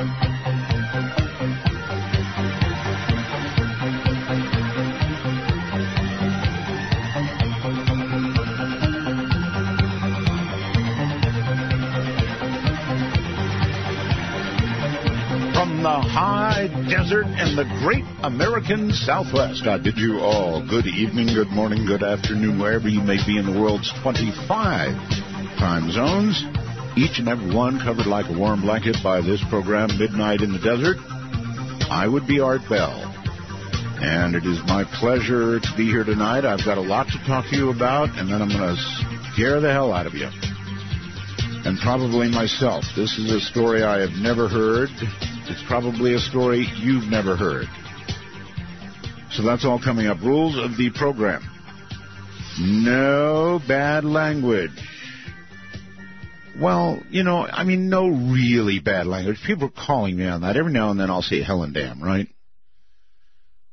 From the high desert and the great American Southwest, I bid you all good evening, good morning, good afternoon, wherever you may be in the world's 25 time zones. Each and every one covered like a warm blanket by this program, Midnight in the Desert. I would be Art Bell. And it is my pleasure to be here tonight. I've got a lot to talk to you about, and then I'm going to scare the hell out of you. And probably myself. This is a story I have never heard. It's probably a story you've never heard. So that's all coming up. Rules of the program. No bad language. Well, you know, I mean, no really bad language. People are calling me on that. Every now and then I'll say hell and damn, right?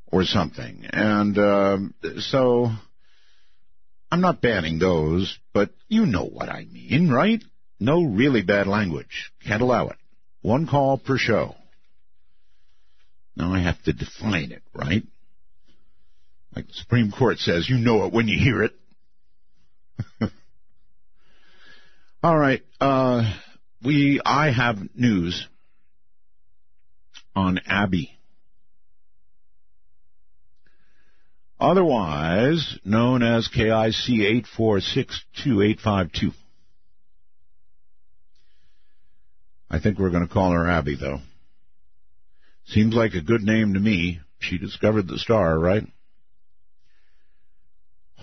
Or something. And uh, so I'm not banning those, but you know what I mean, right? No really bad language. Can't allow it. One call per show. Now I have to define it, right? Like the Supreme Court says, you know it when you hear it. All right, uh, we I have news on Abby. Otherwise known as KIC eight four six two eight five two. I think we're going to call her Abby, though. Seems like a good name to me. She discovered the star, right?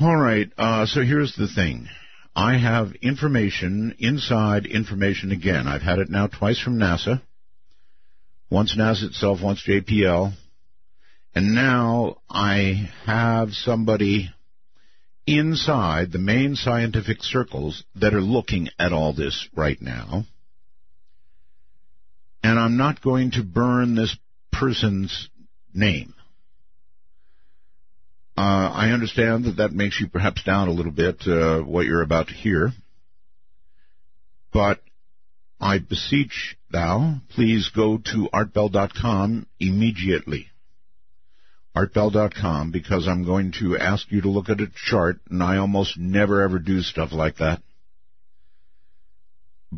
All right, uh, so here's the thing. I have information, inside information again. I've had it now twice from NASA. Once NASA itself, once JPL. And now I have somebody inside the main scientific circles that are looking at all this right now and I'm not going to burn this person's name. Uh, I understand that that makes you perhaps down a little bit, uh, what you're about to hear. But I beseech thou, please go to artbell.com immediately. Artbell.com, because I'm going to ask you to look at a chart, and I almost never ever do stuff like that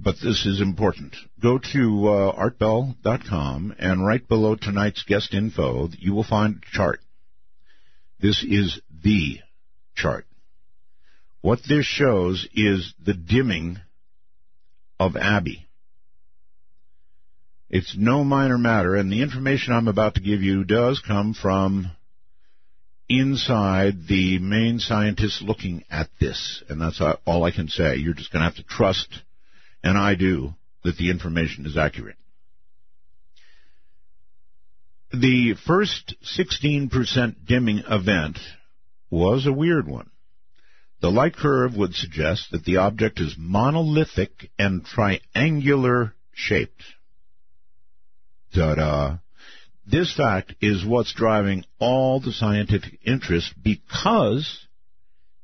but this is important. Go to uh, artbell.com and right below tonight's guest info, you will find a chart. This is the chart. What this shows is the dimming of Abby. It's no minor matter, and the information I'm about to give you does come from inside the main scientists looking at this, and that's all I can say. You're just going to have to trust and I do, that the information is accurate. The first 16% dimming event was a weird one. The light curve would suggest that the object is monolithic and triangular shaped. Ta-da. This fact is what's driving all the scientific interest because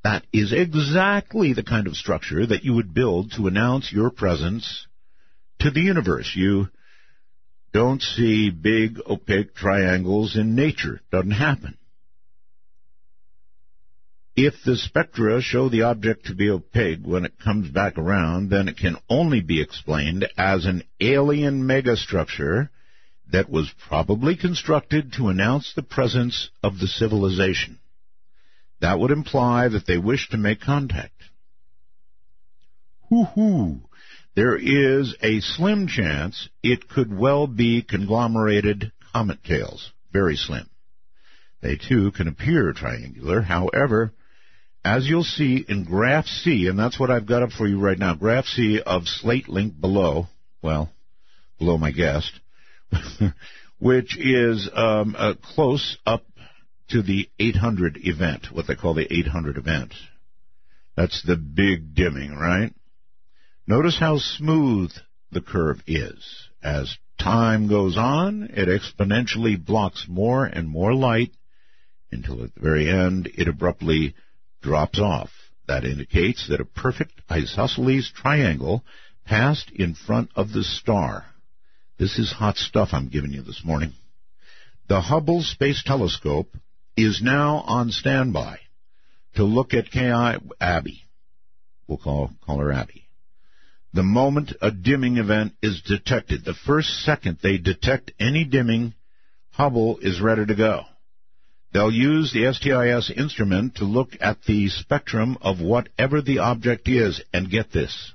that is exactly the kind of structure that you would build to announce your presence to the universe. You don't see big opaque triangles in nature. Doesn't happen. If the spectra show the object to be opaque when it comes back around, then it can only be explained as an alien megastructure that was probably constructed to announce the presence of the civilization. That would imply that they wish to make contact. Hoo hoo. There is a slim chance it could well be conglomerated comet tails. Very slim. They too can appear triangular. However, as you'll see in graph C, and that's what I've got up for you right now, graph C of slate link below, well, below my guest, which is um, a close up to the 800 event, what they call the 800 event. That's the big dimming, right? Notice how smooth the curve is. As time goes on, it exponentially blocks more and more light until at the very end it abruptly drops off. That indicates that a perfect isosceles triangle passed in front of the star. This is hot stuff I'm giving you this morning. The Hubble Space Telescope is now on standby to look at KI Abby. We'll call, call her Abby. The moment a dimming event is detected, the first second they detect any dimming, Hubble is ready to go. They'll use the STIS instrument to look at the spectrum of whatever the object is and get this.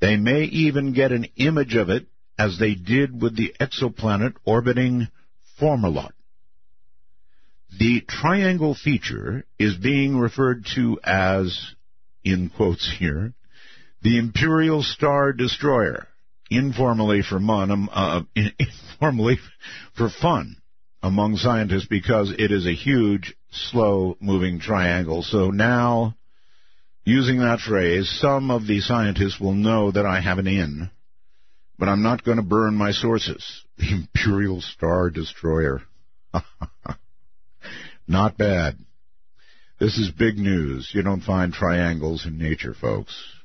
They may even get an image of it as they did with the exoplanet orbiting Fomalhaut. The triangle feature is being referred to as, in quotes here, the Imperial Star Destroyer, informally for fun, uh, informally for fun among scientists because it is a huge, slow-moving triangle. So now, using that phrase, some of the scientists will know that I have an in, but I'm not going to burn my sources. The Imperial Star Destroyer. Not bad. This is big news. You don't find triangles in nature, folks.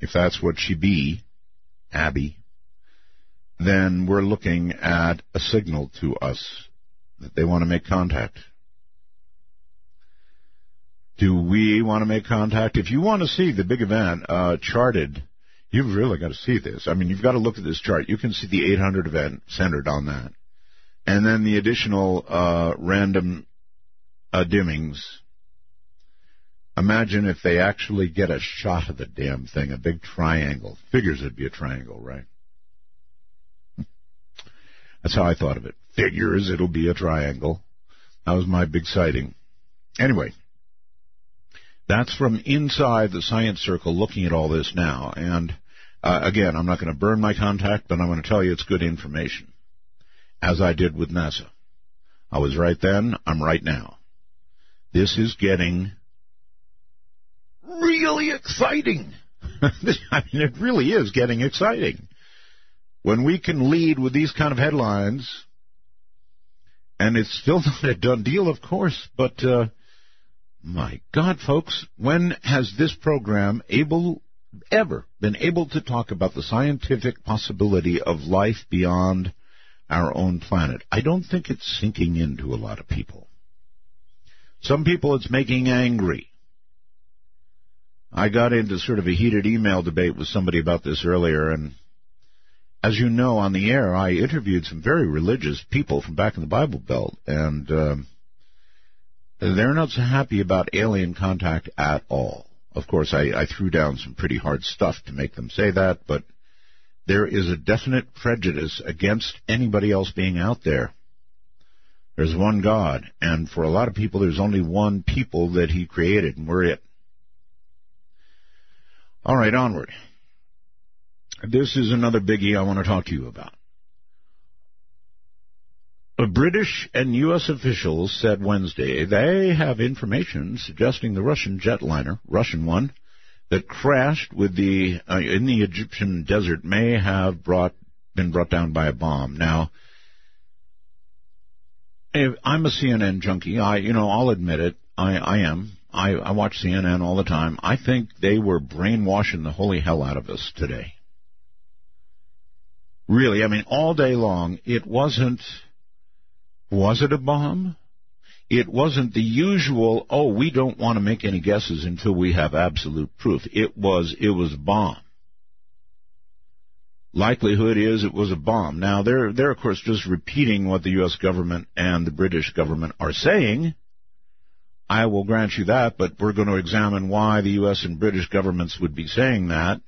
If that's what she be, Abby, then we're looking at a signal to us that they want to make contact. Do we want to make contact? If you want to see the big event uh, charted, you've really got to see this. I mean, you've got to look at this chart. You can see the 800 event centered on that. And then the additional uh, random uh, dimmings. Imagine if they actually get a shot of the damn thing, a big triangle. Figures it'd be a triangle, right? That's how I thought of it. Figures it'll be a triangle. That was my big sighting. Anyway, that's from inside the science circle looking at all this now. And uh, again, I'm not going to burn my contact, but I'm going to tell you it's good information, as I did with NASA. I was right then, I'm right now. This is getting really exciting. I mean, it really is getting exciting. When we can lead with these kind of headlines, and it's still not a done deal, of course, but uh, my God, folks, when has this program able ever been able to talk about the scientific possibility of life beyond our own planet? I don't think it's sinking into a lot of people. Some people it's making angry. I got into sort of a heated email debate with somebody about this earlier, and as you know, on the air, I interviewed some very religious people from back in the Bible Belt, and um, they're not so happy about alien contact at all. Of course, I, I threw down some pretty hard stuff to make them say that, but there is a definite prejudice against anybody else being out there. There's one God, and for a lot of people, there's only one people that He created, and we're it. All right, onward. This is another biggie I want to talk to you about. A British and U.S. officials said Wednesday they have information suggesting the Russian jetliner, Russian one, that crashed with the uh, in the Egyptian desert may have brought been brought down by a bomb. Now, I'm a CNN junkie. I, you know, I'll admit it. I, I am. I, I watch CNN all the time. I think they were brainwashing the holy hell out of us today. Really, I mean, all day long, it wasn't, was it a bomb? It wasn't the usual, oh, we don't want to make any guesses until we have absolute proof. It was, it was a bomb likelihood is it was a bomb. Now they're they're of course just repeating what the U.S. government and the British government are saying. I will grant you that, but we're going to examine why the U.S. and British governments would be saying that.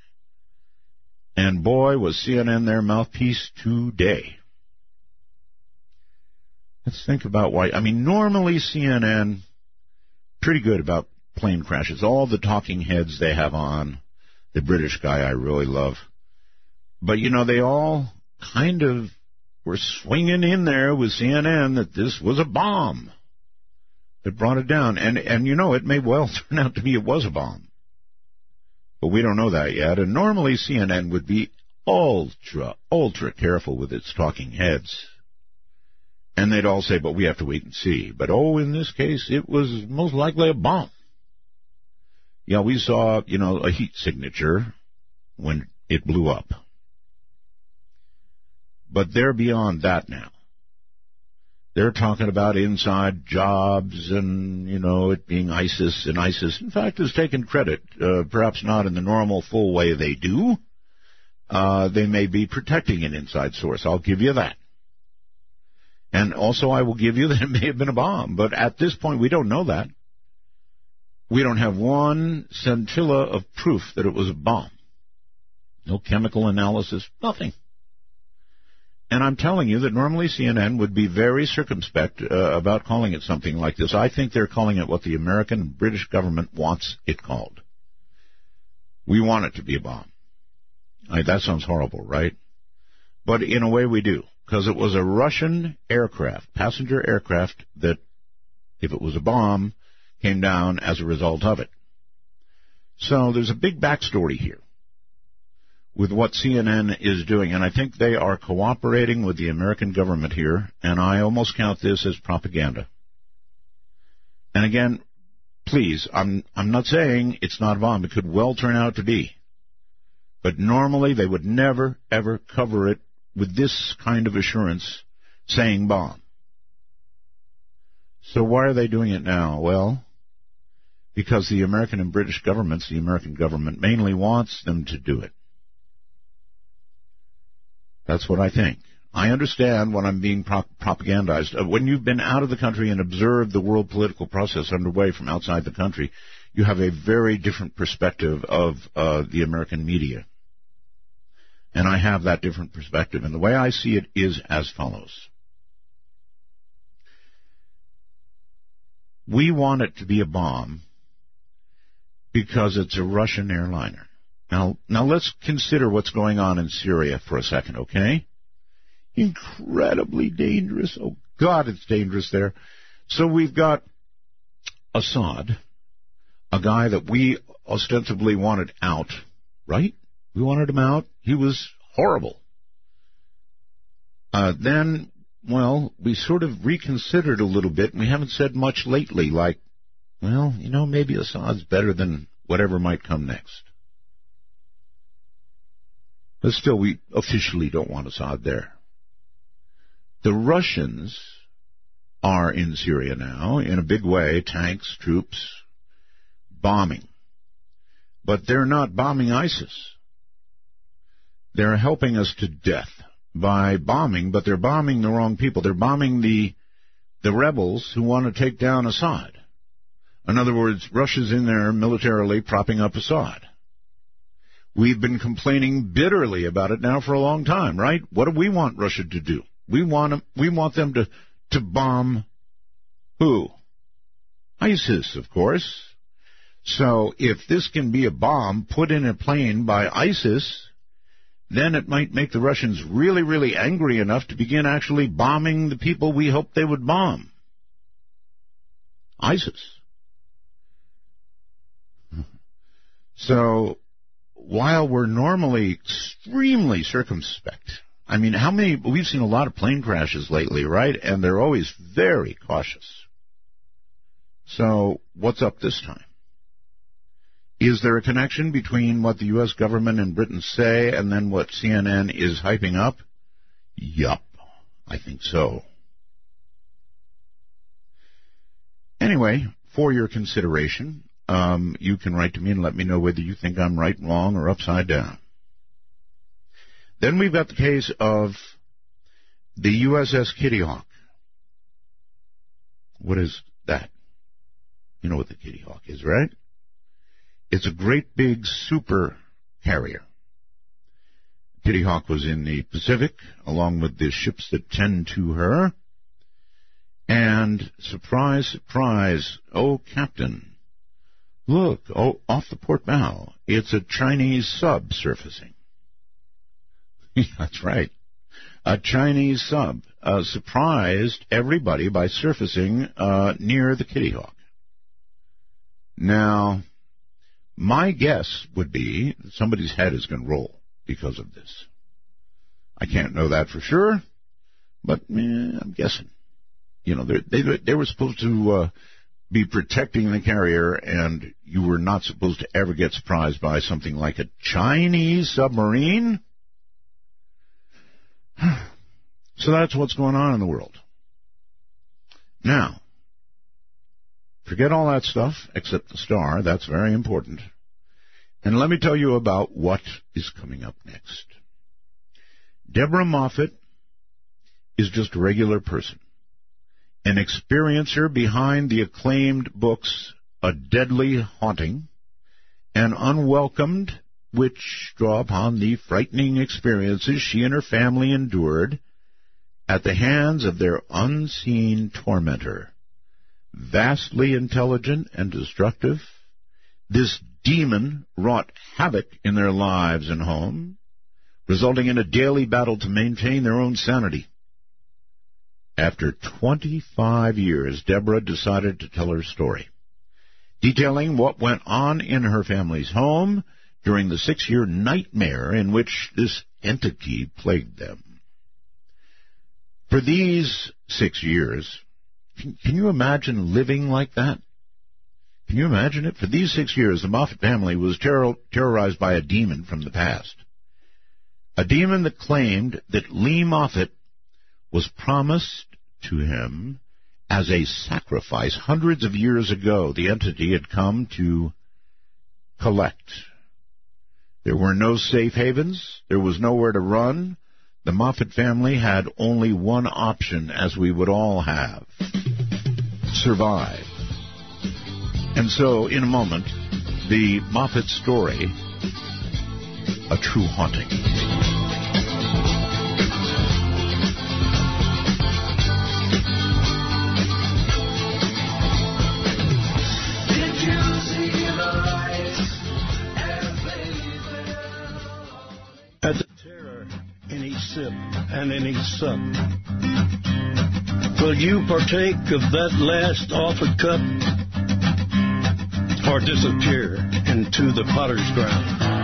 And boy, was CNN their mouthpiece today. Let's think about why. I mean, normally CNN pretty good about plane crashes. All the talking heads they have on. The British guy I really love but, you know, they all kind of were swinging in there with CNN that this was a bomb that brought it down. And, and, you know, it may well turn out to be it was a bomb. But we don't know that yet. And normally CNN would be ultra, ultra careful with its talking heads. And they'd all say, but we have to wait and see. But oh, in this case, it was most likely a bomb. Yeah, we saw, you know, a heat signature when it blew up. But they're beyond that now. They're talking about inside jobs and, you know, it being ISIS and ISIS, in fact, has taken credit, uh, perhaps not in the normal full way they do. Uh, they may be protecting an inside source. I'll give you that. And also I will give you that it may have been a bomb, but at this point we don't know that. We don't have one scintilla of proof that it was a bomb. No chemical analysis, nothing. And I'm telling you that normally CNN would be very circumspect uh, about calling it something like this. I think they're calling it what the American British government wants it called. We want it to be a bomb. I, that sounds horrible, right? But in a way we do, because it was a Russian aircraft, passenger aircraft, that, if it was a bomb, came down as a result of it. So there's a big backstory here with what CNN is doing, and I think they are cooperating with the American government here, and I almost count this as propaganda. And again, please, I'm I'm not saying it's not a bomb. It could well turn out to be. But normally they would never ever cover it with this kind of assurance saying bomb. So why are they doing it now? Well, because the American and British governments, the American government mainly wants them to do it. That's what I think. I understand when I'm being pro- propagandized. Uh, when you've been out of the country and observed the world political process underway from outside the country, you have a very different perspective of uh, the American media. And I have that different perspective. And the way I see it is as follows. We want it to be a bomb because it's a Russian airliner. Now, now let's consider what's going on in Syria for a second, okay? Incredibly dangerous. Oh God, it's dangerous there. So we've got Assad, a guy that we ostensibly wanted out, right? We wanted him out. He was horrible. Uh, then, well, we sort of reconsidered a little bit, and we haven't said much lately, like, well, you know, maybe Assad's better than whatever might come next. But still, we officially don't want Assad there. The Russians are in Syria now in a big way, tanks, troops, bombing. But they're not bombing ISIS. They're helping us to death by bombing, but they're bombing the wrong people. They're bombing the the rebels who want to take down Assad. In other words, Russia's in there militarily propping up Assad. We've been complaining bitterly about it now for a long time, right? What do we want Russia to do? We want them, we want them to, to bomb who? ISIS, of course. So if this can be a bomb put in a plane by ISIS, then it might make the Russians really, really angry enough to begin actually bombing the people we hoped they would bomb. ISIS. So while we're normally extremely circumspect, I mean, how many, we've seen a lot of plane crashes lately, right? And they're always very cautious. So, what's up this time? Is there a connection between what the U.S. government and Britain say and then what CNN is hyping up? Yup, I think so. Anyway, for your consideration, um, you can write to me and let me know whether you think I'm right, wrong, or upside down. Then we've got the case of the USS Kitty Hawk. What is that? You know what the Kitty Hawk is, right? It's a great big super carrier. Kitty Hawk was in the Pacific along with the ships that tend to her. And surprise, surprise, oh Captain, Look, oh, off the port bow, it's a Chinese sub surfacing. That's right. A Chinese sub uh, surprised everybody by surfacing uh, near the Kitty Hawk. Now, my guess would be that somebody's head is going to roll because of this. I can't know that for sure, but eh, I'm guessing. You know, they they were supposed to uh, be protecting the carrier, and you were not supposed to ever get surprised by something like a Chinese submarine? So that's what's going on in the world. Now, forget all that stuff except the star. That's very important. And let me tell you about what is coming up next. Deborah Moffitt is just a regular person, an experiencer behind the acclaimed books A Deadly Haunting and Unwelcomed, which draw upon the frightening experiences she and her family endured at the hands of their unseen tormentor. Vastly intelligent and destructive, this demon wrought havoc in their lives and home, resulting in a daily battle to maintain their own sanity. After 25 years, Deborah decided to tell her story, detailing what went on in her family's home during the six-year nightmare in which this entity plagued them. For these six years, can, can you imagine living like that? Can you imagine it? For these six years, the Moffitt family was terror- terrorized by a demon from the past. A demon that claimed that Lee Moffitt was promised to him as a sacrifice hundreds of years ago. The entity had come to collect. There were no safe havens. There was nowhere to run. The Moffitt family had only one option, as we would all have survive. And so, in a moment, the Moffitt story A True Haunting. At the terror in each sip and in each sup. Will you partake of that last offered cup or disappear into the potter's ground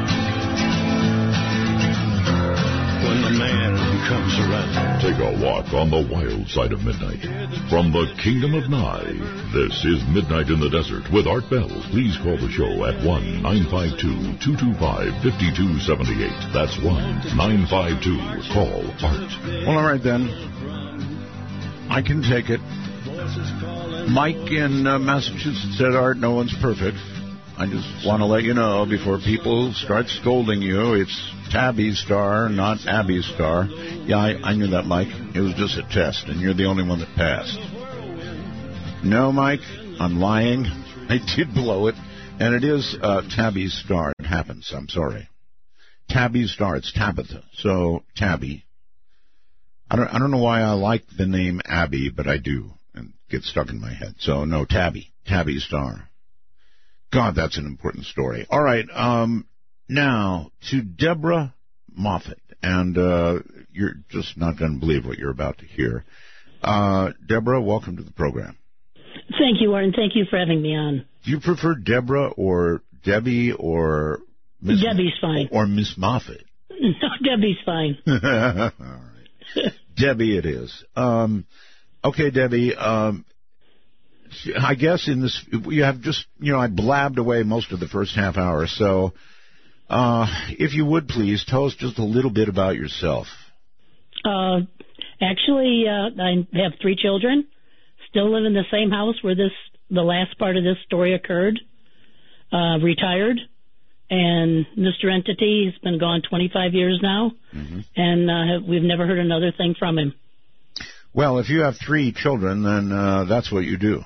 when the man comes around? Take a walk on the wild side of midnight. From the kingdom of Nye, this is Midnight in the Desert with Art Bell. Please call the show at 1-952-225-5278. That's 1-952. Call Art. Well, all right then. I can take it. Mike in uh, Massachusetts said, Art, no one's perfect. I just want to let you know before people start scolding you, it's Tabby's star, not Abby's star. Yeah, I, I knew that, Mike. It was just a test, and you're the only one that passed. No, Mike, I'm lying. I did blow it, and it is uh, star. It happens. I'm sorry. Tabby's star. It's Tabitha. So Tabby. I don't. I don't know why I like the name Abby, but I do, and it gets stuck in my head. So no, Tabby. Tabby star. God, that's an important story. All right. Um, now to Deborah Moffitt, and uh, you're just not going to believe what you're about to hear. Uh, Deborah, welcome to the program. Thank you, Warren. Thank you for having me on. Do you prefer Deborah or Debbie or Miss Debbie's fine. or Miss Moffitt? No, Debbie's fine. All right, Debbie, it is. Um, okay, Debbie. Um, I guess in this you have just you know I blabbed away most of the first half hour, so uh, if you would please tell us just a little bit about yourself. Uh, actually, uh, I have three children. Still live in the same house where this the last part of this story occurred. Uh, retired, and Mr. Entity has been gone 25 years now, Mm-hmm. and uh, we've never heard another thing from him. Well, if you have three children, then uh, that's what you do.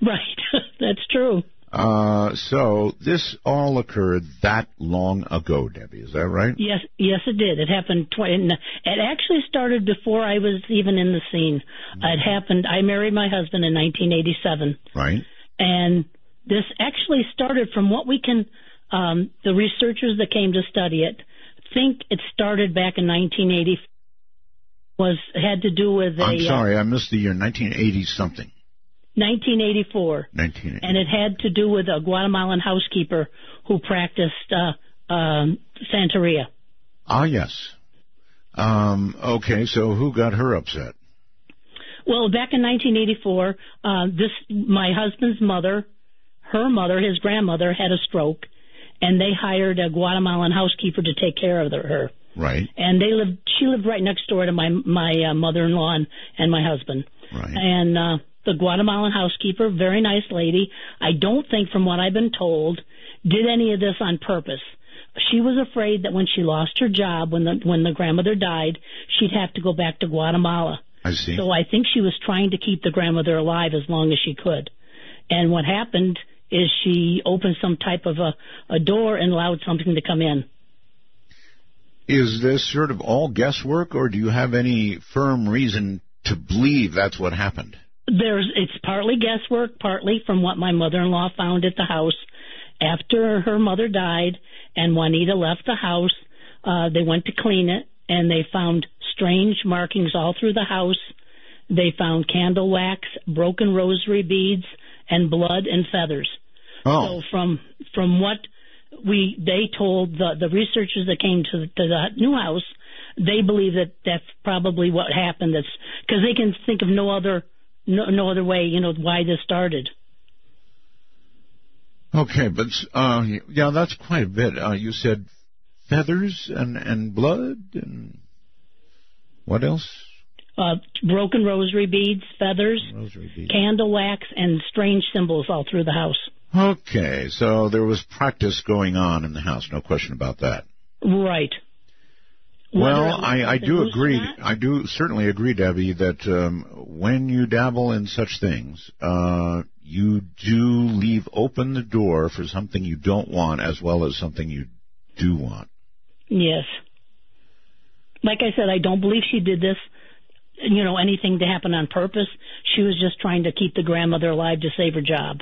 Right, that's true. Uh, so this all occurred that long ago, Debbie. Is that right? Yes, yes, it did. It happened. Tw- it actually started before I was even in the scene. It happened. I married my husband in 1987, Right. and this actually started from what we can. Um, the researchers that came to study it think it started back in 1980. Was had to do with a I'm uh, sorry, I missed the year 1980 something. 1984. 1980. and it had to do with a Guatemalan housekeeper who practiced uh, um, Santeria. Ah, yes. Um, okay, so who got her upset? Well, back in 1984, uh, this my husband's mother, her mother, his grandmother, had a stroke, and they hired a Guatemalan housekeeper to take care of the, her. Right. and they lived. She lived right next door to my my uh, mother-in-law and, and my husband. Right. And uh, the Guatemalan housekeeper, very nice lady. I don't think, from what I've been told, did any of this on purpose. She was afraid that when she lost her job, when the when the grandmother died, she'd have to go back to Guatemala. I see. So I think she was trying to keep the grandmother alive as long as she could. And what happened is she opened some type of a, a door and allowed something to come in. Is this sort of all guesswork, or do you have any firm reason to believe that's what happened? There's it's partly guesswork, partly from what my mother-in-law found at the house after her mother died and Juanita left the house. Uh, they went to clean it and they found strange markings all through the house. They found candle wax, broken rosary beads, and blood and feathers. Oh, So from from what we they told the the researchers that came to, to the new house, they believe that that's probably what happened. That's because they can think of no other no, no other way, you know, why this started. okay, but uh, yeah, that's quite a bit. Uh, you said feathers and and blood and what else? Uh, broken rosary beads, feathers, Rosary beads. candle wax, and strange symbols all through the house. Okay, so there was practice going on in the house, no question about that. Right. Well, I, I do agree. not, I do certainly agree, Debbie, that um, when you dabble in such things, uh, you do leave open the door for something you don't want as well as something you do want. Yes. Like I said, I don't believe she did this, you know, anything to happen on purpose. She was just trying to keep the grandmother alive to save her job.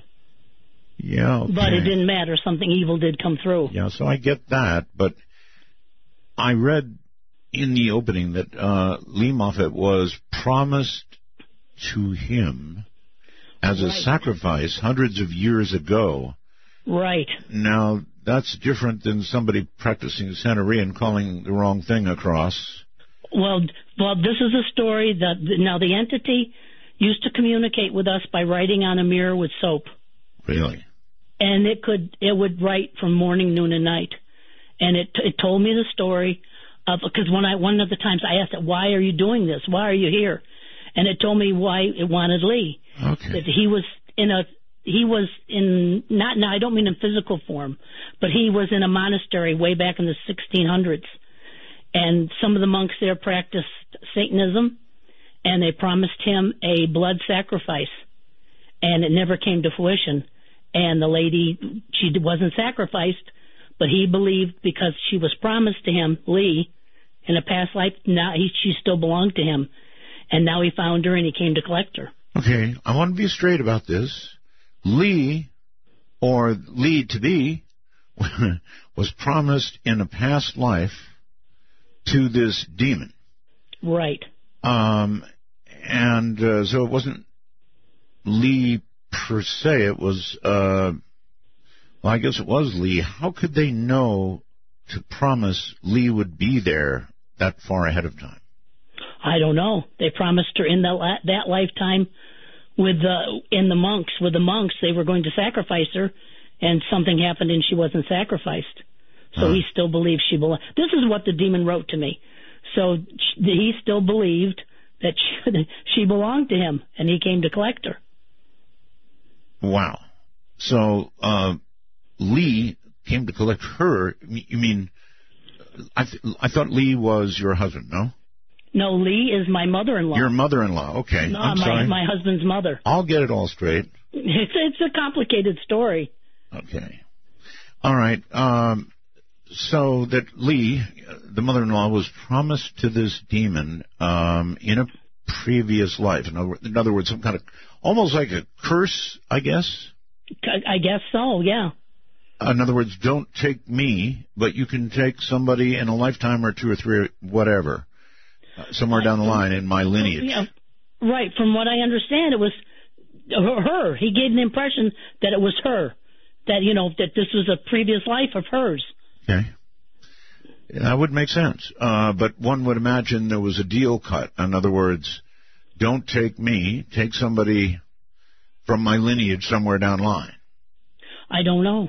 Yeah, okay. But it didn't matter. Something evil did come through. Yeah, so I get that, but I read in the opening that uh, Lee Moffitt was promised to him as a sacrifice hundreds of years ago. Right. Now, that's different than somebody practicing Santeria and calling the wrong thing across. Well, well, this is a story that now the entity used to communicate with us by writing on a mirror with soap, Really? and it could it would write from morning, noon, and night, and it it told me the story because when I one of the times I asked it, why are you doing this? Why are you here? And it told me why it wanted Lee. Okay. that he was in a he was in not now I don't mean in physical form, but he was in a monastery way back in the 1600s, and some of the monks there practiced Satanism, and they promised him a blood sacrifice, and it never came to fruition. And the lady she wasn't sacrificed, but he believed because she was promised to him, Lee, in a past life, now he, she still belonged to him, and now he found her and he came to collect her. Okay, I want to be straight about this. Lee, or Lee to be, was promised in a past life to this demon. Right. Um, and uh, so it wasn't Lee per se. It was, uh, well, I guess it was Lee. How could they know to promise Lee would be there that far ahead of time? I don't know. They promised her in that that lifetime with the in the monks with the monks they were going to sacrifice her, and something happened and she wasn't sacrificed. So Huh. he still believes she belonged. This is what the demon wrote to me. So he still believed that she, she belonged to him, and he came to collect her. Wow. So uh, Lee came to collect her. You mean? I th- I thought Lee was your husband. No, No, Lee is my mother-in-law. your mother-in-law. Okay, no, I'm my sorry. my husband's mother. I'll get it all straight. It's it's a complicated story. Okay. All right. Um, so that Lee, the mother-in-law, was promised to this demon um, in a previous life. In other, in other words, some kind of almost like a curse, I guess. I guess so. Yeah. In other words, don't take me, but you can take somebody in a lifetime or two or three, or whatever, uh, somewhere down the line in my lineage. Yeah, right. From what I understand, it was her. her. He gave an impression that it was her. That you know that this was a previous life of hers. Okay. That would make sense. Uh, but one would imagine there was a deal cut. In other words, don't take me, take somebody from my lineage somewhere down the line. I don't know.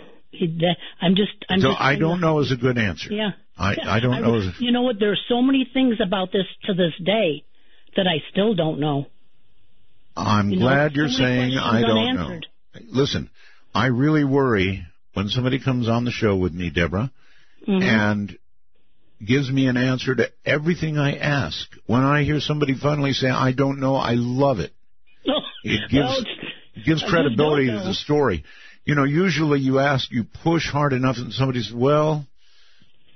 I'm just. I'm so just I don't know is a good answer. Yeah. I, I don't I, know. You know what? There's so many things about this to this day that I still don't know. I'm You know, glad you're so saying I don't know. Listen, I really worry when somebody comes on the show with me, Deborah, Mhm. and gives me an answer to everything I ask. When I hear somebody finally say, I don't know, I love it. It gives Well, it gives credibility to the story. You know, usually you ask, you push hard enough, and somebody says, "Well,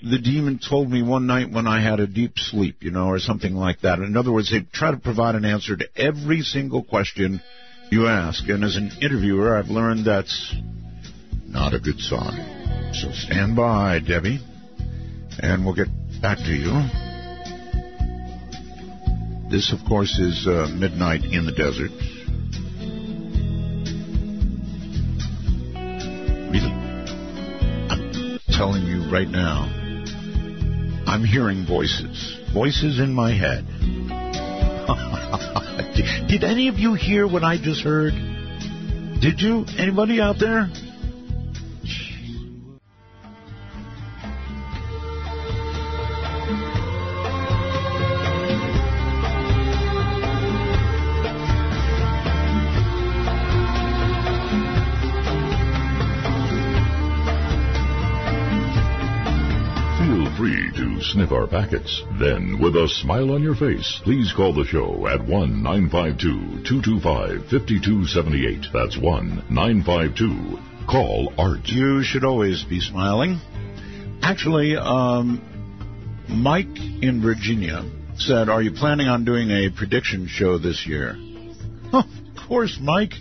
the demon told me one night when I had a deep sleep," you know, or something like that. In other words, they try to provide an answer to every single question you ask. And as an interviewer, I've learned that's not a good sign. So stand by, Debbie, and we'll get back to you. This, of course, is uh, Midnight in the Desert. Telling you right now, I'm hearing voices. Voices in my head. did, any of you hear what I just heard? Did you? Anybody out there? Sniff our packets. Then, with a smile on your face, please call the show at 1 952 225 5278. That's 1 952 Call Art. You should always be smiling. Actually, um, Mike in Virginia said, Are you planning on doing a prediction show this year? of course, Mike.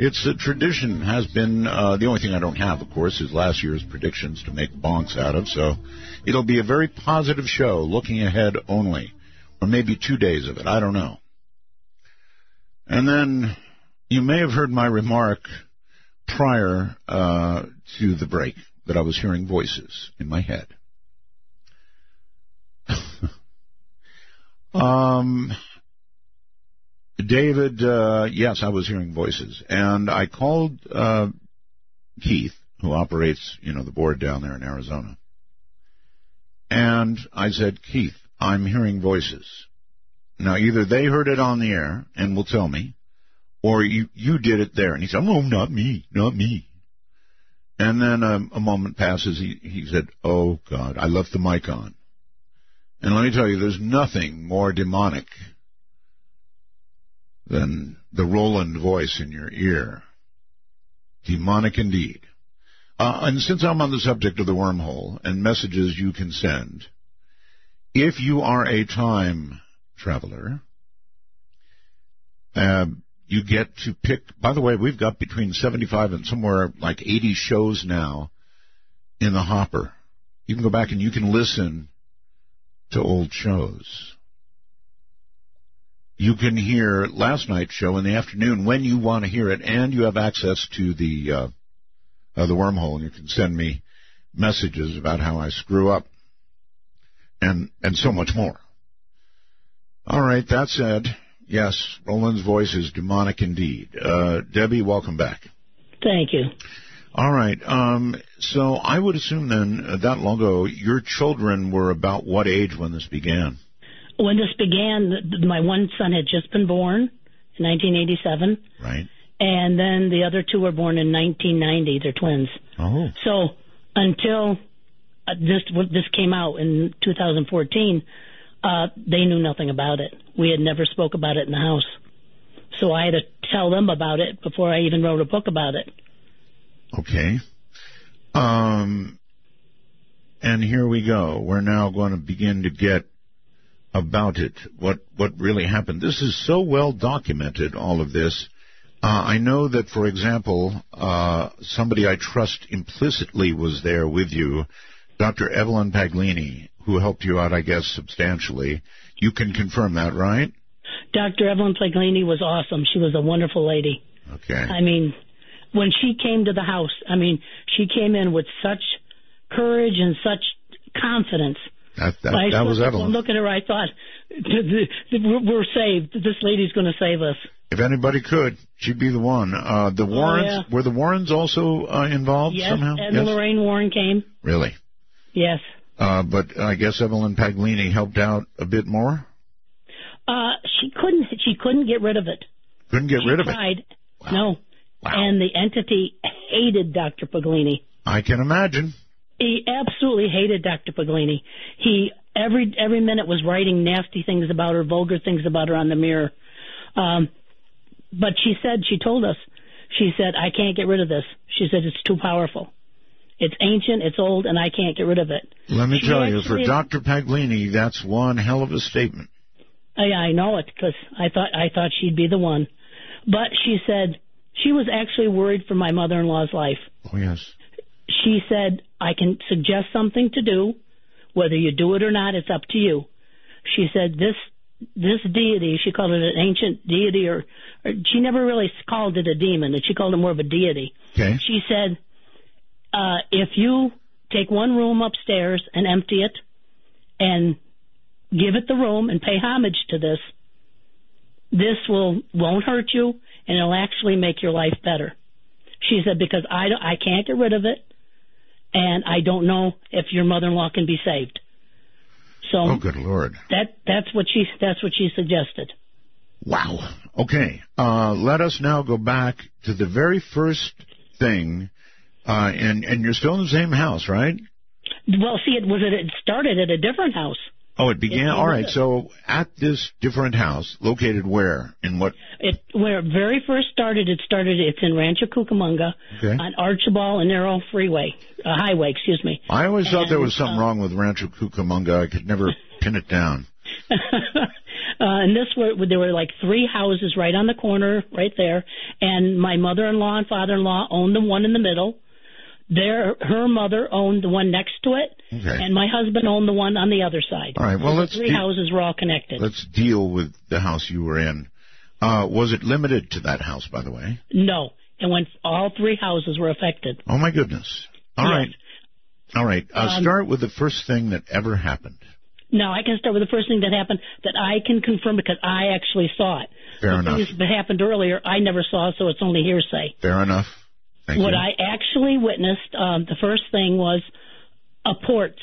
It's a tradition, has been. Uh, the only thing I don't have, of course, is last year's predictions to make bonks out of, so it'll be a very positive show, looking ahead only. Or maybe two days of it, I don't know. And then you may have heard my remark prior uh, to the break that I was hearing voices in my head. um, David, uh, yes, I was hearing voices, and I called uh, Keith, who operates, you know, the board down there in Arizona, and I said, Keith, I'm hearing voices. Now, either they heard it on the air and will tell me, or you you did it there. And he said, "Oh, not me, not me." And then um, a moment passes. He he said, "Oh God, I left the mic on." And let me tell you, there's nothing more demonic than the Roland voice in your ear. Demonic indeed. Uh, and since I'm on the subject of the wormhole and messages you can send, if you are a time traveler, uh, you get to pick. By the way, we've got between 75 and somewhere like 80 shows now in the hopper. You can go back and you can listen to old shows. You can hear last night's show in the afternoon when you want to hear it, and you have access to the uh, uh, the wormhole, and you can send me messages about how I screw up, and and so much more. All right, that said, yes, Roland's voice is demonic indeed. Uh, Debbie, welcome back. Thank you. All right. Um, so I would assume then uh, that long ago, your children were about what age when this began? When this began, my one son had just been born in 1987, Right. and then the other two were born in 1990. They're twins. Oh. So until uh, this this came out in 2014, uh, they knew nothing about it. We had never spoke about it in the house, so I had to tell them about it before I even wrote a book about it. Okay. Um, and here we go. We're now going to begin to get about it. What what really happened? This is so well documented. All of this. Uh, I know that, for example, uh, somebody I trust implicitly was there with you, Dr. Evelyn Paglini, who helped you out, I guess, substantially. You can confirm that, right? Dr. Evelyn Paglini was awesome. She was a wonderful lady. Okay. I mean, when she came to the house, I mean, she came in with such courage and such confidence. That, that, I that was Evelyn. Look at her. I thought we're saved. This lady's going to save us. If anybody could, she'd be the one. Uh, the Warrens Oh, yeah. were the Warrens also uh, involved Yes, somehow. and Lorraine Warren came. Really? Yes. Uh, but I guess Evelyn Paglini helped out a bit more. Uh, she couldn't. She couldn't get rid of it. Couldn't get she rid of tried. it. Wow. No. Wow. And the entity hated Dr. Paglini. I can imagine. He absolutely hated Dr. Paglini. He every every minute was writing nasty things about her, vulgar things about her on the mirror. Um, but she said, she told us, she said, I can't get rid of this. She said it's too powerful. It's ancient, it's old, and I can't get rid of it. Let me She tell you, for Dr. Paglini, that's one hell of a statement. I, I know it because I thought I thought she'd be the one, but she said she was actually worried for my mother-in-law's life. Oh, yes. She said I can suggest something to do, whether you do it or not, it's up to you. She said this this deity, she called it an ancient deity, or, or she never really called it a demon. She called it more of a deity. Okay. She said, uh, if you take one room upstairs and empty it, and give it the room and pay homage to this, this will won't hurt you and it'll actually make your life better. She said because I I can't get rid of it, and I don't know if your mother-in-law can be saved. So Oh, good Lord. that that's what she that's what she suggested. Wow. Okay. Uh, let us now go back to the very first thing, uh, and, and you're still in the same house, right? Well, see, it was it, it started at a different house. Oh, it began. It- all right. was- So at this different house, located where? In what? It where it very first started. It started. It's in Rancho Cucamonga Okay. on Archibald and Narrow Freeway, uh, Highway. Excuse me. I always thought there was something uh, wrong with Rancho Cucamonga. I could never pin it down. uh, and this were there were like three houses right on the corner, right there. And my mother-in-law and father-in-law owned the one in the middle. Their her mother owned the one next to it, Okay. and my husband owned the one on the other side. All right. Well, So let's three de- houses were all connected. let's deal with the house you were in. Uh, was it limited to that house, by the way? No, and when all three houses were affected. Oh my goodness. All Yes. right. All right. Uh, Um, start with the first thing that ever happened. No, I can start with the first thing that happened that I can confirm because I actually saw it. Fair the enough. things that happened earlier, I never saw, so it's only hearsay. Fair enough. Thank what you. I actually witnessed, um, the first thing was apports.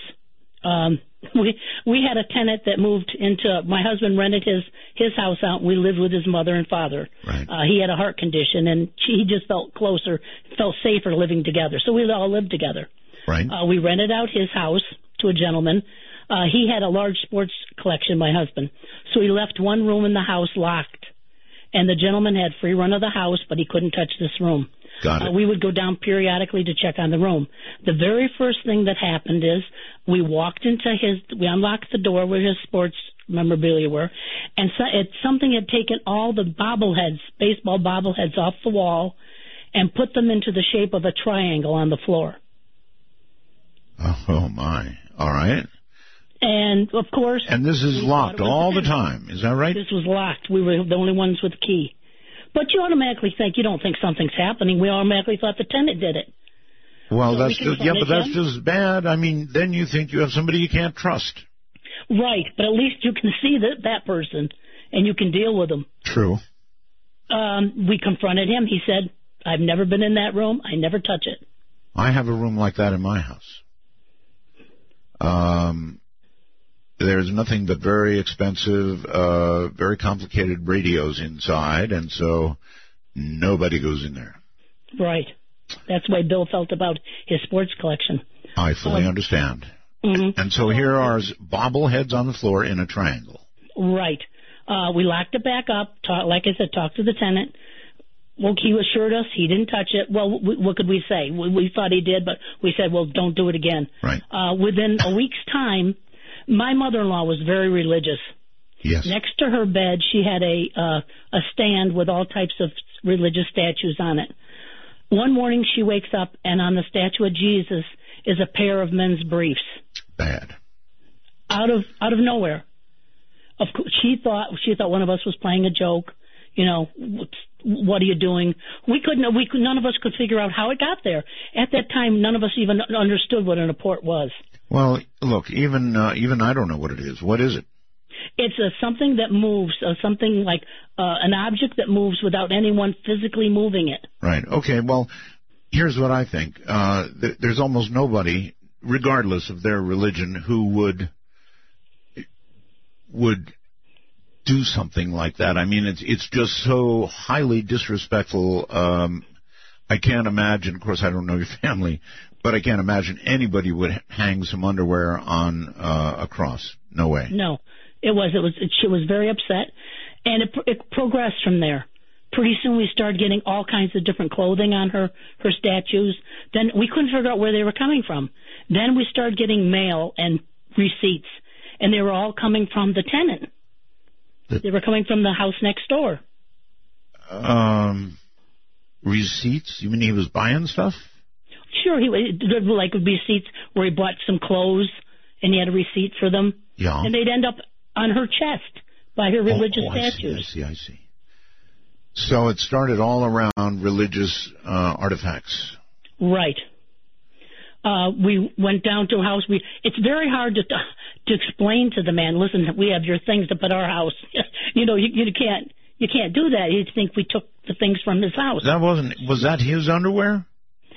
Um, we we had a tenant that moved into. My husband rented his his house out. and We lived with his mother and father. Right. Uh, he had a heart condition, and she, he just felt closer, felt safer living together. So we all lived together. right. Uh, we rented out his house to a gentleman. Uh, he had a large sports collection, my husband. So he left one room in the house locked. And the gentleman had free run of the house, but he couldn't touch this room. Got it. Uh, we would go down periodically to check on the room. The very first thing that happened is we walked into his, we unlocked the door where his sports memorabilia were, and so, it, something had taken all the bobbleheads, baseball bobbleheads off the wall, and put them into the shape of a triangle on the floor. Oh, my. All right. And of course, And this is locked thought it was all the time. Is that right? This was locked. We were the only ones with the key. But you automatically think you don't think something's happening. We automatically thought the tenant did it. Well, So that's we just, yeah, but that's him. just bad. I mean, then you think you have somebody you can't trust. Right, but at least you can see that that person and you can deal with them. True. Um, we confronted him. He said, "I've never been in that room. I never touch it." I have a room like that in my house. Um, there's nothing but very expensive, uh, very complicated radios inside, and so nobody goes in there. Right. That's the way Bill felt about his sports collection. I fully Um, understand. hmm And so here are bobbleheads on the floor in a triangle. Right. Uh, we locked it back up. Talk, like I said, talked to the tenant. Well, he assured us he didn't touch it. Well, w- what could we say? We, we thought he did, but we said, well, don't do it again. Right. Uh, within a week's time, my mother-in-law was very religious. Yes. Next to her bed, she had a uh, a stand with all types of religious statues on it. One morning, she wakes up, and on the statue of Jesus is a pair of men's briefs Bad. out of out of nowhere. Of course, she thought she thought one of us was playing a joke. You know, what are you doing? We couldn't. We could, none of us could figure out how it got there. At that time, none of us even understood what an apport was. Well, look, even uh, even I don't know what it is. What is it? It's a something that moves, uh, something like uh, an object that moves without anyone physically moving it. Right. Okay. Well, here's what I think. Uh, th- there's almost nobody regardless of their religion, who would would do something like that. I mean, it's it's just so highly disrespectful. Um, I can't imagine. Of course, I don't know your family, but I can't imagine anybody would hang some underwear on uh, a cross. No way. No, it was. It was. It, she was very upset, and it, it progressed from there. Pretty soon, we started getting all kinds of different clothing on her her statues. Then we couldn't figure out where they were coming from. Then we started getting mail and receipts, and they were all coming from the tenant. The- They were coming from the house next door. Um, receipts? You mean he was buying stuff? Sure, he would. there were like receipts where he bought some clothes and he had a receipt for them, Yeah. and they'd end up on her chest by her religious oh, oh, I see, statues. I see, I see. So it started all around religious uh, artifacts. Right. Uh, we went down to a house. We it's very hard to to explain to the man. Listen, we have your things up at our house. you know, you, you can't you can't do that. He'd think we took the things from his house. That wasn't. Was that his underwear?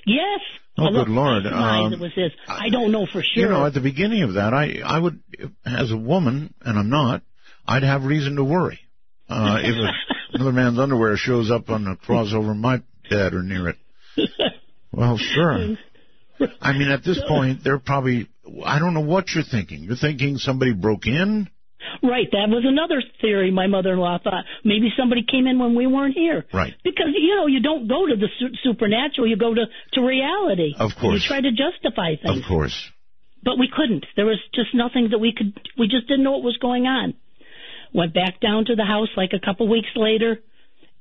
yes. Oh, good Lord. I Um, it was his. I don't know for sure. You know, at the beginning of that, I I would, as a woman, and I'm not, I'd have reason to worry uh, if a, another man's underwear shows up on the cross over my bed or near it. Well, sure. I mean, at this point, they're probably. I don't know what you're thinking. You're thinking somebody broke in. Right, that was another theory my mother-in-law thought. Maybe somebody came in when we weren't here. Right. Because you know you don't go to the su- supernatural, you go to to reality. Of And course. you try to justify things, Of course. but we couldn't. There was just nothing that we could. We just didn't know what was going on. Went back down to the house like a couple weeks later,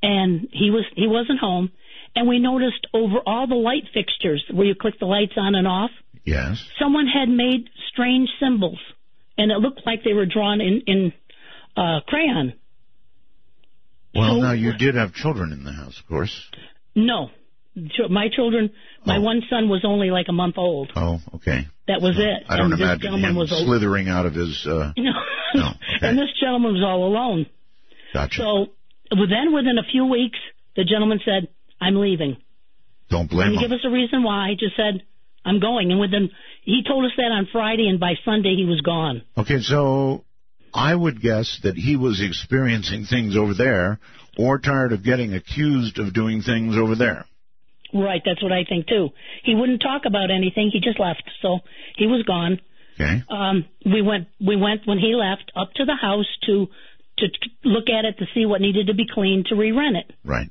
and he was he wasn't home. And we noticed over all the light fixtures where you click the lights on and off, Yes. someone had made strange symbols, and it looked like they were drawn in in uh, crayon. Well, So- now you did have children in the house, of course. No, my children. My Oh. one son was only like a month old. Oh, okay. That was it. I don't and imagine gentleman him was slithering out of his. Uh, No. No, okay. and this gentleman was all alone. gotcha. So then, within a few weeks, the gentleman said, "I'm leaving." don't blame Didn't him. give us a reason why. He just said, "I'm going." And within, he told us that on Friday, and by Sunday he was gone. Okay, so I would guess that he was experiencing things over there, or tired of getting accused of doing things over there. Right. That's what I think too. He wouldn't talk about anything. He just left. So he was gone. Okay. um, we went we went when he left up to the house to to look at it to see what needed to be cleaned to re-rent it. Right.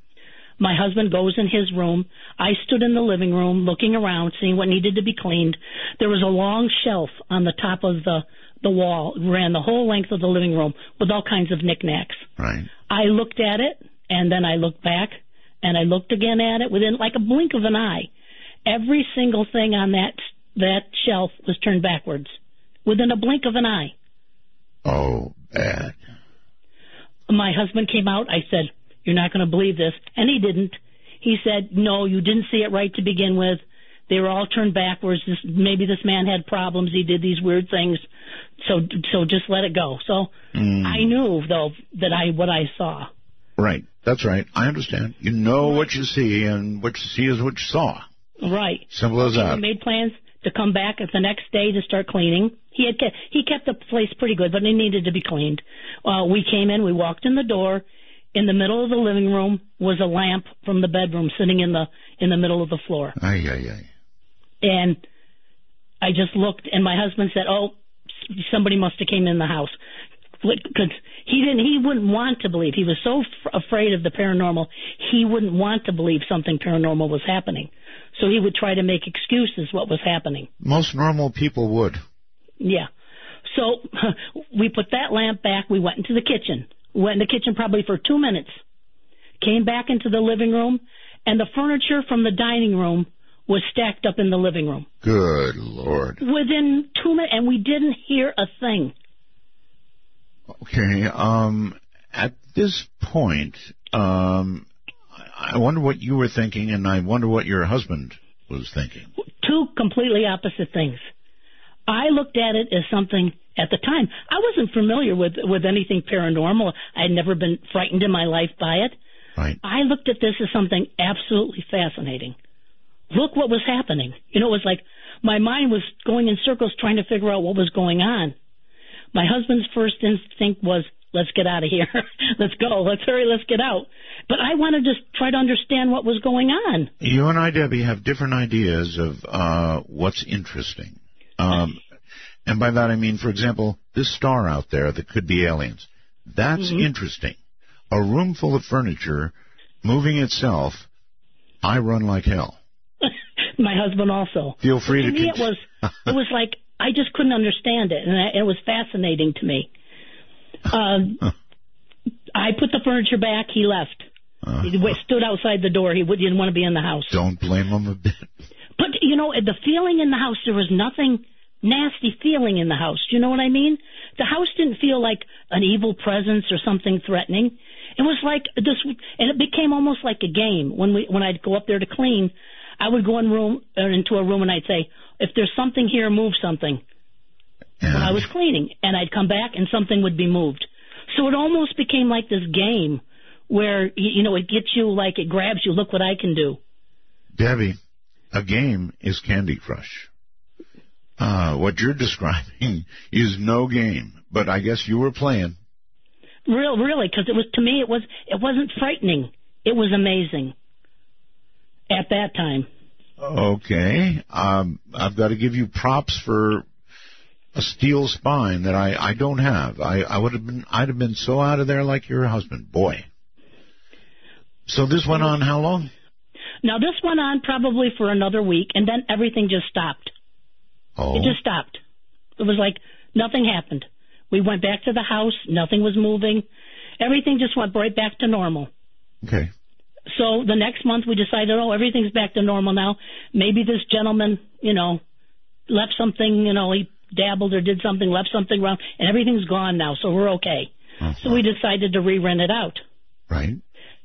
My husband goes in his room. I stood in the living room looking around, seeing what needed to be cleaned. There was a long shelf on the top of the the wall, ran the whole length of the living room with all kinds of knickknacks. Right. I looked at it, and then I looked back, and I looked again at it within like a blink of an eye. Every single thing on that that shelf was turned backwards within a blink of an eye. Oh, bad. My husband came out. I said, "You're not going to believe this," and he didn't. He said, "No, you didn't see it right to begin with. They were all turned backwards. This, maybe this man had problems. He did these weird things. So, so just let it go." So I knew though that I what I saw. Right. That's right. I understand. You know what you see, and what you see is what you saw. Right. Simple as that. made plans to come back the next day to start cleaning. He had kept, he kept the place pretty good, but it needed to be cleaned. Uh, we came in, we walked in the door. In the middle of the living room was a lamp from the bedroom sitting in the in the middle of the floor. Ay, ay, ay. And I just looked, and my husband said, "Oh, somebody must have came in the house." Because he didn't, he wouldn't want to believe. He was so f- afraid of the paranormal, he wouldn't want to believe something paranormal was happening. So he would try to make excuses what was happening. Most normal people would. Yeah. So we put that lamp back. We went into the kitchen. We went in the kitchen probably for two minutes. Came back into the living room, and the furniture from the dining room was stacked up in the living room. Good Lord. Within two minutes, and we didn't hear a thing. Okay. Um, at this point, um, I wonder what you were thinking, and I wonder what your husband was thinking. Two completely opposite things. I looked at it as something at the time. I wasn't familiar with with anything paranormal. I had never been frightened in my life by it. Right. I looked at this as something absolutely fascinating. Look what was happening. You know, it was like my mind was going in circles trying to figure out what was going on. My husband's first instinct was, let's get out of here. let's go. Let's hurry. Let's get out. But I wanted to try to understand what was going on. You and I, Debbie, have different ideas of uh, what's interesting. Um, and by that I mean, for example, this star out there that could be aliens. That's mm-hmm. interesting. A room full of furniture moving itself. I run like hell. My husband also. Feel free to. to me, it was it was like I just couldn't understand it, and I, it was fascinating to me. Um, I put the furniture back. He left. Uh, he stood outside the door. He didn't want to be in the house. Don't blame him a bit. But you know, the feeling in the house, there was nothing nasty feeling in the house. Do you know what I mean? The house didn't feel like an evil presence or something threatening. It was like this, and it became almost like a game. When we, when I'd go up there to clean, I would go in room or into a room and I'd say, "If there's something here, move something." Yeah. When I was cleaning, and I'd come back and something would be moved. So it almost became like this game where you know it gets you like it grabs you. Look what I can do. Debbie, a game is Candy Crush. Uh, what you're describing is no game, but I guess you were playing. Real, really, because it was to me, it was it wasn't frightening. It was amazing at that time. Okay, um, I've got to give you props for a steel spine that I I don't have. I I would have been I'd have been so out of there like your husband, boy. So this went on how long? Now this went on probably for another week, and then everything just stopped. Oh. It just stopped. It was like nothing happened. We went back to the house. Nothing was moving. Everything just went right back to normal. Okay. So the next month we decided, oh, everything's back to normal now. Maybe this gentleman, you know, left something, you know, he dabbled or did something, left something wrong, and everything's gone now, so we're okay. Uh-huh. So we decided to re-rent it out. Right.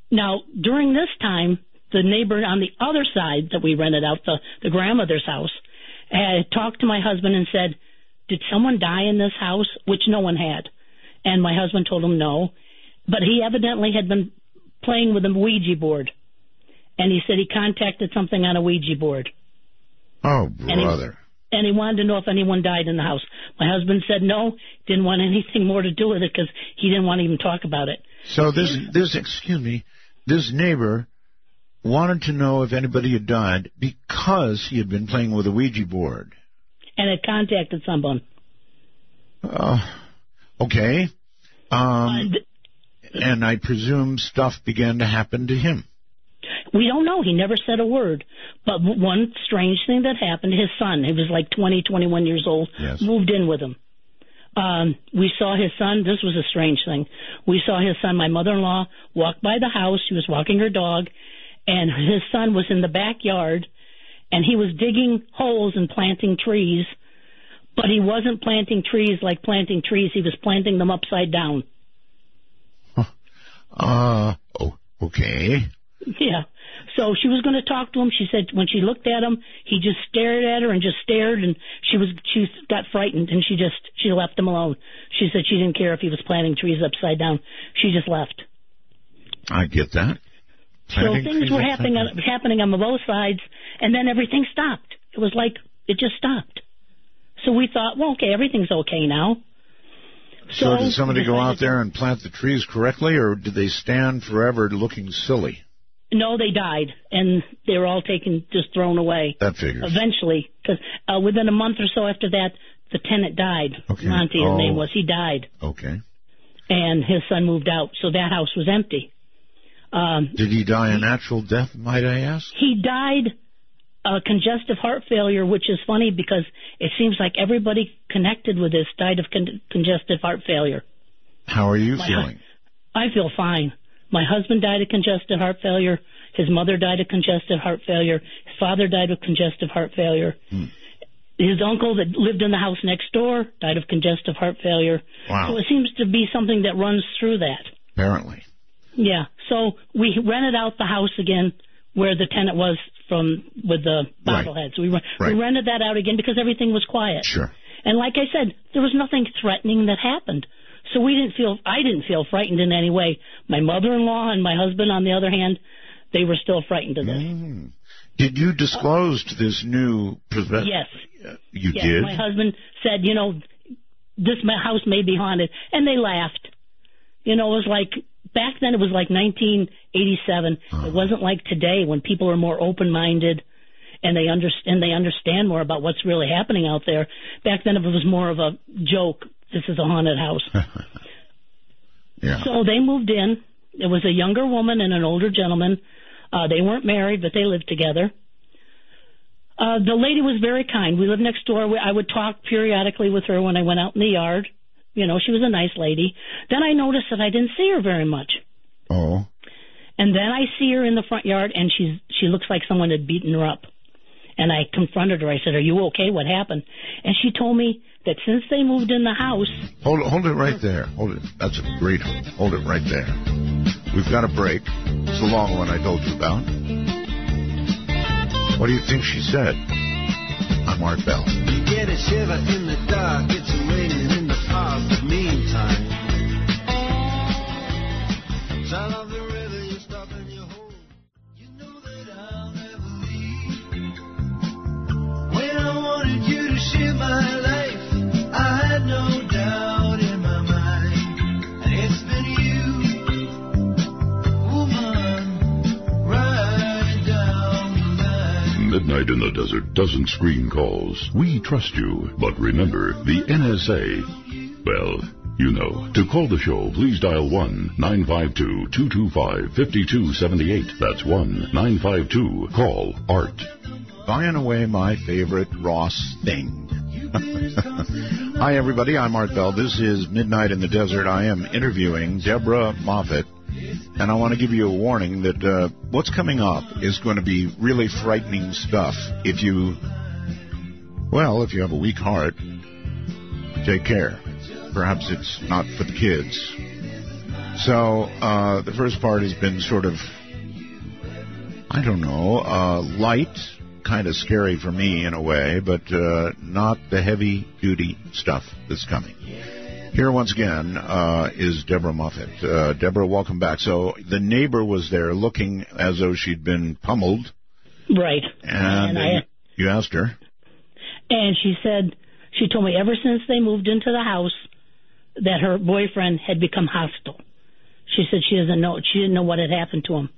Now, during this time, the neighbor on the other side that we rented out, the, the grandmother's house, had talked to my husband and said, Did someone die in this house? Which no one had. And my husband told him no. But he evidently had been playing with a Ouija board. And he said he contacted something on a Ouija board. Oh, brother. And he, and he wanted to know if anyone died in the house. My husband said no, didn't want anything more to do with it because he didn't want to even talk about it. So this, this, excuse me, this neighbor wanted to know if anybody had died because he had been playing with a Ouija board. And had contacted someone. Uh, okay. Um, and I presume stuff began to happen to him. We don't know. He never said a word. But one strange thing that happened, his son, he was like 20, 21 years old, yes. moved in with him. Um, we saw his son. This was a strange thing. We saw his son, my mother-in-law, walk by the house. She was walking her dog, and his son was in the backyard and he was digging holes and planting trees, but he wasn't planting trees like planting trees. He was planting them upside down. Uh, oh, okay. Yeah. So she was going to talk to him. She said when she looked at him, he just stared at her and just stared, and she was she got frightened and she just she left him alone. She said she didn't care if he was planting trees upside down. She just left. I get that. So things were happening on, happening on both sides, and then everything stopped. It was like it just stopped. So we thought, well, okay, everything's okay now. So, so did somebody go out there and plant the trees correctly, or did they stand forever looking silly? No, they died, and they were all taken, just thrown away. That figures. Eventually, because uh, within a month or so after that, the tenant died. Okay. Monty, his oh. name was. He died. Okay. And his son moved out, so that house was empty. Um, Did he die a natural death, might I ask? He died a congestive heart failure, which is funny because it seems like everybody connected with this died of con- congestive heart failure. How are you My feeling? Hu- I feel fine. My husband died of congestive heart failure. His mother died of congestive heart failure. His father died of congestive heart failure. Hmm. His uncle that lived in the house next door died of congestive heart failure. Wow. So it seems to be something that runs through that. Apparently. Yeah. So we rented out the house again where the tenant was from with the bobbleheads. Right. We, re- right. we rented that out again because everything was quiet. Sure. And like I said, there was nothing threatening that happened. So we didn't feel, I didn't feel frightened in any way. My mother-in-law and my husband, on the other hand, they were still frightened of this. Mm. Did you disclose to this new? Profe- Yes. You Yes. did. My husband said, you know, this house may be haunted, and they laughed. You know, it was like back then. It was like 1987. Uh-huh. It wasn't like today when people are more open-minded and they understand they understand more about what's really happening out there. Back then, it was more of a joke. This is a haunted house. yeah. So they moved in. It was a younger woman and an older gentleman. Uh, they weren't married, but they lived together. Uh, the lady was very kind. We lived next door. We, I would talk periodically with her when I went out in the yard. You know, she was a nice lady. Then I noticed that I didn't see her very much. oh. And then I see her in the front yard, and she's she looks like someone had beaten her up. And I confronted her. I said, "Are you okay? What happened?" And she told me that since they moved in the house, Hold it, hold it right there. Hold it. That's a great hold. Hold it right there. We've got a break. It's the long one I told you about. What do you think she said? I'm Art Bell. You get a shiver in the dark, it's raining in the doesn't screen calls. We trust you. But remember, the NSA. Well, you know. To call the show, please dial 1 952 225 5278. That's 1 952 Call ART. Buying away my favorite Ross thing. Hi, everybody. I'm Art Bell. This is Midnight in the Desert. I am interviewing Deborah Moffitt. And I want to give you a warning that uh, what's coming up is going to be really frightening stuff. If you, well, if you have a weak heart, take care. Perhaps it's not for the kids. So uh, the first part has been sort of, I don't know, uh, light, kind of scary for me in a way, but uh, not the heavy duty stuff that's coming. Here once again uh, is Deborah Moffitt. Uh, Deborah, welcome back. So the neighbor was there looking as though she'd been pummeled, right? and, And I- you asked her. And she said she told me ever since they moved into the house that her boyfriend had become hostile. She said she doesn't know she didn't know what had happened to him.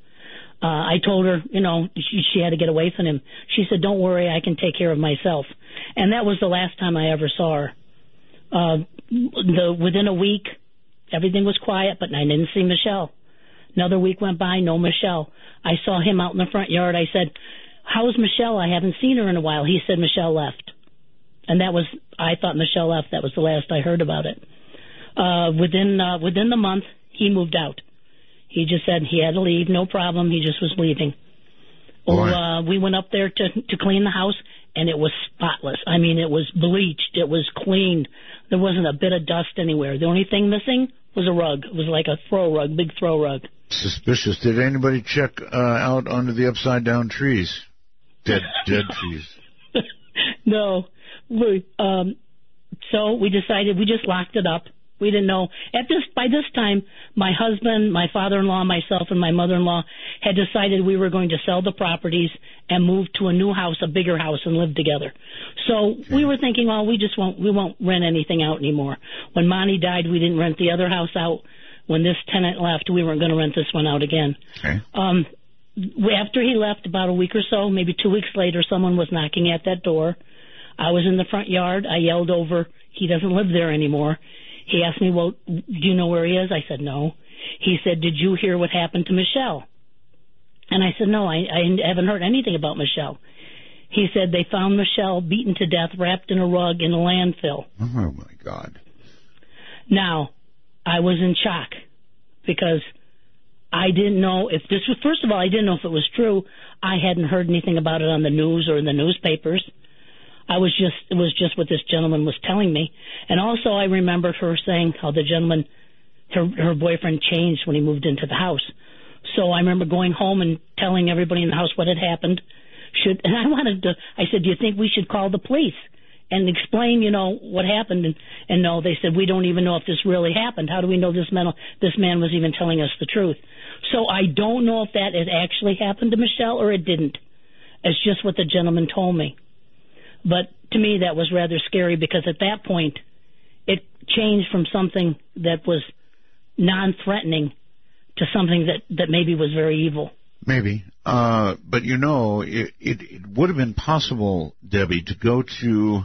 Uh, I told her, you know, she, she had to get away from him. She said, "Don't worry, I can take care of myself." And that was the last time I ever saw her. Uh, the within a week, everything was quiet, but I didn't see Michelle. Another week went by, no Michelle. I saw him out in the front yard. I said, "How's Michelle? I haven't seen her in a while." He said Michelle left, and that was I thought Michelle left. That was the last I heard about it. Uh, within uh, within the month, he moved out. He just said he had to leave, no problem. He just was leaving. Oh, Boy. uh, we went up there to to clean the house, and it was spotless. I mean, it was bleached. It was cleaned. There wasn't a bit of dust anywhere. The only thing missing was a rug. It was like a throw rug, big throw rug. Suspicious. Did anybody check uh, out under the upside down trees? Dead, dead trees. no, we, um, so we decided we just locked it up. We didn't know at this by this time. My husband, my father-in-law, myself, and my mother-in-law had decided we were going to sell the properties and move to a new house, a bigger house, and live together. So we were thinking, oh, we just won't we won't rent anything out anymore. When Monty died, we didn't rent the other house out. When this tenant left, we weren't going to rent this one out again. Okay. Um, after he left, about a week or so, maybe two weeks later, someone was knocking at that door. I was in the front yard. I yelled over, he doesn't live there anymore. He asked me, well, do you know where he is? I said, no. He said, did you hear what happened to Michelle? And I said, no, I, I haven't heard anything about Michelle. He said they found Michelle beaten to death, wrapped in a rug in a landfill. Oh my God. Now, I was in shock because I didn't know if this was, first of all, I didn't know if it was true. I hadn't heard anything about it on the news or in the newspapers. I was just, it was just what this gentleman was telling me. And also I remembered her saying how the gentleman, her, her boyfriend changed when he moved into the house. So I remember going home and telling everybody in the house what had happened. Should, and I wanted to, I said, do you think we should call the police? and explain, you know, what happened. And, and no, they said we don't even know if this really happened. How do we know this man this man was even telling us the truth? So I don't know if that had actually happened to Michelle or it didn't. as just what the gentleman told me. But to me, that was rather scary because at that point, it changed from something that was non-threatening to something that that maybe was very evil. Maybe. Uh, but you know, it, it, it would have been possible, Debbie, to go to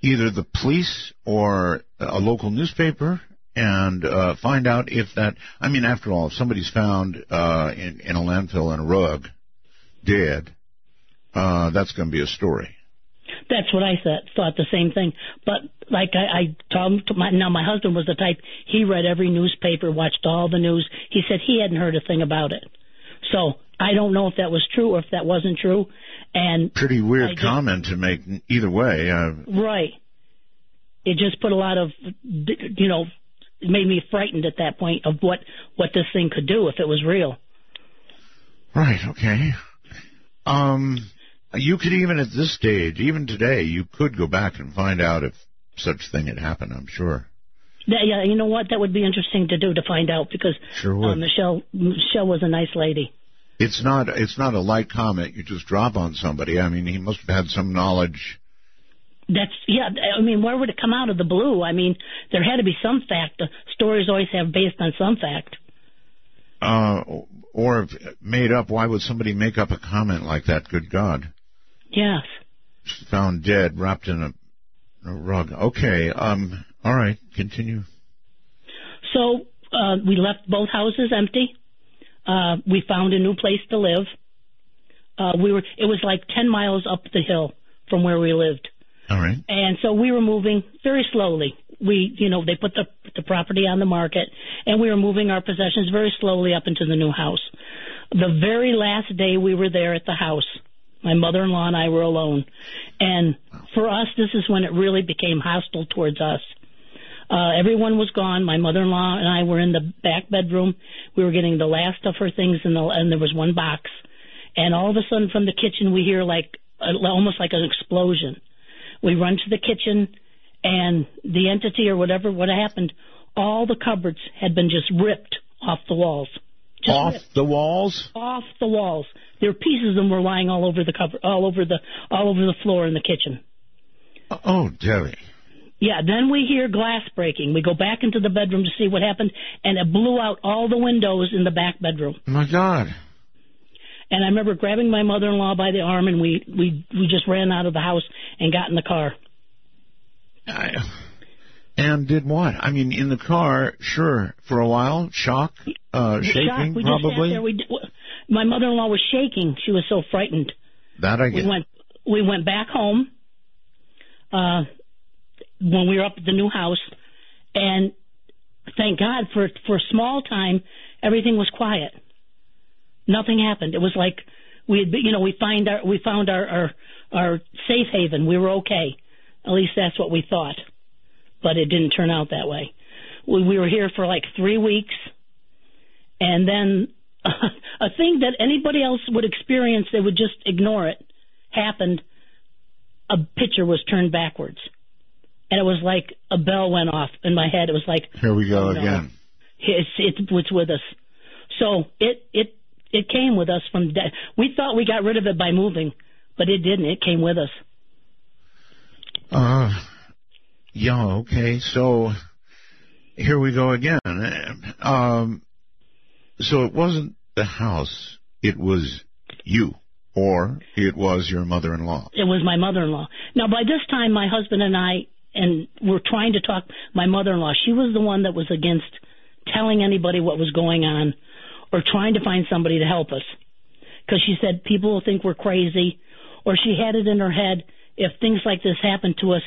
either the police or a local newspaper and uh, find out if that. I mean, after all, if somebody's found uh, in, in a landfill in a rug, dead, uh, that's going to be a story. That's what I thought. Thought the same thing. But like I, I told to my now my husband was the type he read every newspaper, watched all the news. He said he hadn't heard a thing about it. So I don't know if that was true or if that wasn't true. And Pretty weird just- comment to make either way. Uh, right, it just put a lot of you know made me frightened at that point of what what this thing could do if it was real. Right. Okay. Um, you could even at this stage, even today, you could go back and find out if such thing had happened. I'm sure. Yeah, you know what? That would be interesting to do to find out because Sure would. uh, Michelle Michelle was a nice lady. It's not. It's not a light comment you just drop on somebody. I mean, he must have had some knowledge. That's yeah. I mean, where would it come out of the blue? I mean, there had to be some fact. The stories always have based on some fact. Uh, or made up. Why would somebody make up a comment like that? Good God. Yes. Found dead, wrapped in a, a rug. Okay. Um. All right. Continue. So uh, we left both houses empty. Uh, we found a new place to live. Uh, we were. It was like ten miles up the hill from where we lived. All right. And so we were moving very slowly. We, you know, they put the the property on the market, and we were moving our possessions very slowly up into the new house. The very last day we were there at the house, my mother-in-law and I were alone, and for us, this is when it really became hostile towards us. Uh, everyone was gone. My mother-in-law and I were in the back bedroom. We were getting the last of her things, in the, and there was one box. And all of a sudden, from the kitchen, we hear like a, almost like an explosion. We run to the kitchen, and the entity or whatever, what happened, all the cupboards had been just ripped off the walls. Just Off ripped the walls. off the walls. There were pieces of them were lying all over the cover, all over the, all over the floor in the kitchen. Oh, Debbie. Yeah, then we hear glass breaking. We go back into the bedroom to see what happened, and it blew out all the windows in the back bedroom. My God. And I remember grabbing my mother-in-law by the arm, and we we we just ran out of the house and got in the car. I, and did what? I mean, in the car, sure, for a while, shock, uh, shaking, Shocked. We just sat probably. there. We, my mother-in-law was shaking. She was so frightened. That I We went we went back home uh when we were up at the new house and thank God for for a small time everything was quiet. Nothing happened. It was like we had you know we find our we found our our our safe haven. We were okay. At least that's what we thought. But it didn't turn out that way. We we were here for like 3 weeks and then a thing that anybody else would experience they would just ignore it happened, a picture was turned backwards. And it was like a bell went off in my head. It was like, Here we go Oh, no. again. it's, it's, it's with us. So it, it, it came with us from, de- we thought we got rid of it by moving, but it didn't. It came with us. Uh, yeah, okay. So here we go again. Um, so it wasn't the house, it was you, or it was your mother-in-law. It was my mother-in-law. Now, by this time, my husband and I, and we're trying to talk. My mother-in-law, she was the one that was against telling anybody what was going on, or trying to find somebody to help us, because she said people will think we're crazy, or she had it in her head if things like this happen to us,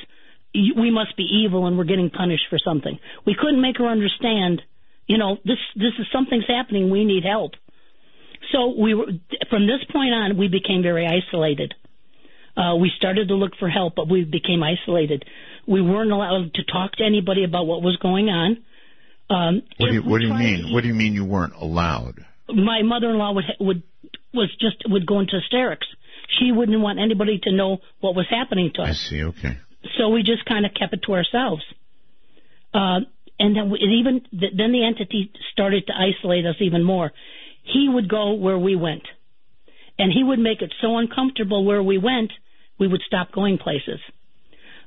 we must be evil and we're getting punished for something. We couldn't make her understand. You know, this this is something's happening. We need help. So we were from this point on, we became very isolated. Uh, we started to look for help, but we became isolated. We weren't allowed to talk to anybody about what was going on. Um, What do you, what do you mean? to- What do you mean you weren't allowed? my mother-in-law would would was just would go into hysterics. She wouldn't want anybody to know what was happening to us. I see, okay. So we just kind of kept it to ourselves. Uh, and then it even then the entity started to isolate us even more. He would go where we went, and he would make it so uncomfortable where we went, we would stop going places.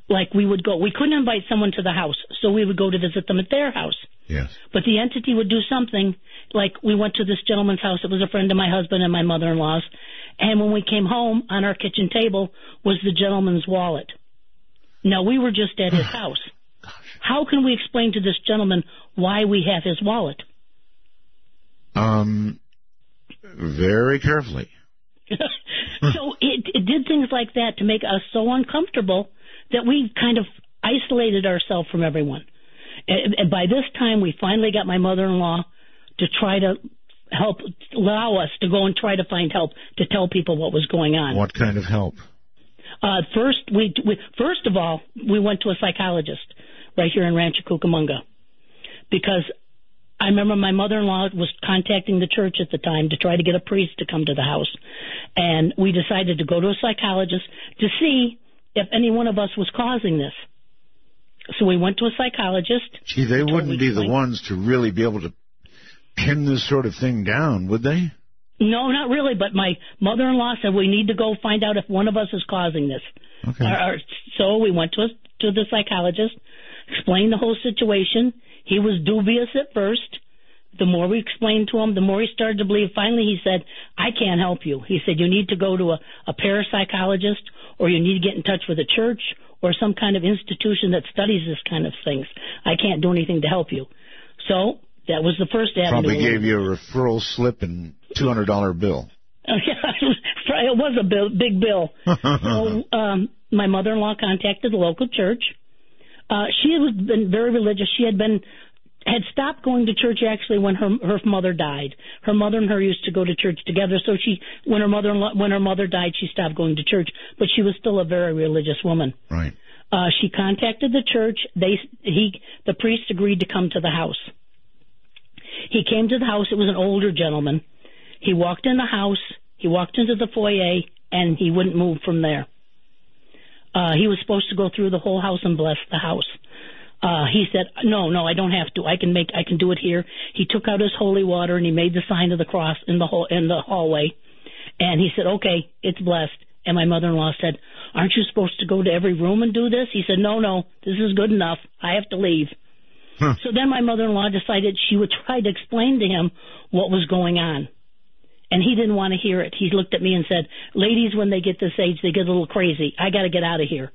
Like we would go, we couldn't invite someone to the house, so we would go to visit them at their house. Yes. But the entity would do something like we went to this gentleman's house. It was a friend of my husband and my mother-in-law's. And when we came home, on our kitchen table was the gentleman's wallet. Now we were just at his house. How can we explain to this gentleman why we have his wallet? Um, very carefully. so it, it did things like that to make us so uncomfortable that we kind of isolated ourselves from everyone. And, and by this time, we finally got my mother-in-law to try to help, allow us to go and try to find help to tell people what was going on. What kind of help? Uh, first, we, we first of all, we went to a psychologist right here in Rancho Cucamonga because I remember my mother-in-law was contacting the church at the time to try to get a priest to come to the house, and we decided to go to a psychologist to see if any one of us was causing this. So we went to a psychologist. Gee, they wouldn't be the ones to really be able to pin this sort of thing down, would they? No, not really, but my mother-in-law said we need to go find out if one of us is causing this. Okay. Our- our- so we went to a, to the psychologist, explained the whole situation. He was dubious at first. The more we explained to him, the more he started to believe. Finally, he said, "I can't help you." He said, "You need to go to a, a parapsychologist, or you need to get in touch with a church or some kind of institution that studies this kind of things. I can't do anything to help you." So that was the first avenue. Probably gave you a referral slip and two hundred dollar bill. it was a bill, big bill. so um, my mother-in-law contacted the local church. Uh, she had been very religious. She had been had stopped going to church actually when her her mother died. Her mother and her used to go to church together. So she when her mother when her mother died, she stopped going to church. But she was still a very religious woman. Right. Uh, she contacted the church. They he the priest agreed to come to the house. He came to the house. It was an older gentleman. He walked in the house. He walked into the foyer, and he wouldn't move from there. Uh, he was supposed to go through the whole house and bless the house. Uh, he said, "No, no, I don't have to. I can make. I can do it here." He took out his holy water and he made the sign of the cross in the hall in the hallway, and he said, "Okay, it's blessed." And my mother-in-law said, "Aren't you supposed to go to every room and do this?" He said, "No, no, this is good enough. I have to leave." Huh. So then my mother-in-law decided she would try to explain to him what was going on. And he didn't want to hear it. He looked at me and said, "Ladies, when they get this age, they get a little crazy. I got to get out of here."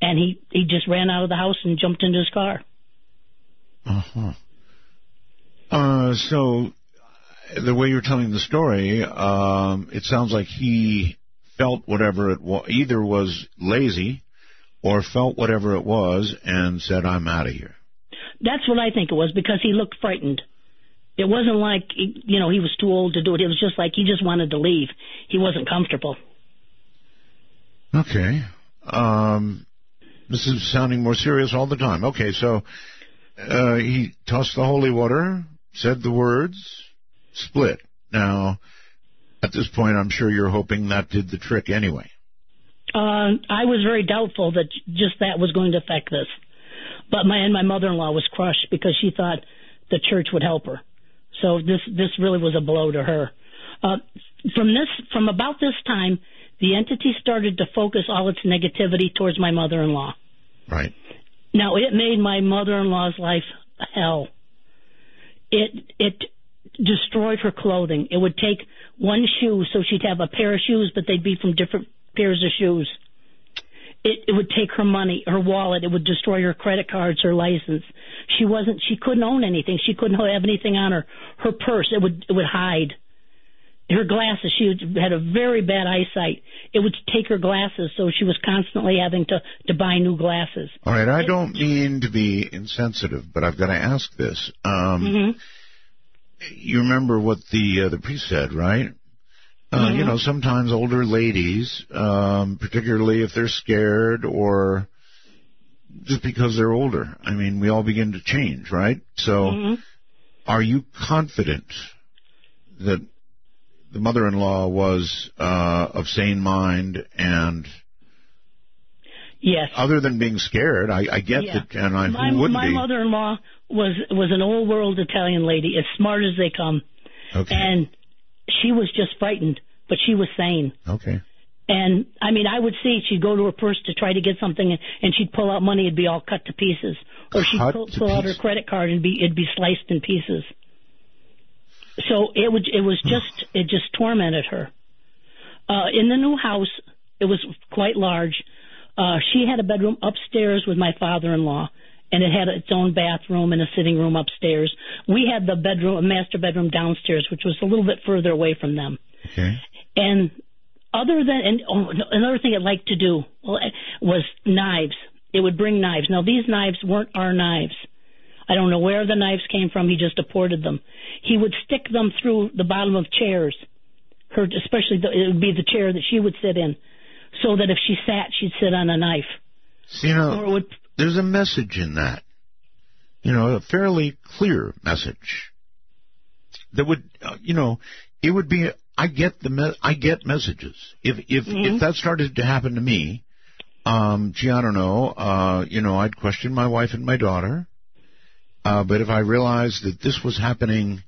And he he just ran out of the house and jumped into his car. Uh-huh. Uh So, the way you're telling the story, um, it sounds like he felt whatever it was, either was lazy or felt whatever it was and said, "I'm out of here." That's what I think it was because he looked frightened. It wasn't like you know he was too old to do it. It was just like he just wanted to leave. He wasn't comfortable. Okay. Um, this is sounding more serious all the time. Okay, so uh, he tossed the holy water, said the words, split. Now, at this point, I'm sure you're hoping that did the trick anyway. Uh, I was very doubtful that just that was going to affect this. But my and my mother-in-law was crushed because she thought the church would help her. So this this really was a blow to her. Uh, from this from about this time, the entity started to focus all its negativity towards my mother-in-law. Right. Now it made my mother-in-law's life hell. It it destroyed her clothing. It would take one shoe, so she'd have a pair of shoes, but they'd be from different pairs of shoes. It, it would take her money, her wallet. It would destroy her credit cards, her license. She wasn't. She couldn't own anything. She couldn't have anything on her. Her purse. It would. It would hide. Her glasses. She had a very bad eyesight. It would take her glasses, so she was constantly having to to buy new glasses. All right. I don't mean to be insensitive, but I've got to ask this. Um, hmm You remember what the uh, the priest said, right? Uh, You know, sometimes older ladies, um, particularly if they're scared or just because they're older. I mean, we all begin to change, right? So, hmm are you confident that the mother-in-law was uh, of sane mind and Yes. other than being scared, I, I get Yeah. that, and I my who wouldn't my be? mother-in-law was was an old world Italian lady, as smart as they come, okay. and she was just frightened but she was sane. Okay. And I mean, I would see she'd go to her purse to try to get something, and, she'd pull out money. It'd be all cut to pieces, or she'd Cut pull, pull out her credit card and be it'd be sliced in pieces. So it would it was just it just tormented her. Uh, in the new house, it was quite large. Uh, she had a bedroom upstairs with my father-in-law, and it had its own bathroom and a sitting room upstairs. We had the bedroom, a master bedroom downstairs, which was a little bit further away from them. Okay. And other than and oh, another thing it liked to do was knives. It would bring knives. Now these knives weren't our knives. I don't know where the knives came from. He just apported them. He would stick them through the bottom of chairs. Her, especially the, it would be the chair that she would sit in, so that if she sat, she'd sit on a knife. You know, would there's a message in that. You know, a fairly clear message. That would, uh, you know, it would be. I get the me- I get messages. If if Mm-hmm. if that started to happen to me, um, gee, I don't know. Uh, you know, I'd question my wife and my daughter. Uh, but if I realized that this was happening,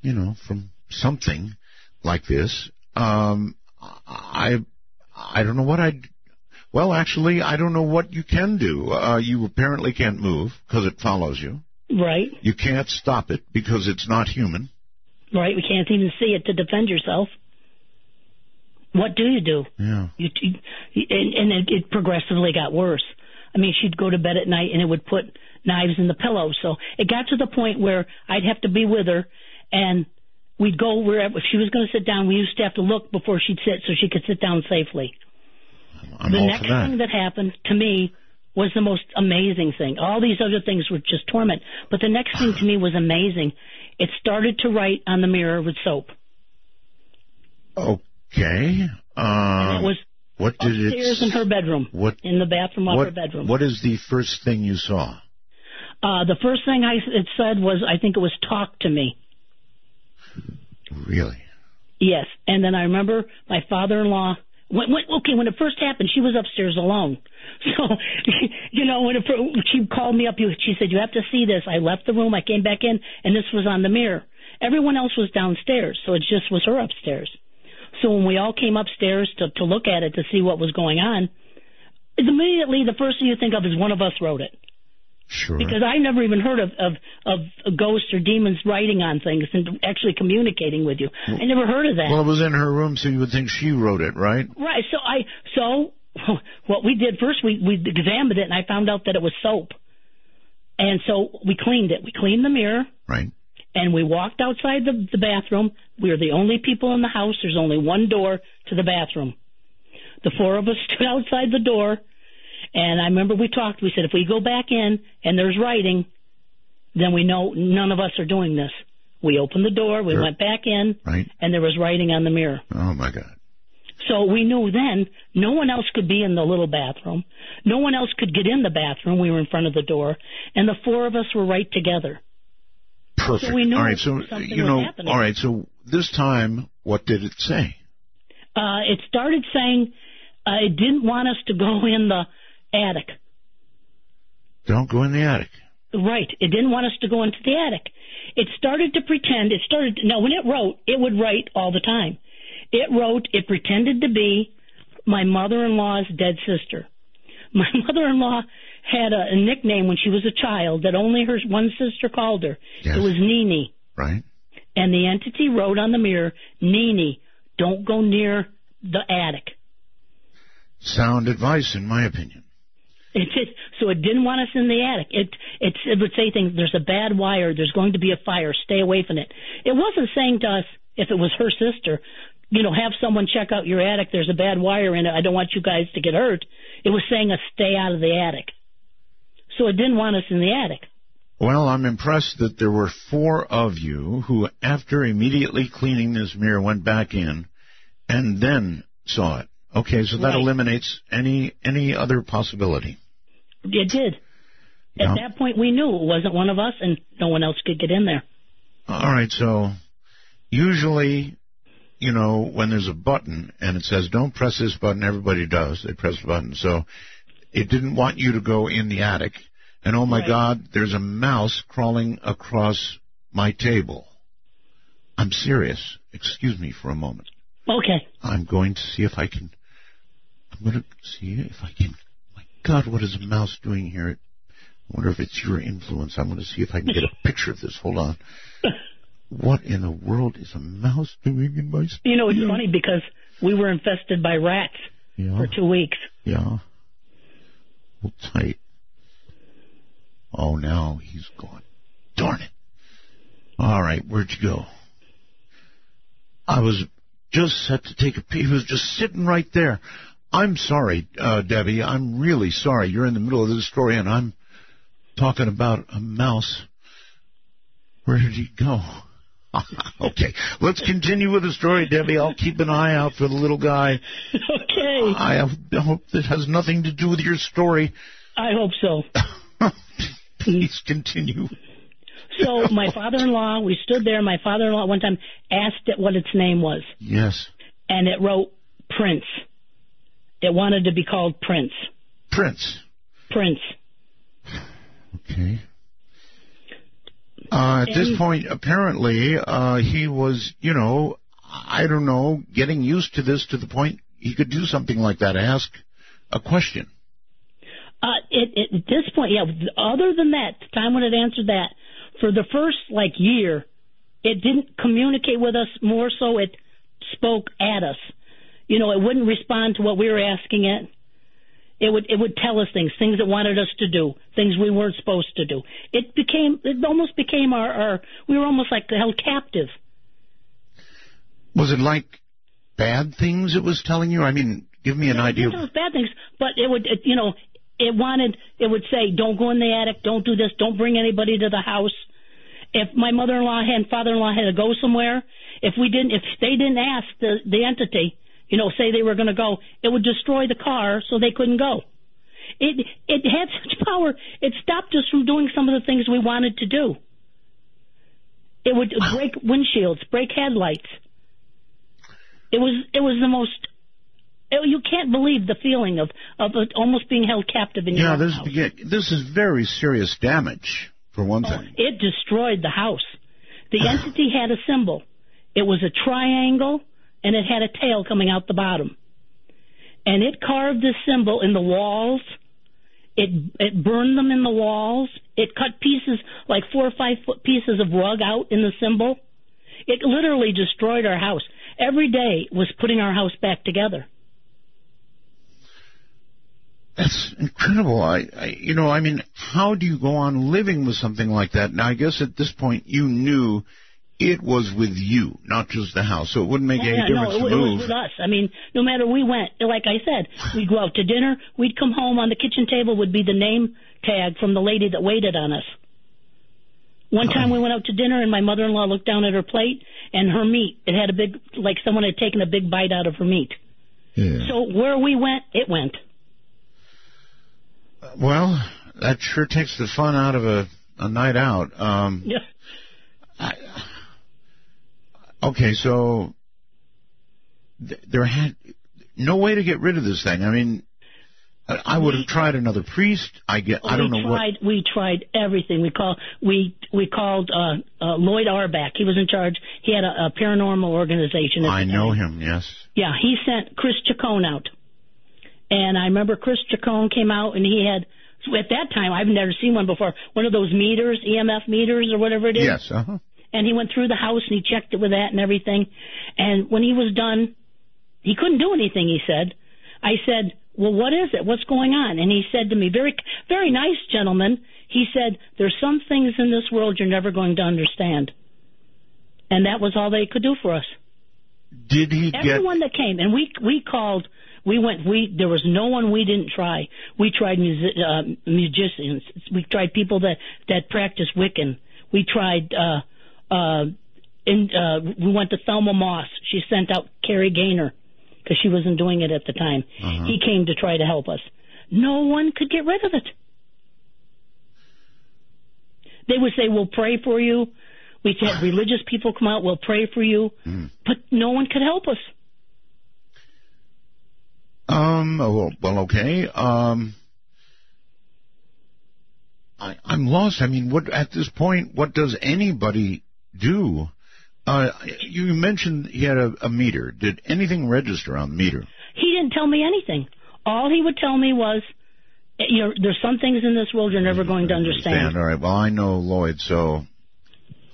you know, from something like this, um, I I don't know what I'd. Well, actually, I don't know what you can do. Uh, you apparently can't move because it follows you. right, You can't stop it because it's not human. Right. We can't even see it to defend yourself. What do you do? Yeah. You, you and, and it, it progressively got worse. I mean, she'd go to bed at night and it would put knives in the pillow. So it got to the point where I'd have to be with her, and we'd go wherever. If she was going to sit down, we used to have to look before she'd sit so she could sit down safely. I'm the all next for that. thing that happened to me was the most amazing thing. All these other things were just torment, but the next thing to me was amazing. It started to write on the mirror with soap. Okay. And Um, it was what did it? upstairs in her bedroom, What? in the bathroom of What? her bedroom. What is the first thing you saw? Uh, the first thing I it said was, I think it was talk to me. Really? Yes, and then I remember my father-in-law. When, when, okay, when it first happened, she was upstairs alone. So, you know, when it, she called me up, she said, "You have to see this." I left the room, I came back in, and this was on the mirror. Everyone else was downstairs, so it just was her upstairs. So when we all came upstairs to to look at it to see what was going on, immediately the first thing you think of is one of us wrote it. Sure. because I never even heard of, of of ghosts or demons writing on things and actually communicating with you. I never heard of that. well, it was in her room, so you would think she wrote it, right? right. So I so what we did first we we examined it and I found out that it was soap. And so we cleaned it. We cleaned the mirror Right. and we walked outside the the bathroom. We were the only people in the house. There's only one door to the bathroom. The four of us stood outside the door and I remember we talked. We said if we go back in and there's writing, then we know none of us are doing this. We opened the door, we Sure. went back in, Right. and there was writing on the mirror. Oh my God. So we knew then no one else could be in the little bathroom. No one else could get in the bathroom. We were in front of the door, and the four of us were right together. Perfect. we knew all right. So you know. happening. All right. So this time, what did it say? Uh, it started saying uh, it didn't want us to go in the attic. Don't go in the attic. Right. It didn't want us to go into the attic. It started to pretend. It started. No, when it wrote, it would write all the time. It wrote. It pretended to be my mother-in-law's dead sister. My mother-in-law had a, a nickname when she was a child that only her one sister called her. Yes. It was Nini. Right. And the entity wrote on the mirror, Nini, don't go near the attic. Sound advice, in my opinion. It did, so it didn't want us in the attic. It, it it would say things. There's a bad wire. There's going to be a fire. Stay away from it. It wasn't saying to us if it was her sister, you know, have someone check out your attic. There's a bad wire in it. I don't want you guys to get hurt. It was saying us stay out of the attic. So it didn't want us in the attic. Well, I'm impressed that there were four of you who, after immediately cleaning this mirror, went back in and then saw it. Okay, so that Right. eliminates any any other possibility. It did. At that point, we knew it wasn't one of us, and no one else could get in there. All right, so usually, you know, when there's a button and it says don't press this button, everybody does. They press the button. So it didn't want you to go in the attic. And oh my Right. God, there's a mouse crawling across my table. I'm serious. Excuse me for a moment. Okay. I'm going to see if I can. I'm going to see if I can. God, what is a mouse doing here? I wonder if it's your influence. I'm going to see if I can get a picture of this. Hold on. What in the world is a mouse doing in my? You know, it's funny because we were infested by rats Yeah. for two weeks. Yeah. Hold tight. Oh, now he's gone. Darn it. All right, where'd you go? I was just set to take a pee. He was just sitting right there. I'm sorry, uh, Debbie. I'm really sorry. You're in the middle of this story and I'm talking about a mouse. Where did he go? okay, let's continue with the story, Debbie. I'll keep an eye out for the little guy. Okay. I hope it has nothing to do with your story. I hope so. Please continue. So my father-in-law, we stood there. My father-in-law one time asked it what its name was, Yes. and it wrote Prince. It wanted to be called Prince. Prince. Prince. Okay. Uh, at this point, apparently, uh, he was, you know, I don't know, getting used to this to the point he could do something like that, ask a question. Uh, it, it, at this point, yeah. Other than that, the time when it answered that, for the first like year, it didn't communicate with us. More so, it spoke at us. You know, it wouldn't respond to what we were asking it. It would it would tell us things, things it wanted us to do, things we weren't supposed to do. It became it almost became our, our we were almost like held captive. Was it like bad things it was telling you? I mean, give me an idea. It was bad things, but it would, it, you know, it wanted, it would say, don't go in the attic, don't do this, don't bring anybody to the house. If my mother-in-law and father-in-law had to go somewhere, if we didn't, if they didn't ask the the entity, you know, say they were going to go, it would destroy the car so they couldn't go. It it had such power. It stopped us from doing some of the things we wanted to do. It would break windshields, break headlights. It was it was the most. It, you can't believe the feeling of of almost being held captive in your Yeah, own this house. this is very serious damage for one Oh, thing. it destroyed the house. The entity had a symbol. It was a triangle, and it had a tail coming out the bottom. And it carved this symbol in the walls. It it burned them in the walls. It cut pieces, like four or five foot pieces of rug out in the symbol. It literally destroyed our house. Every day was putting our house back together. That's incredible. I, I, you know, I mean, how do you go on living with something like that? Now, I guess at this point you knew it was with you, not just the house, so it wouldn't make Oh, any yeah, difference no, it, to it move. was with us. I mean, no matter we went, like I said, we'd go out to dinner. We'd come home on the kitchen table would be the name tag from the lady that waited on us. One time we went out to dinner and my mother-in-law looked down at her plate and her meat, it had a big, like someone had taken a big bite out of her meat. Yeah. So where we went, it went. Well, that sure takes the fun out of a, a night out. Um, Yeah. I, okay, so th- there had no way to get rid of this thing. I mean, I, I would have tried another priest. I get. I don't we know what. tried, We tried everything. We call we we called uh, uh, Lloyd Auerbach. He was in charge. He had a, a paranormal organization. I know him. Yes. Yeah, he sent Chris Chacon out. And I remember Chris Chacon came out and he had, at that time, I've never seen one before, one of those meters, EMF meters or whatever it is. Yes. Uh huh. And he went through the house and he checked it with that and everything. And when he was done, he couldn't do anything, he said. I said, well, what is it? What's going on? And he said to me, very, very nice gentleman, he said, there's some things in this world you're never going to understand. And that was all they could do for us. Did he get? Everyone that came, and we we called, we went, we there was no one we didn't try. We tried music, uh, musicians. We tried people that that practice Wiccan. We tried. uh uh in, uh, we went to Thelma Moss. She sent out Kerry Gaynor because she wasn't doing it at the time. Uh-huh. He came to try to help us. No one could get rid of it. They would say, "We'll pray for you." We had religious people come out. We'll pray for you, Hmm. but no one could help us. Um. Well, well, okay. Um. I, I'm lost. I mean, what at this point? What does anybody do? Uh, you mentioned he had a, a meter. Did anything register on the meter? He didn't tell me anything. All he would tell me was, you know, there's some things in this world you're never going to understand. All right. Well, I know Lloyd, so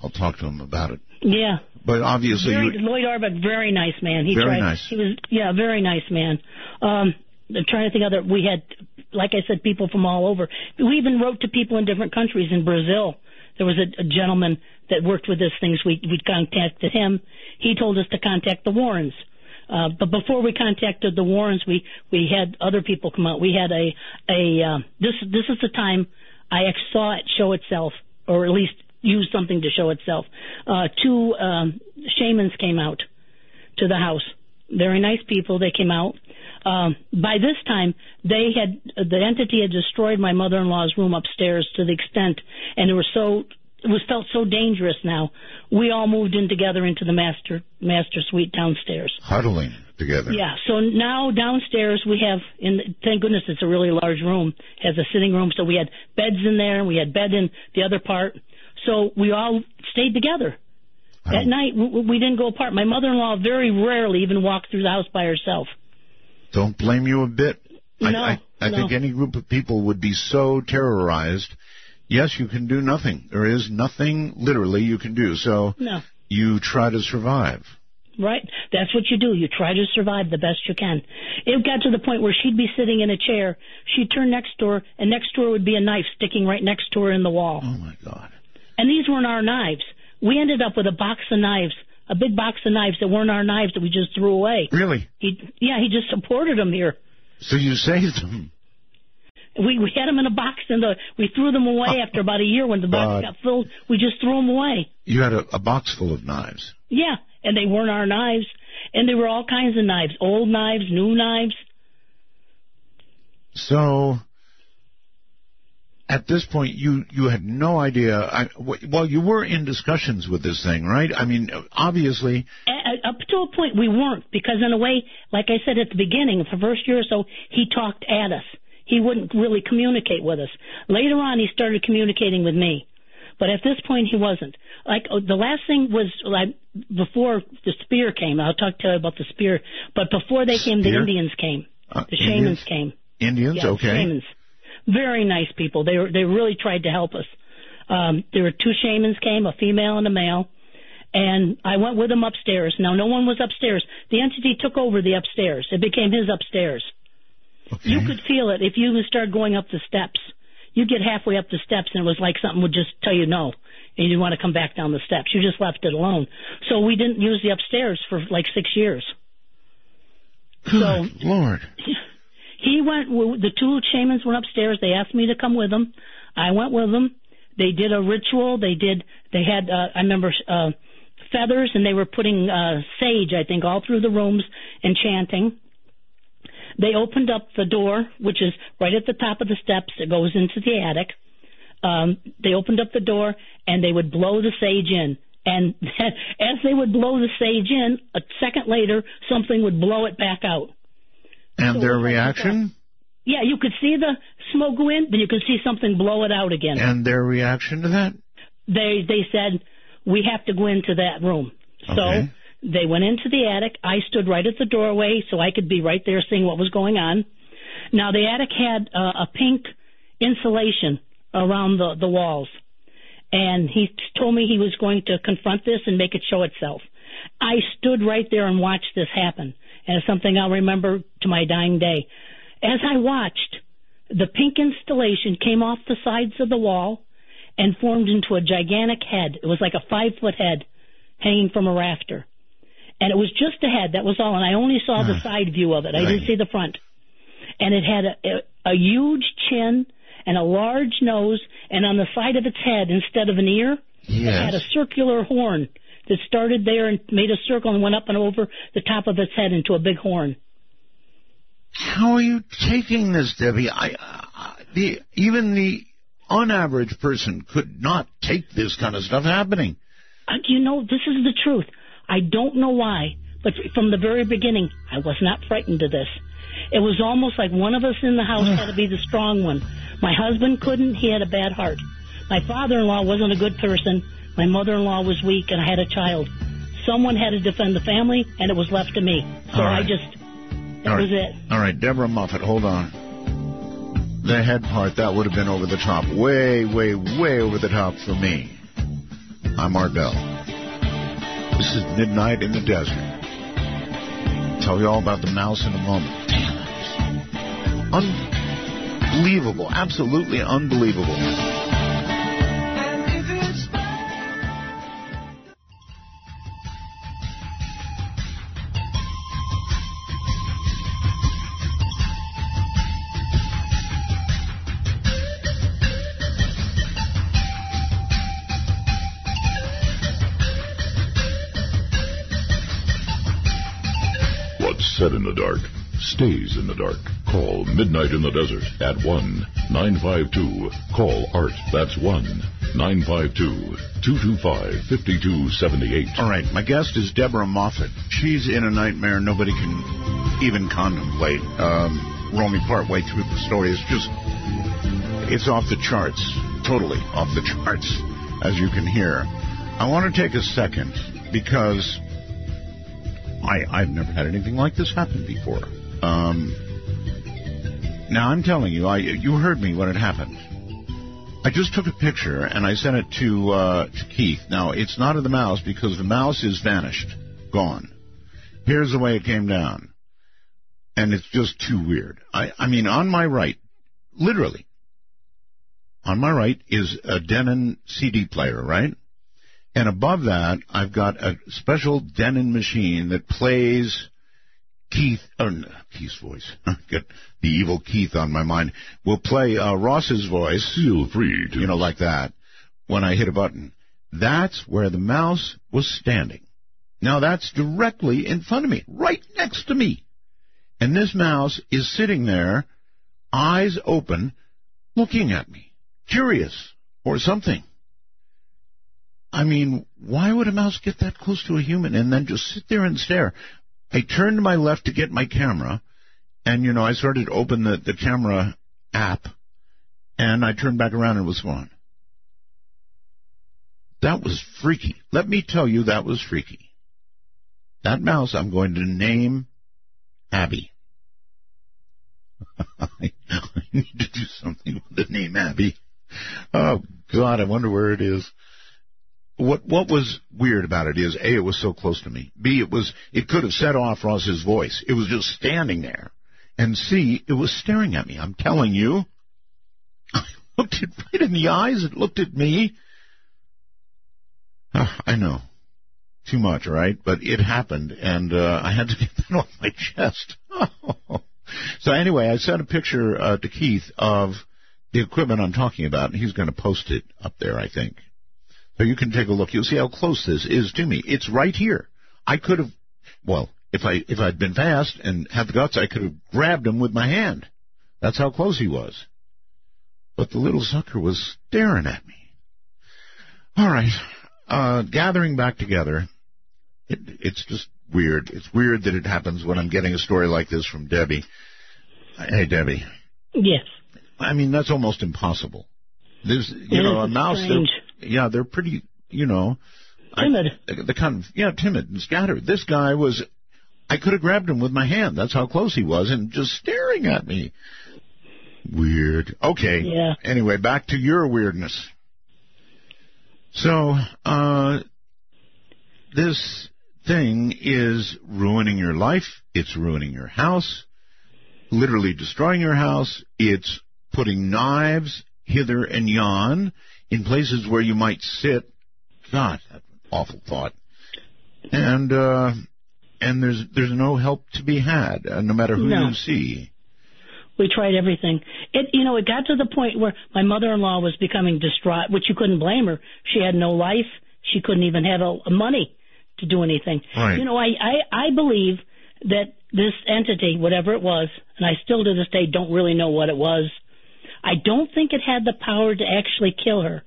I'll talk to him about it. Yeah. But obviously, Very, you, Lloyd Auerbach, very nice man. He Very tried, nice. He was, yeah, very nice man. Um, I'm trying to think of other. We had, like I said, people from all over. We even wrote to people in different countries. In Brazil, there was a, a gentleman that worked with this things. We we contacted him. He told us to contact the Warrens. Uh, but before we contacted the Warrens, we we had other people come out. We had a a uh, this this is the time I saw it show itself, or at least use something to show itself. Uh, two um, shamans came out to the house. Very nice people. They came out. Um, by this time, they had the entity had destroyed my mother-in-law's room upstairs to the extent, and it was so it was felt so dangerous. Now we all moved in together into the master master suite downstairs. huddling together. Yeah. So now downstairs we have, in thank goodness it's a really large room. Has a sitting room, so we had beds in there, and we had bed in the other part. So we all stayed together. At night we, we didn't go apart. My mother-in-law very rarely even walked through the house by herself. Don't blame you a bit. I, No, I, I no. think any group of people would be so terrorized. Yes, you can do nothing. There is nothing literally you can do. So No. you try to survive. Right? That's what you do. You try to survive the best you can. It got to the point where she'd be sitting in a chair, she'd turn next door, and next door would be a knife sticking right next to her in the wall. Oh my God. And these weren't our knives. We ended up with a box of knives, a big box of knives that weren't our knives that we just threw away. Really? He, yeah, he just apported them here. So you saved them. We we had them in a box, and the we threw them away uh, after about a year when the box God. got filled. We just threw them away. You had a, a box full of knives. Yeah, and they weren't our knives, and they were all kinds of knives, old knives, new knives. So at this point, you you had no idea. I, well, you were in discussions with this thing, right? I mean, obviously, A- up to a point we weren't because in a way like i said at the beginning the first year or so he talked at us. He wouldn't really communicate with us. Later on he started communicating with me. But at this point he wasn't. Like oh, the last thing was like before the spear came. I'll talk to you about the spear. But before they came the indians came. Uh, the shamans Indians? came. Indians, yeah, okay. shamans. Very nice people. They were, they really tried to help us. Um, there were two shamans came, a female and a male, and I went with them upstairs. Now no one was upstairs. The entity took over the upstairs. It became his upstairs. okay. You could feel it if you started going up the steps. You'd get halfway up the steps and it was like something would just tell you no. And you want to come back down the steps. You just left it alone. So we didn't use the upstairs for like six years. Good Lord. he went. The two shamans went upstairs. They asked me to come with them. I went with them. They did a ritual. They did. They had. Uh, I remember uh, feathers, and they were putting uh, sage. I think all through the rooms and chanting. They opened up the door, which is right at the top of the steps that goes into the attic. Um, they opened up the door, and they would blow the sage in. And as they would blow the sage in, a second later, something would blow it back out. And So their reaction? Yeah, you could see the smoke go in, then you could see something blow it out again. And their reaction to that? They they said we have to go into that room. So Okay. they went into the attic. I stood right at the doorway so I could be right there seeing what was going on. Now the attic had uh, a pink insulation around the the walls, and he told me he was going to confront this and make it show itself. I stood right there and watched this happen, and it's something I'll remember to my dying day. As I watched, the pink installation came off the sides of the wall and formed into a gigantic head. It was like a five foot head hanging from a rafter. And it was just a head, that was all. And I only saw the side view of it. I didn't see the front. And it had a, a, a huge chin and a large nose, and on the side of its head, instead of an ear, it had a circular horn that started there and made a circle and went up and over the top of its head into a big horn. How are you taking this, Debbie? I, uh, the even the unaverage person could not take this kind of stuff happening. Uh, you know, this is the truth. I don't know why, but from the very beginning, I was not frightened of this. It was almost like one of us in the house had to be the strong one. My husband couldn't, he had a bad heart. My father in law wasn't a good person. My mother in law was weak, and I had a child. someone had to defend the family, and it was left to me. So All I just that right. was it. All right, Deborah Moffitt, hold on. The head part, that would have been over the top. Way, way, way over the top for me. I'm Art Bell. This is Midnight in the Desert. Tell you all about the mouse in a moment. Damn. Unbelievable. Absolutely unbelievable. Said in the dark stays in the dark. Call Midnight in the Desert at 1-952. Call Art. That's 1-952-225-5278. All right, my guest is Deborah Moffitt. She's in a nightmare nobody can even contemplate. Um, roll me part way through the story. It's just, it's off the charts. Totally off the charts, as you can hear. I want to take a second because I, I've never had anything like this happen before. Um, now I'm telling you, I you heard me when it happened. I just took a picture and I sent it to uh, to Keith. Now it's not of the mouse because the mouse is vanished, gone. Here's the way it came down, and it's just too weird. I I mean, on my right, literally, on my right is a Denon CD player, right? And above that, I've got a special Denon machine that plays Keith, or no, Keith's voice. Get the evil Keith on my mind. Will play uh, Ross's voice, Feel free to you know, like that, when I hit a button. That's where the mouse was standing. Now that's directly in front of me, right next to me. And this mouse is sitting there, eyes open, looking at me, curious or something. I mean, why would a mouse get that close to a human and then just sit there and stare? I turned to my left to get my camera, and you know, I started to open the, the camera app, and I turned back around and it was gone. That was freaky. Let me tell you, that was freaky. That mouse I'm going to name Abby. I, I need to do something with the name Abby. Oh God, I wonder where it is. What what was weird about it is A, it was so close to me. B, it was it could have set off Ross's voice. It was just standing there. And C, it was staring at me. I'm telling you. I looked it right in the eyes, it looked at me. Ah, I know. Too much, right? But it happened and uh, I had to get that off my chest. so anyway, I sent a picture uh, to Keith of the equipment I'm talking about, and he's going to post it up there, I think. So you can take a look. You'll see how close this is to me. It's right here. I could have, well, if I if I'd been fast and had the guts, I could have grabbed him with my hand. That's how close he was. But the little sucker was staring at me. All right, uh, gathering back together. It, it's just weird. It's weird that it happens when I'm getting a story like this from Debbie. Hey, Debbie. Yes. I mean, that's almost impossible. There's, you It know, a mouse. Strange. Yeah, they're pretty, you know, I- Timid. the, the kind of, yeah, timid and scattered. This guy was, I could have grabbed him with my hand. That's how close he was, and just staring at me. Weird. Okay. Yeah. Anyway, back to your weirdness. So, uh, this thing is ruining your life. It's ruining your house. Literally destroying your house. It's putting knives hither and yon in places where you might sit. God, that's an awful thought. And uh, and there's there's no help to be had, uh, no matter who No. you see. We tried everything. It, you know, it got to the point where my mother-in-law was becoming distraught, which you couldn't blame her. She had no life. She couldn't even have a, a money to do anything. Right. You know, I, I, I believe that this entity, whatever it was, and I still to this day don't really know what it was, I don't think it had the power to actually kill her.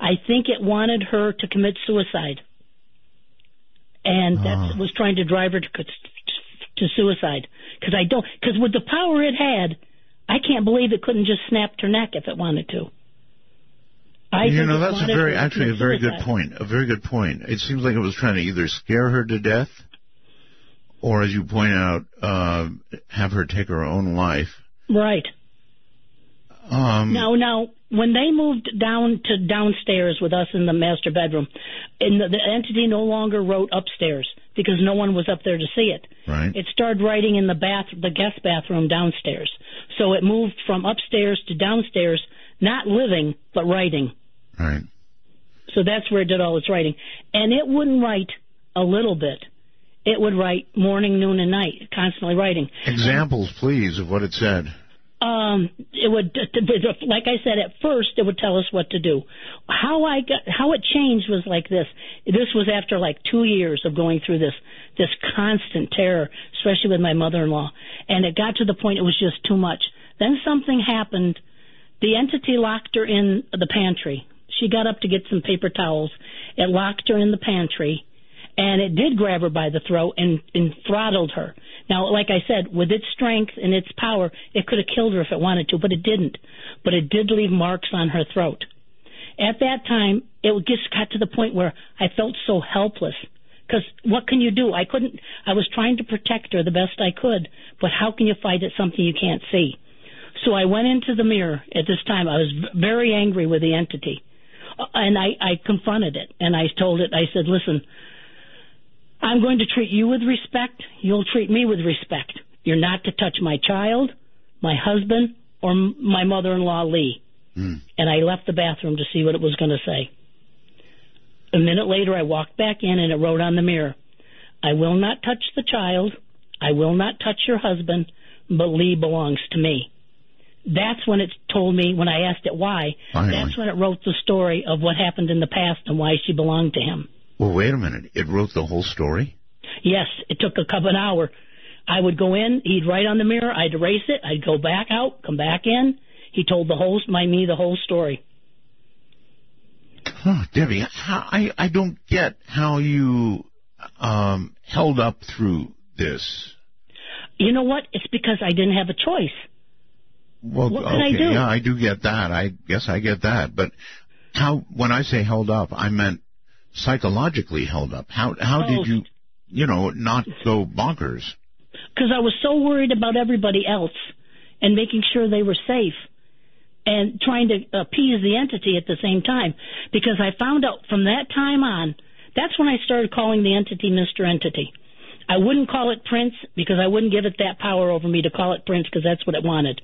I think it wanted her to commit suicide. And that was trying to drive her to, to suicide. Because I don't, because with the power it had, I can't believe it couldn't just snap her neck if it wanted to. I you know, that's a very actually a very good point. A very good point. It seems like it was trying to either scare her to death, or as you point out, uh, have her take her own life. Right. Um, Now, now, when they moved down to downstairs with us in the master bedroom, and the, the entity no longer wrote upstairs because no one was up there to see it. Right. It started writing in the bath, the guest bathroom downstairs. So it moved from upstairs to downstairs, not living but writing. Right. So that's where it did all its writing, and it wouldn't write a little bit. It would write morning, noon, and night, constantly writing. Examples, please, of what it said. Um it would like i said at first it would tell us what to do. How i got how it changed was like this. This was after like two years of going through this this constant terror especially with my mother in law and it got to the point it was just too much. Then something happened. The entity locked her in the pantry. She got up to get some paper towels. It locked her in the pantry and it did grab her by the throat and, and throttled her. Now, like I said, with its strength and its power, it could have killed her if it wanted to, but it didn't. But it did leave marks on her throat. At that time, it just got to the point where I felt so helpless. Because what can you do? I couldn't. I was trying to protect her the best I could, but how can you fight at something you can't see? So I went into the mirror at this time. I was very angry with the entity, Uh, and I, I confronted it and I told it. I said, "Listen, I'm going to treat you with respect. You'll treat me with respect. You're not to touch my child, my husband, or m- my mother-in-law Lee." Hmm. And I left the bathroom to see what it was going to say. A minute later, I walked back in and it wrote on the mirror, I will not touch the child. I will not touch your husband, but Lee belongs to me. That's when it told me, when I asked it why, Finally. that's when it wrote the story of what happened in the past and why she belonged to him. Well, wait a minute. It wrote the whole story. Yes, it took a couple an hour. I would go in, he'd write on the mirror, I'd erase it, I'd go back out, come back in. He told the whole, my me the whole story. Huh, Debbie, I I don't get how you um, held up through this. You know what? It's because I didn't have a choice. Well, What can I okay, do? yeah, I do get that. I guess I get that. But how? When I say held up, I meant psychologically held up. How how Oh. did you, you know, not go bonkers? because I was so worried about everybody else and making sure they were safe and trying to appease the entity at the same time. Because I found out from that time on, that's when I started calling the entity Mr. Entity. I wouldn't call it Prince because I wouldn't give it that power over me to call it Prince because that's what it wanted.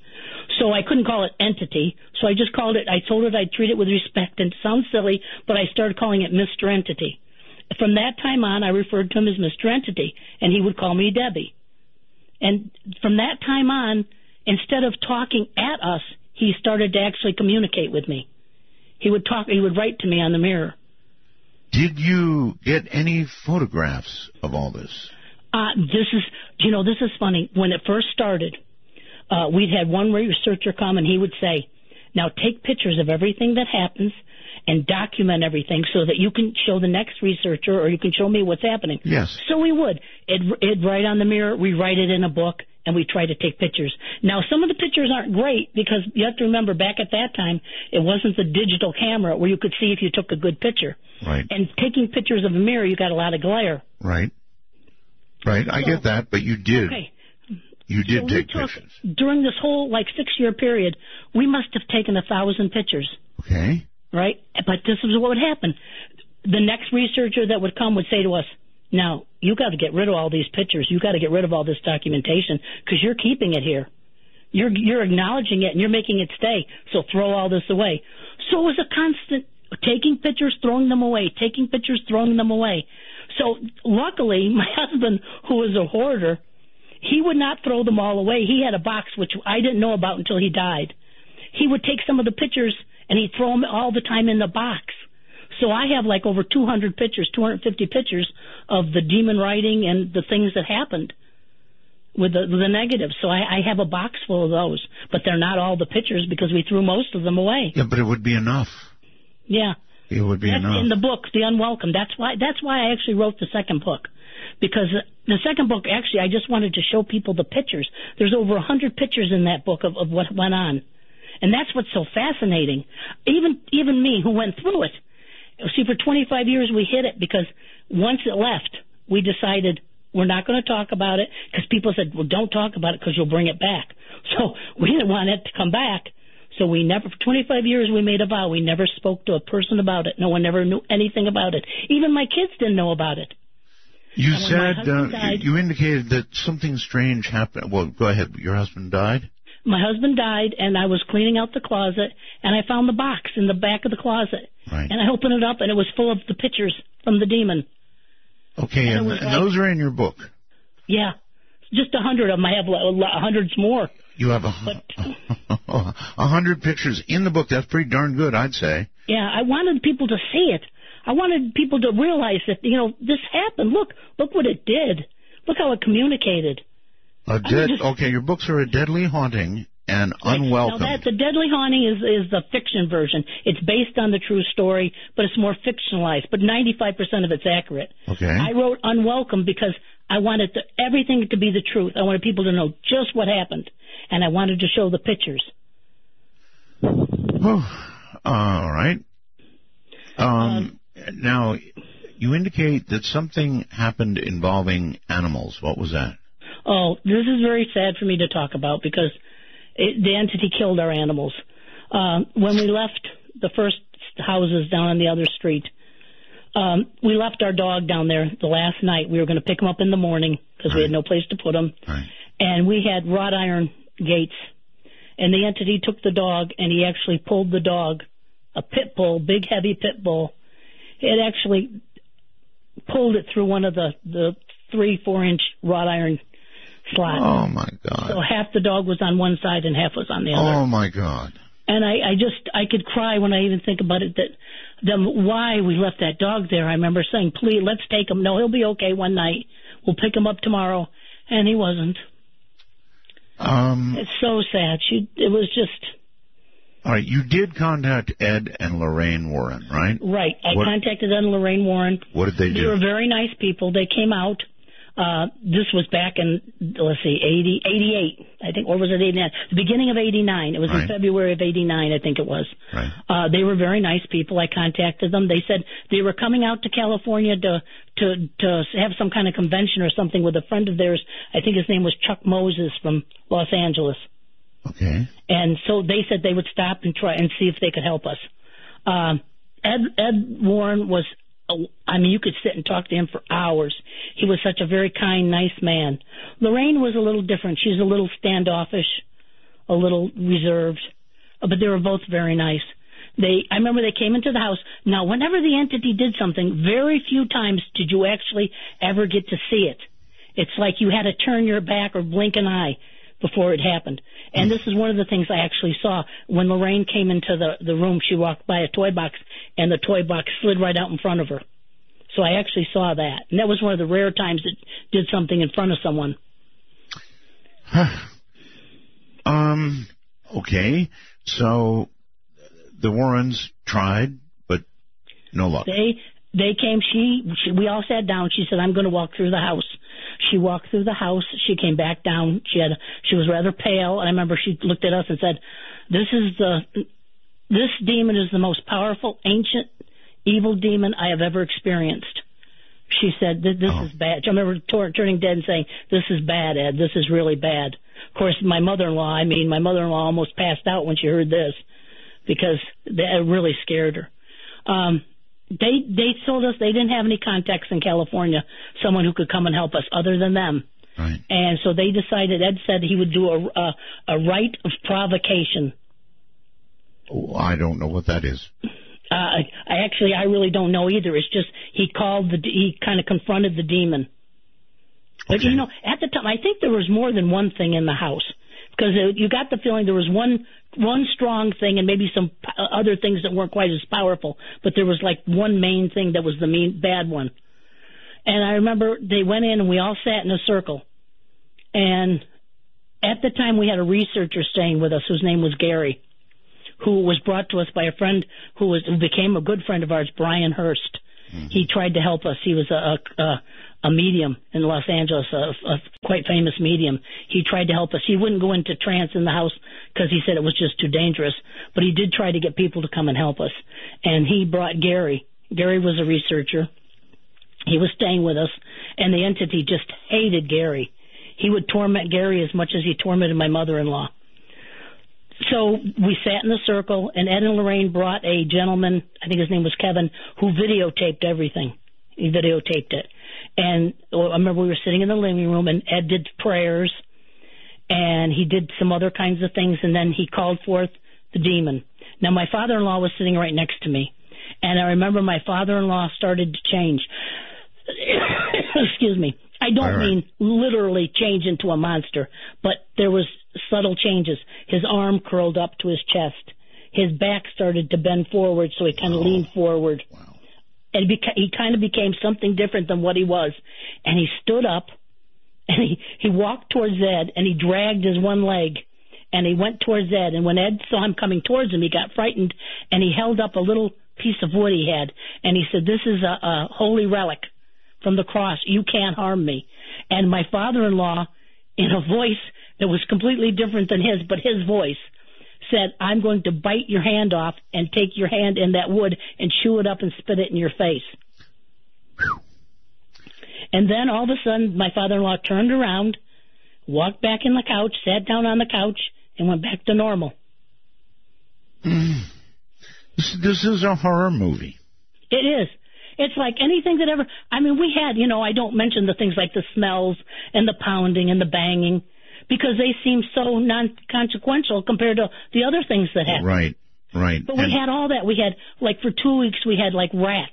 So I couldn't call it Entity. So I just called it, I told it I'd treat it with respect and it sounds silly, but I started calling it Mr. Entity. From that time on, I referred to him as Mr. Entity and he would call me Debbie. And from that time on, instead of talking at us, he started to actually communicate with me. He would talk, he would write to me on the mirror. Did you get any photographs of all this? Uh, this is, you know, this is funny. When it first started, uh, we'd had one researcher come and he would say, now take pictures of everything that happens and document everything so that you can show the next researcher or you can show me what's happening. Yes. So we would. It, it'd write on the mirror, we write it in a book, and we try to take pictures. Now, some of the pictures aren't great because you have to remember back at that time, it wasn't the digital camera where you could see if you took a good picture. Right. And taking pictures of a mirror, you got a lot of glare. Right. Right. I get that, but you did. Okay. You did So take took, pictures. during this whole like six year period, we must have taken a thousand pictures, Okay. right? But this is what would happen. The next researcher that would come would say to us, now, you got to get rid of all these pictures. You got to get rid of all this documentation because you're keeping it here. You're, you're acknowledging it and you're making it stay. So throw all this away. So it was a constant taking pictures, throwing them away, taking pictures, throwing them away. So luckily, my husband, who was a hoarder, he would not throw them all away. He had a box which I didn't know about until he died. He would take some of the pictures and he'd throw them all the time in the box. So I have like over 200 pictures, 250 pictures of the demon writing and the things that happened with the, with the negatives. So I, I have a box full of those, but they're not all the pictures because we threw most of them away. Yeah, but it would be enough. Yeah. It would be That's enough. in the book, The Unwelcome. That's why that's why I actually wrote the second book. Because the second book actually I just wanted to show people the pictures. There's over a hundred pictures in that book of, of what went on. And that's what's so fascinating. Even even me who went through it. See, for 25 years we hid it because once it left, we decided we're not going to talk about it because people said, well, don't talk about it because you'll bring it back. So we didn't want it to come back. So we never, for 25 years, we made a vow. We never spoke to a person about it. No one ever knew anything about it. Even my kids didn't know about it. You And when my said uh, died- you indicated that something strange happened. Well, go ahead. Your husband died. My husband died, and I was cleaning out the closet, and I found the box in the back of the closet. Right. And I opened it up, and it was full of the pictures from the demon. Okay, And and, and like- those are in your book. Yeah, just a hundred of them. I have lo- hundreds more. You have a, hu- a hundred pictures in the book. That's pretty darn good, I'd say. Yeah, I wanted people to see it. I wanted people to realize that you know this happened. Look, look what it did. Look how it communicated. A dead. just- Okay, your books are a deadly haunting and unwelcome. Now that the Deadly Haunting is is the fiction version. It's based on the true story, but it's more fictionalized. But 95% of it's accurate. Okay. I wrote Unwelcome because I wanted to, everything to be the truth. I wanted people to know just what happened, and I wanted to show the pictures. Oh, all right. Um, now, you indicate that something happened involving animals. What was that? Oh, this is very sad for me to talk about because it, the entity killed our animals. Um, when we left the first houses down on the other street, um, we left our dog down there the last night. We were going to pick him up in the morning because we had no place to put him. Right. And we had wrought iron gates. And the entity took the dog and he actually pulled the dog, a pit bull, big heavy pit bull. It actually pulled it through one of the, the three, four inch wrought iron slots. Oh my god! So half the dog was on one side and half was on the other. Oh my God. And I, I just, I could cry when I even think about it that, them, why we left that dog there. I remember saying, please, let's take him. No, he'll be okay one night. We'll pick him up tomorrow. And he wasn't. Um, It's so sad. She, it was just, all right. You did contact Ed and Lorraine Warren, right? right. I What- contacted Ed and Lorraine Warren. What did they They do? They were very nice people. They came out. Uh, this was back in, let's see, 80, 88, I think, or was it 89? The beginning of 89. It was Right. in February of 89, I think it was. Right. Uh, they were very nice people. I contacted them. They said they were coming out to California to, to, to have some kind of convention or something with a friend of theirs. I think his name was Chuck Moses from Los Angeles. Okay. And so they said they would stop and try and see if they could help us. Um, Ed, Ed Warren was, I mean, you could sit and talk to him for hours. He was such a very kind, nice man. Lorraine was a little different. She's a little standoffish, a little reserved, uh, but they were both very nice. They, I remember they came into the house. Now, whenever the entity did something, very few times did you actually ever get to see it. It's like you had to turn your back or blink an eye before it happened. And this is one of the things I actually saw when Lorraine came into the the room. She walked by a toy box, and the toy box slid right out in front of her. So I actually saw that, and that was one of the rare times it did something in front of someone. Um. Okay. So the Warrens tried, but no luck. They they came. She, she we all sat down. She said, "I'm going to walk through the house." She walked through the house. She came back down. She had she was rather pale, and I remember she looked at us and said, "This is the this demon is the most powerful, ancient, evil demon I have ever experienced." She said, "This, this Oh. is bad." I remember turning dead and saying, "This is bad, Ed. This is really bad." Of course, my mother-in-law. I mean, my mother-in-law almost passed out when she heard this because that really scared her. Um, they they told us they didn't have any contacts in California, someone who could come and help us other than them. Right. And so they decided. Ed said he would do a a, a rite of provocation. Oh, I don't know what that is. Uh, I, I actually I really don't know either. It's just he called the he kind of confronted the demon. But Okay. you know, at the time, I think there was more than one thing in the house because you got the feeling there was one one strong thing and maybe some p- uh, other things that weren't quite as powerful, but there was like one main thing that was the mean bad one. And I remember they went in and we all sat in a circle, and at the time we had a researcher staying with us whose name was Gary, who was brought to us by a friend who was who became a good friend of ours, Brian Hurst. Hmm. He tried to help us. He was a, a, a a medium in Los Angeles, a, a quite famous medium. He tried to help us. He wouldn't go into trance in the house because he said it was just too dangerous. But he did try to get people to come and help us. And he brought Gary. Gary was a researcher. He was staying with us, and the entity just hated Gary. He would torment Gary as much as he tormented my mother-in-law. So we sat in a circle, and Ed and Lorraine brought a gentleman, I think his name was Kevin, who videotaped everything. He videotaped it. And well, I remember we were sitting in the living room, and Ed did prayers, and he did some other kinds of things, and then he called forth the demon. Now, my father in law was sitting right next to me, and I remember my father in law started to change. Excuse me. I don't right. mean literally change into a monster, but there was subtle changes. His arm curled up to his chest. His back started to bend forward, so he kind of oh. leaned forward. Wow. And beca- he kind of became something different than what he was. And he stood up, and he he walked towards Ed, and he dragged his one leg, and he went towards Ed. And when Ed saw him coming towards him, he got frightened, and he held up a little piece of wood he had, and he said, "This is a, a holy relic from the cross. You can't harm me." And my father-in-law, in a voice that was completely different than his, but his voice, said, I'm going to bite your hand off and take your hand in that wood and chew it up and spit it in your face. And then all of a sudden, my father in law turned around, walked back in the couch, sat down on the couch, and went back to normal. Mm. This, this is a horror movie. It is. It's like anything that ever. I mean, we had, you know, I don't mention the things like the smells and the pounding and the banging because they seem so non consequential compared to the other things that happen. Right, right. But we And- had all that. We had like for two weeks we had like rats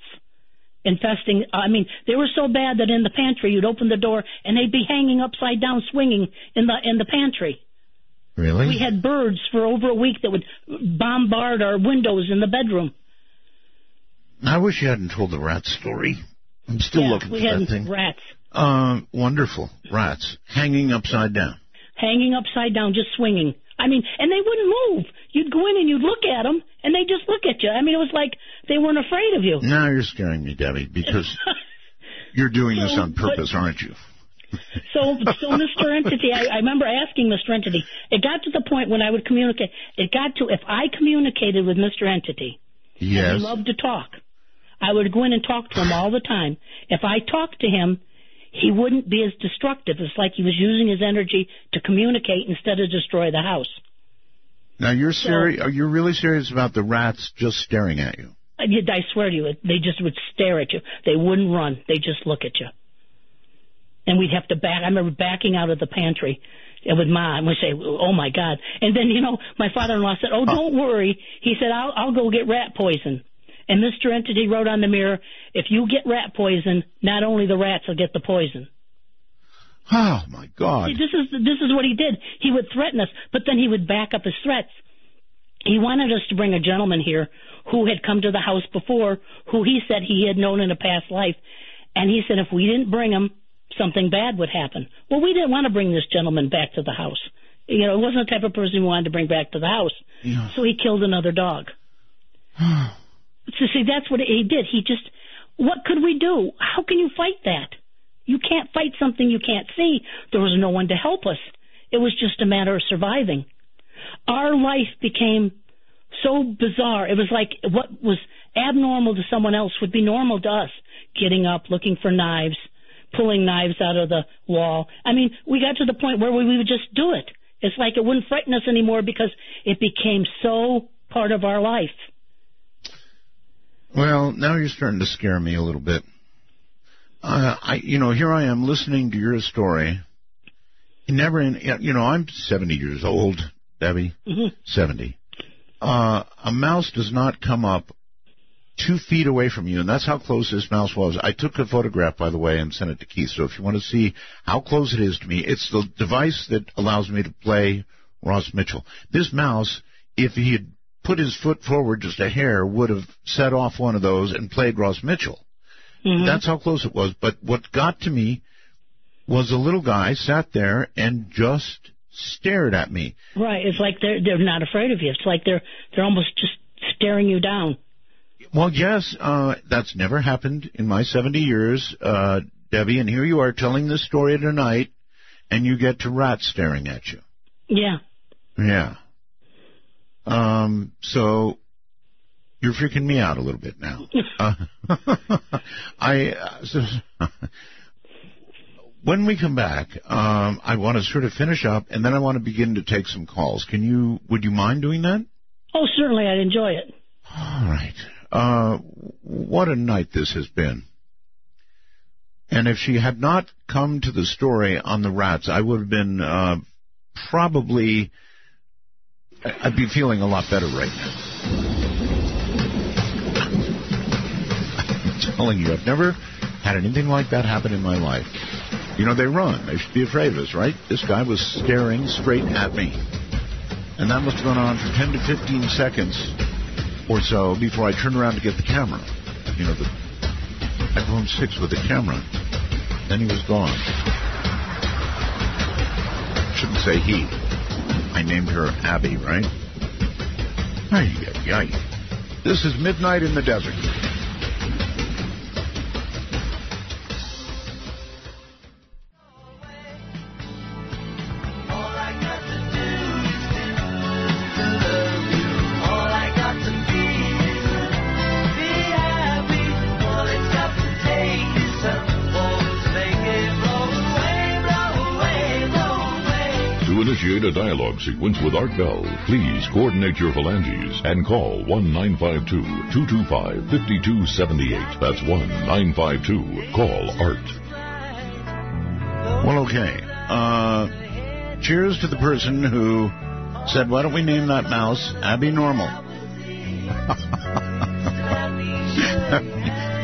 infesting. I mean, they were so bad that in the pantry you'd open the door and they'd be hanging upside down, swinging in the in the pantry. really? We had birds for over a week that would bombard our windows in the bedroom. I wish you hadn't told the rat story. I'm still yeah, looking for that thing. rats Uh, wonderful. Rats hanging upside down. Hanging upside down, just swinging. I mean, and they wouldn't move. You'd go in and you'd look at them, and they just look at you. I mean, it was like they weren't afraid of you. Now you're scaring me, Debbie, because you're doing this So, on but- purpose, aren't you? So, so Mr. Entity, I, I remember asking Mr. Entity. It got to the point when I would communicate. It got to if I communicated with Mr. Entity, and Yes. he loved to talk. I would go in and talk to him all the time. If I talked to him, he wouldn't be as destructive. It's like he was using his energy to communicate instead of destroy the house. Now you're serious. Are you really serious about the rats just staring at you? I I swear to you, they just would stare at you. They wouldn't run. They just look at you. And we'd have to back. I remember backing out of the pantry and with Ma, and we'd say, "Oh my God!" And then you know, my father-in-law said, "Oh, don't worry." He said, "I'll I'll go get rat poison." And Mr. Entity wrote on the mirror, "If you get rat poison, not only the rats will get the poison." Oh my God! See, this is this is what he did. He would threaten us, but then he would back up his threats. He wanted us to bring a gentleman here who had come to the house before, who he said he had known in a past life, and he said if we didn't bring him, something bad would happen. Well, we didn't want to bring this gentleman back to the house. You know, it wasn't the type of person we wanted to bring back to the house. Yeah. So he killed another dog. so see, that's what he did. He just, what could we do? How can you fight that? You can't fight something you can't see. There was no one to help us. It was just a matter of surviving. Our life became so bizarre. It was like what was abnormal to someone else would be normal to us. Getting up, looking for knives, pulling knives out of the wall. I mean, we got to the point where we would just do it. It's like it wouldn't frighten us anymore because it became so part of our life. Well, now you're starting to scare me a little bit. Uh, I, you know, here I am listening to your story. Never in, you know, I'm 70 years old, Debbie. Mhm. 70. Uh, a mouse does not come up two feet away from you, and that's how close this mouse was. I took a photograph, by the way, and sent it to Keith. So if you want to see how close it is to me, it's the device that allows me to play Ross Mitchell. This mouse, if he had put his foot forward just a hair, would have set off one of those and played Ross Mitchell. Mhm. That's how close it was. But what got to me was a little guy sat there and just stared at me. Right. It's like they're they're not afraid of you. It's like they're they're almost just staring you down. Well, yes, uh, that's never happened in my 70 years uh, Debbie, and here you are telling this story tonight, and you get to rats staring at you. Yeah. Yeah. Um. So you're freaking me out a little bit now. uh, I. Uh, so, when we come back, um, I want to sort of finish up, and then I want to begin to take some calls. Can you? Would you mind doing that? Oh, certainly, I'd enjoy it. All right. Uh, what a night this has been. And if she had not come to the story on the rats, I would have been uh, probably. I'd be feeling a lot better right now. I'm telling you, I've never had anything like that happen in my life. You know, they run. They should be afraid of us, right? This guy was staring straight at me. And that must have gone on for 10 to 15 seconds or so before I turned around to get the camera. You know, the iPhone 6 with the camera. Then he was gone. Shouldn't say he. I named her Abby, right? Ay. This is Midnight in the Desert. Initiate a dialogue sequence with Art Bell, please coordinate your phalanges and call 1-952-225-5278. That's 1-952-CALL-ART. Well, okay. Uh, cheers to the person who said, why don't we name that mouse Abby Normal?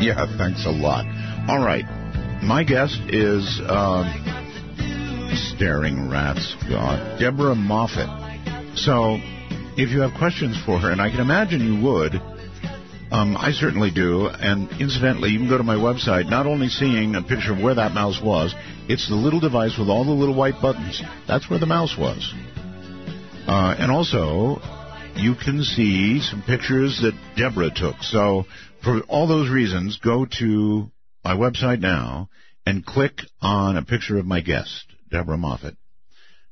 yeah, thanks a lot. All right. My guest is um, staring rats. God, Deborah Moffitt. So, if you have questions for her, and I can imagine you would, um, I certainly do. And incidentally, you can go to my website, not only seeing a picture of where that mouse was, it's the little device with all the little white buttons. That's where the mouse was. Uh, and also, you can see some pictures that Deborah took. So, for all those reasons, go to my website now and click on a picture of my guest, Deborah Moffitt,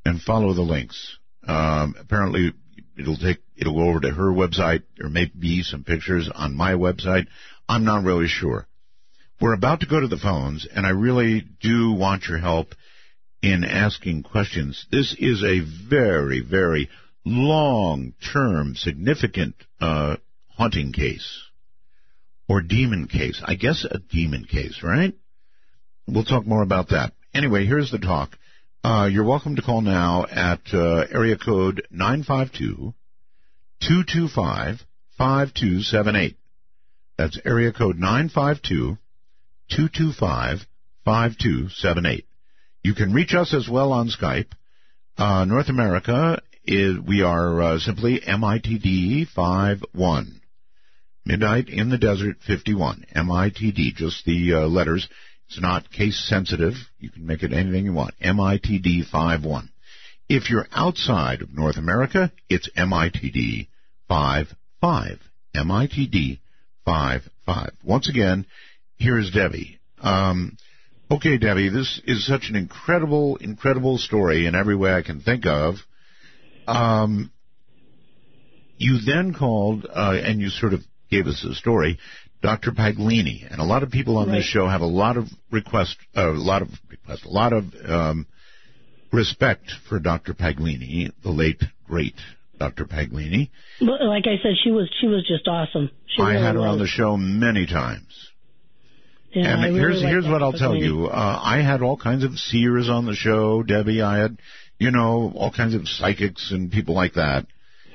and follow the links. Um, apparently, it'll take it'll go over to her website. There may be some pictures on my website. I'm not really sure. We're about to go to the phones, and I really do want your help in asking questions. This is a very, very long-term, significant uh, haunting case or demon case. I guess a demon case, right? We'll talk more about that. Anyway, here's the talk. Uh, you're welcome to call now at uh, area code 952 225 5278. That's area code 952 225 5278. You can reach us as well on Skype. Uh, North America is we are uh, simply MITD 51. Midnight in the Desert 51. MITD, just the uh, letters. It's not case sensitive. You can make it anything you want. MITD 51. If you're outside of North America, it's MITD 55. MITD 55. Once again, here's Debbie. Um, okay, Debbie, this is such an incredible, incredible story in every way I can think of. Um, you then called, uh, and you sort of gave us a story, Dr. Paglini, and a lot of people on Right. this show have a lot of request, uh, a lot of request, a lot of um, respect for Dr. Paglini, the late great Dr. Paglini. Like I said, she was she was just awesome. She I really had her on the show many times. Yeah, and I really here's like here's what I'll tell you. Uh, I had all kinds of seers on the show, Debbie. I had, you know, all kinds of psychics and people like that,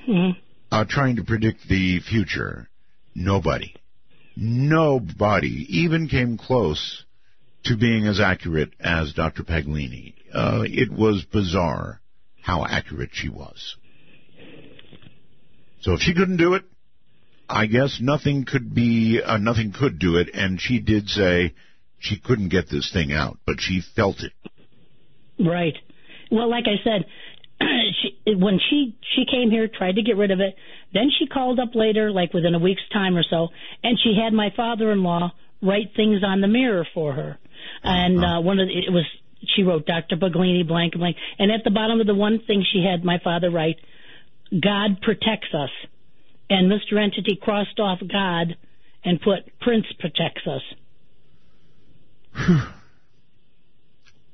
Mhm. uh, trying to predict the future. Nobody, nobody even came close to being as accurate as Dr. Paglini. Uh, it was bizarre how accurate she was. So if she couldn't do it, I guess nothing could be, uh, nothing could do it. And she did say she couldn't get this thing out, but she felt it. Right. Well, like I said, she, when she she came here, tried to get rid of it. Then she called up later, like within a week's time or so, and she had my father-in-law write things on the mirror for her. And uh, one of the, it was she wrote Dr. Paglini blank and blank, and at the bottom of the one thing she had my father write, God protects us, and Mr. Entity crossed off God and put Prince protects us.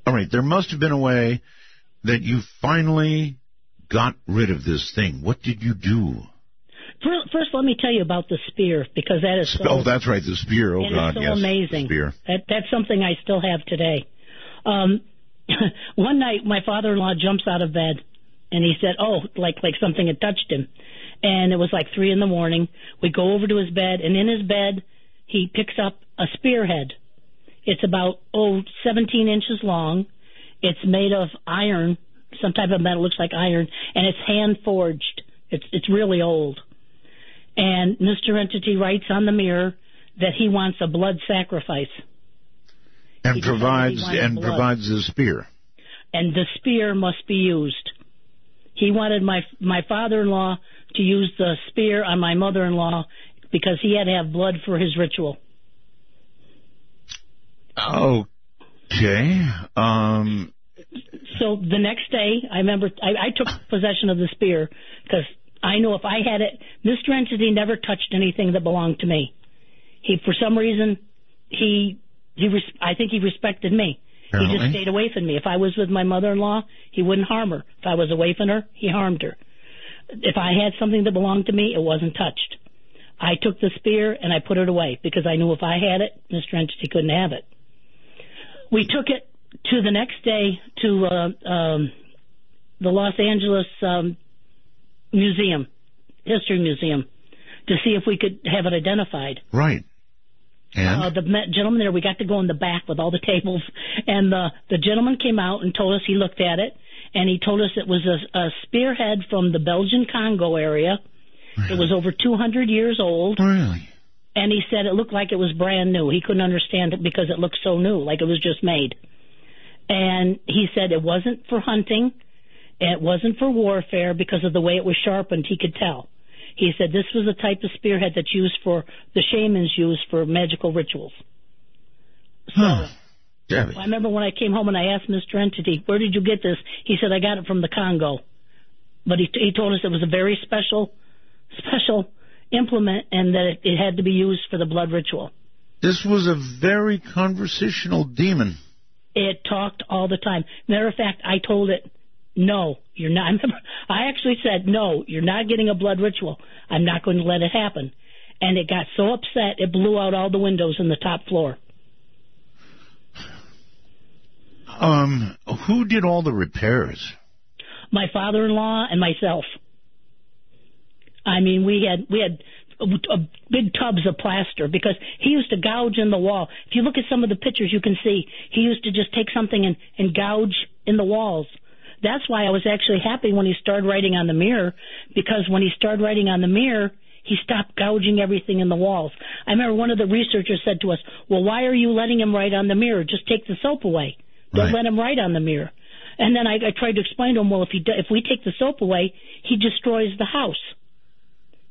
All right, there must have been a way that you finally got rid of this thing. What did you do? Fir- First, let me tell you about the spear because that is so, oh, that's right, the spear. Oh God, so yes, amazing. spear. That that's something I still have today. Um, one night, my father-in-law jumps out of bed, and he said, "Oh, like like something had touched him," and it was like three in the morning. We go over to his bed, and in his bed, he picks up a spearhead. It's about oh 17 inches long. It's made of iron, some type of metal, looks like iron, and it's hand forged. It's it's really old. And Mr. Entity writes on the mirror that he wants a blood sacrifice. And He provides and blood. provides the spear. and the spear must be used. He wanted my my father-in-law to use the spear on my mother-in-law because he had to have blood for his ritual. Okay. Um. So the next day, I remember I, I took possession of the spear because I knew if I had it, Mr. Entity never touched anything that belonged to me. He, for some reason, he he res- I think he respected me. He just stayed away from me. If I was with my mother-in-law, he wouldn't harm her. If I was away from her, he harmed her. If I had something that belonged to me, it wasn't touched. I took the spear and I put it away because I knew if I had it, Mr. Entity couldn't have it. We took it to the next day to uh, um, the Los Angeles um, Museum, History Museum, to see if we could have it identified. Right. And Uh, the gentleman there, we got to go in the back with all the tables, and the the gentleman came out and told us he looked at it, and he told us it was a, a spearhead from the Belgian Congo area. It was over 200 years old, really, and he said it looked like it was brand new. He couldn't understand it because it looked so new, like it was just made. And he said it wasn't for hunting, it wasn't for warfare because of the way it was sharpened. He could tell. He said this was the type of spearhead that's used for the shamans use for magical rituals. huh? I remember when I came home and I asked Mr. Entity, "Where did you get this?" He said, "I got it from the Congo." But he he told us it was a very special special implement and that it, it had to be used for the blood ritual. This was a very conversational demon. It talked all the time. Matter of fact, I told it, "No, you're not." I remember I actually said, "No, you're not getting a blood ritual. I'm not going to let it happen." And it got so upset it blew out all the windows in the top floor. Um, who did all the repairs? my father-in-law and myself. I mean, we had we had uh, big tubs of plaster because he used to gouge in the wall. If you look at some of the pictures, you can see he used to just take something and, and gouge in the walls. That's why I was actually happy when he started writing on the mirror because when he started writing on the mirror, he stopped gouging everything in the walls. I remember one of the researchers said to us, "Well, why are you letting him write on the mirror? Just take the soap away. Don't Right. let him write on the mirror." And then I, I tried to explain to him, well, if he do, if we take the soap away, he destroys the house.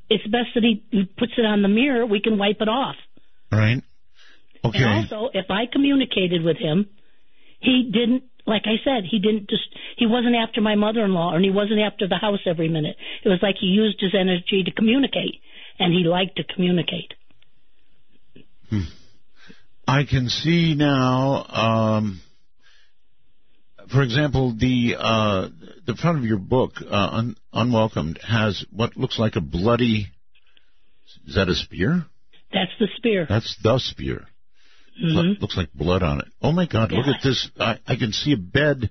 It's best that he, he puts it on the mirror. We can wipe it off. Right. Okay. And also, if I communicated with him, he didn't. Like I said, he didn't just. He wasn't after my mother-in-law, and he wasn't after the house every minute. It was like he used his energy to communicate, and he liked to communicate. I can see now. Um, for example, the uh, the front of your book, uh, Un- Unwelcomed, has what looks like a bloody. Is that a spear? That's the spear. That's the spear. hmm Lo- Looks like blood on it. Oh my God! Look at this. I, I can see a bed.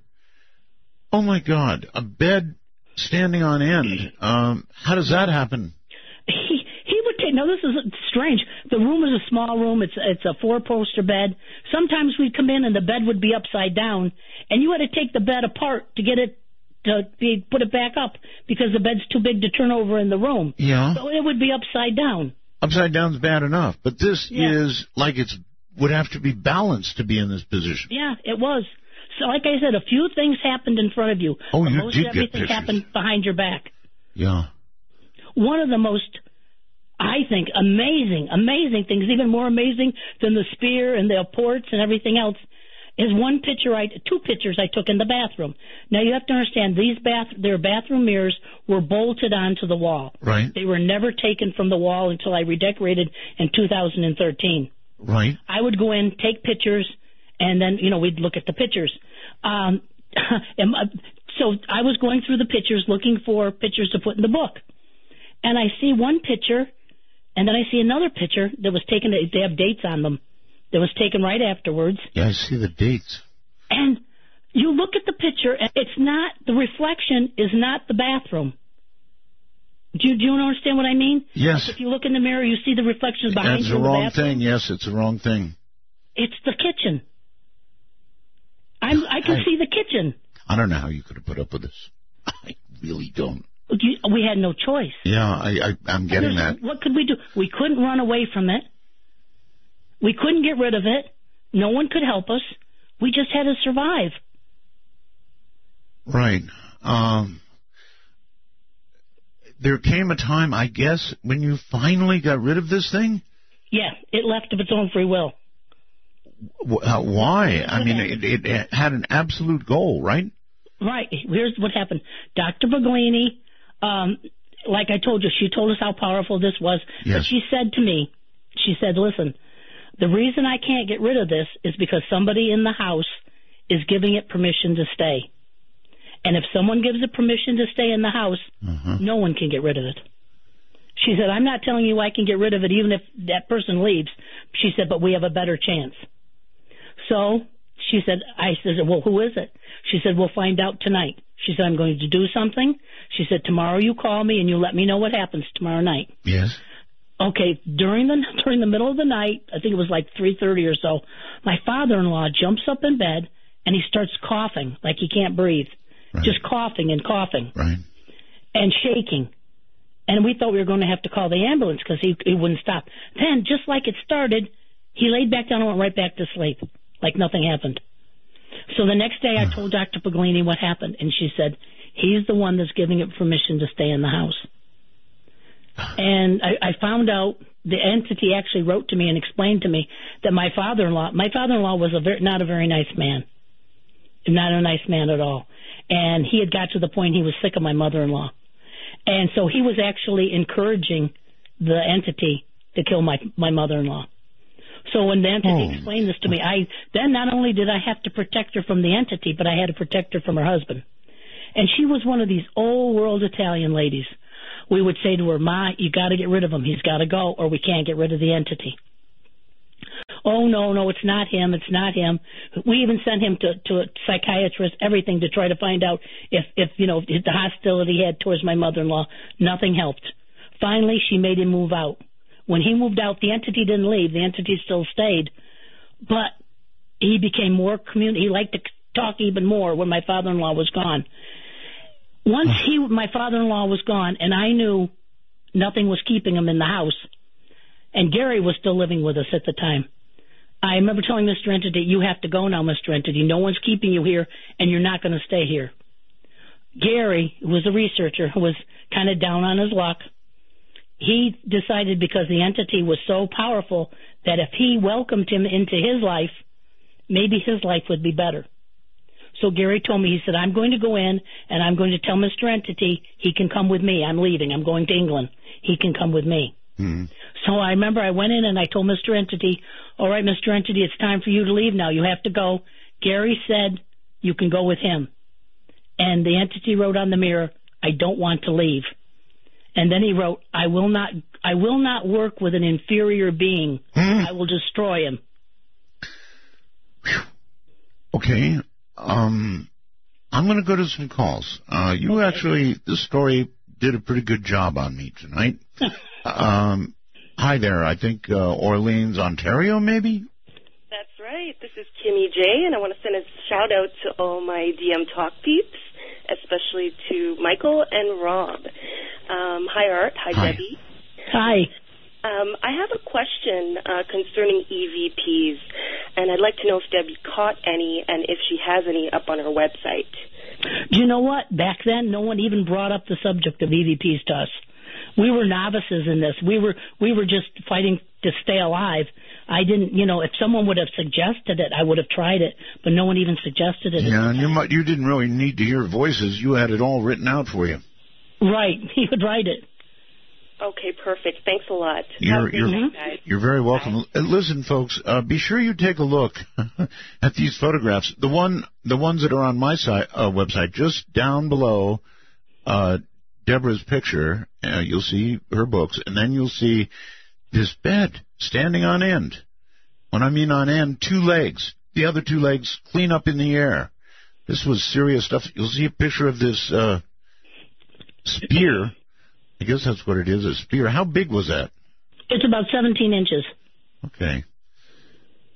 Oh my God! A bed standing on end. Um, how does that happen? He he would take now this is strange the room is a small room it's it's a four poster bed sometimes we'd come in and the bed would be upside down and you had to take the bed apart to get it to be put it back up because the bed's too big to turn over in the room Yeah. so it would be upside down Upside down's bad enough, but this Yeah. is like it's would have to be balanced to be in this position. yeah it was so like i said a few things happened in front of you Oh, you most did get everything pictures. happened behind your back Yeah. one of the most I think amazing, amazing things, even more amazing than the spear and the apports and everything else, is one picture I, two pictures I took in the bathroom. Now you have to understand these bath, their bathroom mirrors were bolted onto the wall. Right. They were never taken from the wall until I redecorated in 2013. Right. I would go in, take pictures, and then you know we'd look at the pictures. Um, and, uh, so I was going through the pictures, looking for pictures to put in the book, and I see one picture, and then I see another picture that was taken. They have dates on them. That was taken right afterwards, Yeah, I see the dates. and you look at the picture, and it's not the reflection is not the bathroom. Do you, do you understand what I mean? Yes. If you look in the mirror, you see the reflections behind That's you the the wrong bathroom. thing. Yes, it's the wrong thing. It's the kitchen. I'm, I can I- see the kitchen. I don't know how you could have put up with this. I really don't. You- We had no choice. Yeah, I, I I'm getting that. What could we do? We couldn't run away from it. We couldn't get rid of it. No one could help us. We just had to survive. Right. Um, there came a time, I guess, when you finally got rid of this thing. Yeah, it left of its own free will. Uh, why? I mean, it, it had an absolute goal, right? Right. Here's what happened. Dr. Paglini, um, like I told you, she told us how powerful this was. But she said to me, she said, listen, the reason I can't get rid of this is because somebody in the house is giving it permission to stay. And if someone gives it permission to stay in the house, Uh-huh. no one can get rid of it. She said, I'm not telling you I can get rid of it even if that person leaves. She said, but we have a better chance. So she said, I said, well, who is it? She said, we'll find out tonight. She said, I'm going to do something. She said, tomorrow you call me and you let me know what happens tomorrow night. Yes. Okay, during the during the middle of the night, I think it was like 3:30 or so, my father-in-law jumps up in bed and he starts coughing like he can't breathe. Right. Just coughing and coughing Right. and shaking. And we thought we were going to have to call the ambulance because he, he wouldn't stop. Then, just like it started, he laid back down and went right back to sleep, like nothing happened. So the next day, I told Dr. Paglini what happened, and she said, he's the one that's giving it permission to stay in the house. And I, I found out the entity actually wrote to me and explained to me that my father-in-law, my father-in-law was a very, not a very nice man, not a nice man at all. And he had got to the point he was sick of my mother-in-law. And so he was actually encouraging the entity to kill my my mother-in-law. So when the entity Oh. explained this to me, I then not only did I have to protect her from the entity, but I had to protect her from her husband. And she was one of these old world Italian ladies. We would say to her, "Ma, you got to get rid of him. He's got to go, or we can't get rid of the entity." Oh no, no, it's not him. It's not him. We even sent him to to a psychiatrist, everything to try to find out if if you know if the hostility he had towards my mother-in-law. Nothing helped. Finally, she made him move out. When he moved out, the entity didn't leave. The entity still stayed, but he became more commun. He liked to talk even more when my father-in-law was gone. Once he, my father-in-law was gone, and I knew nothing was keeping him in the house, and Gary was still living with us at the time. I remember telling Mr. Entity, "You have to go now, Mr. Entity. No one's keeping you here, and you're not going to stay here." Gary, who was a researcher, who was kind of down on his luck, he decided because the entity was so powerful that if he welcomed him into his life, maybe his life would be better. So Gary told me, he said, I'm going to go in and I'm going to tell Mr. Entity he can come with me. I'm leaving. I'm going to England. He can come with me. Mhm. So I remember I went in and I told Mr. Entity, all right, Mr. Entity, it's time for you to leave now. You have to go. Gary said you can go with him. And the entity wrote on the mirror, I don't want to leave. And then he wrote, I will not, I will not work with an inferior being. Hmm. I will destroy him. Okay. Um, I'm going to go to some calls. Uh, you actually, this story did a pretty good job on me tonight. um, hi there. I think uh, Orleans, Ontario, maybe. That's right. This is Kimmy J, and I want to send a shout out to all my DM Talk peeps, especially to Michael and Rob. Um, hi, Art. Hi, Hi. Debbie. Hi. Um, I have a question uh, concerning EVPs, and I'd like to know if Debbie caught any and if she has any up on her website. Do you know what? Back then, no one even brought up the subject of EVPs to us. we were novices in this. We were we were just fighting to stay alive. I didn't, you know, if someone would have suggested it, I would have tried it, but no one even suggested it. Yeah, and you might, you didn't really need to hear voices. You had it all written out for you. Right, he would write it. Okay, perfect. Thanks a lot. You're Have a good you're night, guys. you're very welcome. Uh, Listen, folks, uh, be sure you take a look at these photographs. The one, the ones that are on my site, uh, website, just down below uh, Deborah's picture, uh, you'll see her books, and then you'll see this bed standing on end. When I mean on end, two legs, the other two legs clean up in the air. This was serious stuff. You'll see a picture of this uh, spear. I guess that's what it is, a spear. How big was that? It's about 17 inches. Okay.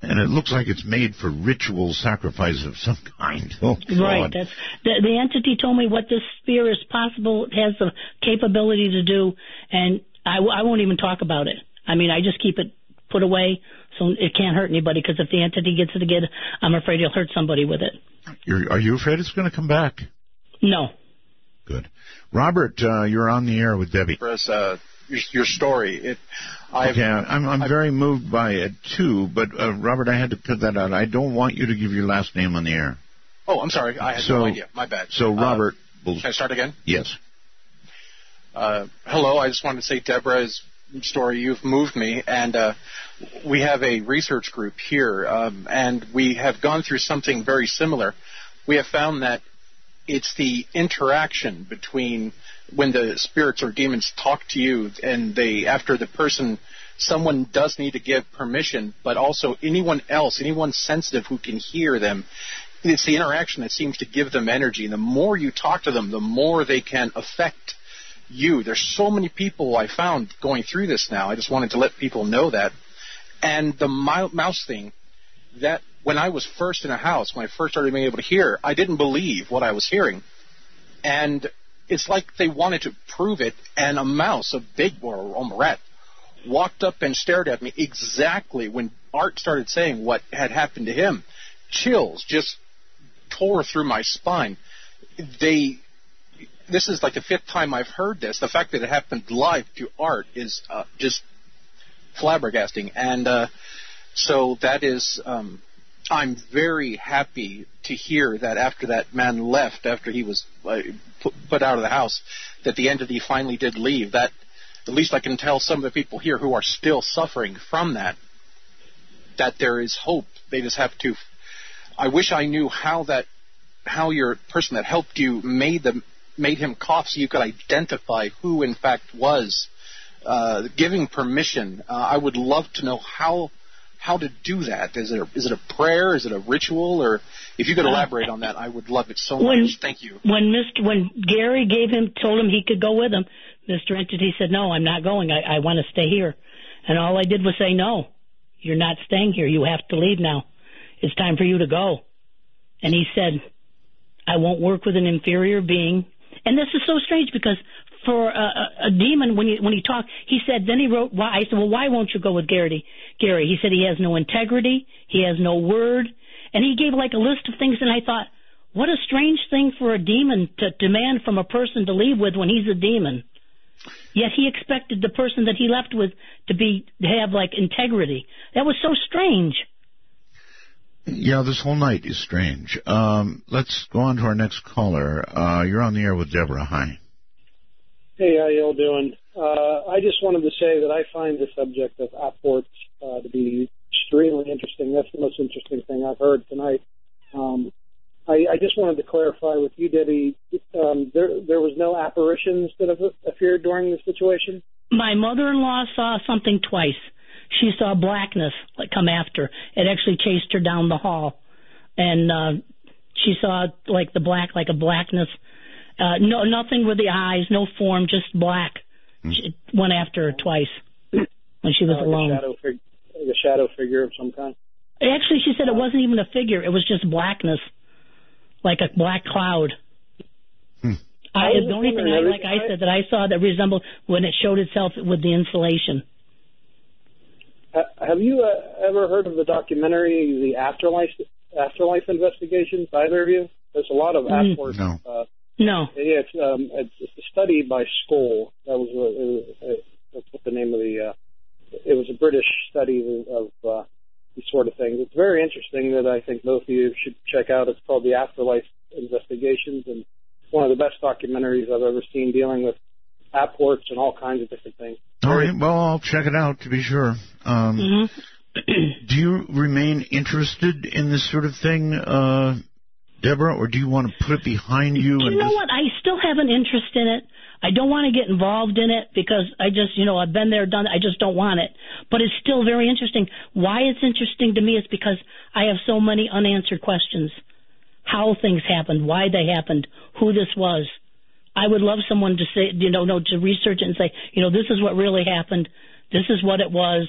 And it looks like it's made for ritual sacrifice of some kind. Oh, Right. God. That's the, the entity told me what this spear is possible. It has the capability to do, and I won't even talk about it. I mean, I just keep it put away so it can't hurt anybody. Because if the entity gets it again, I'm afraid he'll hurt somebody with it. You're, are you afraid it's going to come back? No. Good. Robert, uh, you're on the air with Debbie. Chris, uh, your, your story. It, I've, Okay, I'm I'm very moved by it too, but uh, Robert, I had to cut that out. I don't want you to give your last name on the air. Oh, I'm sorry. I had So- no idea. My bad. So, Uh, Robert, will, can I start again? yes, Uh, hello. I just wanted to say, Deborah's story. You've moved me, and uh, we have a research group here, um, and we have gone through something very similar. We have found that it's the interaction between when the spirits or demons talk to you, and they after the person. Someone does need to give permission, but also anyone else, anyone sensitive who can hear them, it's the interaction that seems to give them energy. The more you talk to them, the more they can affect you. There's so many people I found going through this now. I just wanted to let people know that. And the mouse thing, that when I was first in a house, when I first started being able to hear, I didn't believe what I was hearing. And it's like they wanted to prove it, and a mouse, a big or a rat, walked up and stared at me exactly when Art started saying what had happened to him. Chills just tore through my spine. They this is like the fifth time I've heard this. The fact that it happened live to Art is uh, just flabbergasting, and uh, so that is. Um, I'm very happy to hear that after that man left, after he was uh, put, out of the house, that the entity finally did leave. That at least I can tell some of the people here who are still suffering from that that there is hope. They just have to. I wish I knew how that how your person that helped you made them made him cough so you could identify who in fact was uh, giving permission. Uh, I would love to know how how to do that. Is it a, is it a prayer? Is it a ritual? Or if you could elaborate on that, I would love it so When- much. Thank you. When Mr. when Gary gave him told him he could go with him, Mr. Entity said, "No, I'm not going. I, I want to stay here." And all I did was say, "No, you're not staying here. You have to leave now. It's time for you to go." And he said, "I won't work with an inferior being." And this is so strange because for a, a, demon, when he when he talked, he said. Then he wrote, "Why?" I said, "Well, why won't you go with Gary?" Gary. He said he has no integrity. He has no word. And he gave like a list of things, and I thought, what a strange thing for a demon to demand from a person to leave with when he's a demon. Yet he expected the person that he left with to be to have like integrity. That was so strange. Yeah, this whole night is strange. Um, let's go on to our next caller. Uh, you're on the air with Deborah. Hi. Hey, how y'all doing? Uh, I just wanted to say that I find the subject of apports uh, to be extremely interesting. That's the most interesting thing I've heard tonight. Um, I, I just wanted to clarify with you, Debbie. Um, there, there was no apparitions that have appeared during the situation. My mother-in-law saw something twice. She saw blackness like come after. It actually chased her down the hall, and uh, she saw like the black, like a blackness. Uh, no, nothing with the eyes, no form, just black. She went after her twice when she was Uh, like alone. a shadow fig- like a shadow figure of some kind. Actually, she said it wasn't even a figure; it was just blackness, like a black cloud. Hmm. I, I the only thing, I, like I I- said, that I saw that resembled when it showed itself with the insulation. Ha- have you uh, ever heard of the documentary The Afterlife Afterlife Investigations? Either of you? There's a lot of Mm. apports. No. Uh, No, Yeah, it's um, it's, it's a study by Scole. That was, a, it was a, that's what the name of the. Uh, it was a British study of uh, these sort of things. It's very interesting that I think both of you should check out. It's called the Afterlife Investigations, and one of the best documentaries I've ever seen dealing with apports and all kinds of different things. All right. Well, I'll check it out to be sure. Um, hmm Do you remain interested in this sort of thing, uh, Deborah, or do you want to put it behind you? you and know just- what? I still have an interest in it. I don't want to get involved in it because I just, you know, I've been there, done. it. I just don't want it. But it's still very interesting. Why it's interesting to me is because I have so many unanswered questions. How things happened, why they happened, who this was. I would love someone to say, you know, no, to research it and say, you know, this is what really happened. This is what it was.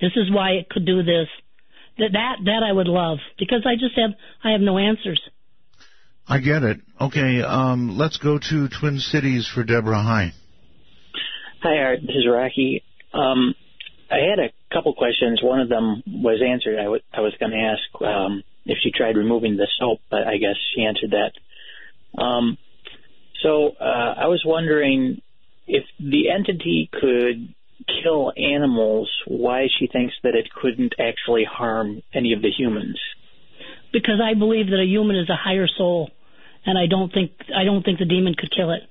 This is why it could do this. That that that I would love because I just have I have no answers. I get it. Okay, um, let's go to Twin Cities for Deborah. Hi. Hi, Art. This is Rocky. Um, I had a couple questions. One of them was answered. I, w- I was going to ask um, if she tried removing the soap, but I guess she answered that. Um, so uh, I was wondering if the entity could kill animals, why she thinks that it couldn't actually harm any of the humans. because I believe that a human is a higher soul, and I don't think I don't think the demon could kill it.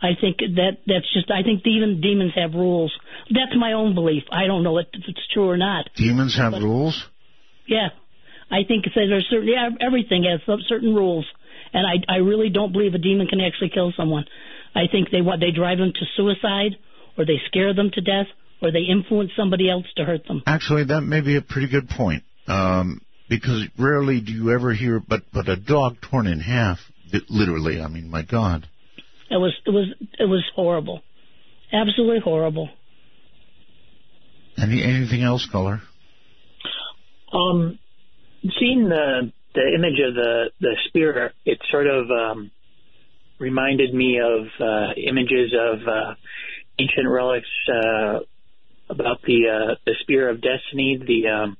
I think that that's just I think even demons have rules. That's my own belief. I don't know if it's true or not. Demons have rules? Yeah, I think that there's certain yeah, everything has certain rules, and I I really don't believe a demon can actually kill someone. I think they what they drive them to suicide, or they scare them to death, or they influence somebody else to hurt them. Actually, that may be a pretty good point. Um, because rarely do you ever hear, but but a dog torn in half, literally. I mean, my God. It was it was it was horrible, absolutely horrible. Any anything else, color? Um, seeing the the image of the the spear, it sort of um, reminded me of uh, images of uh, ancient relics uh, about the uh, the spear of destiny, the um,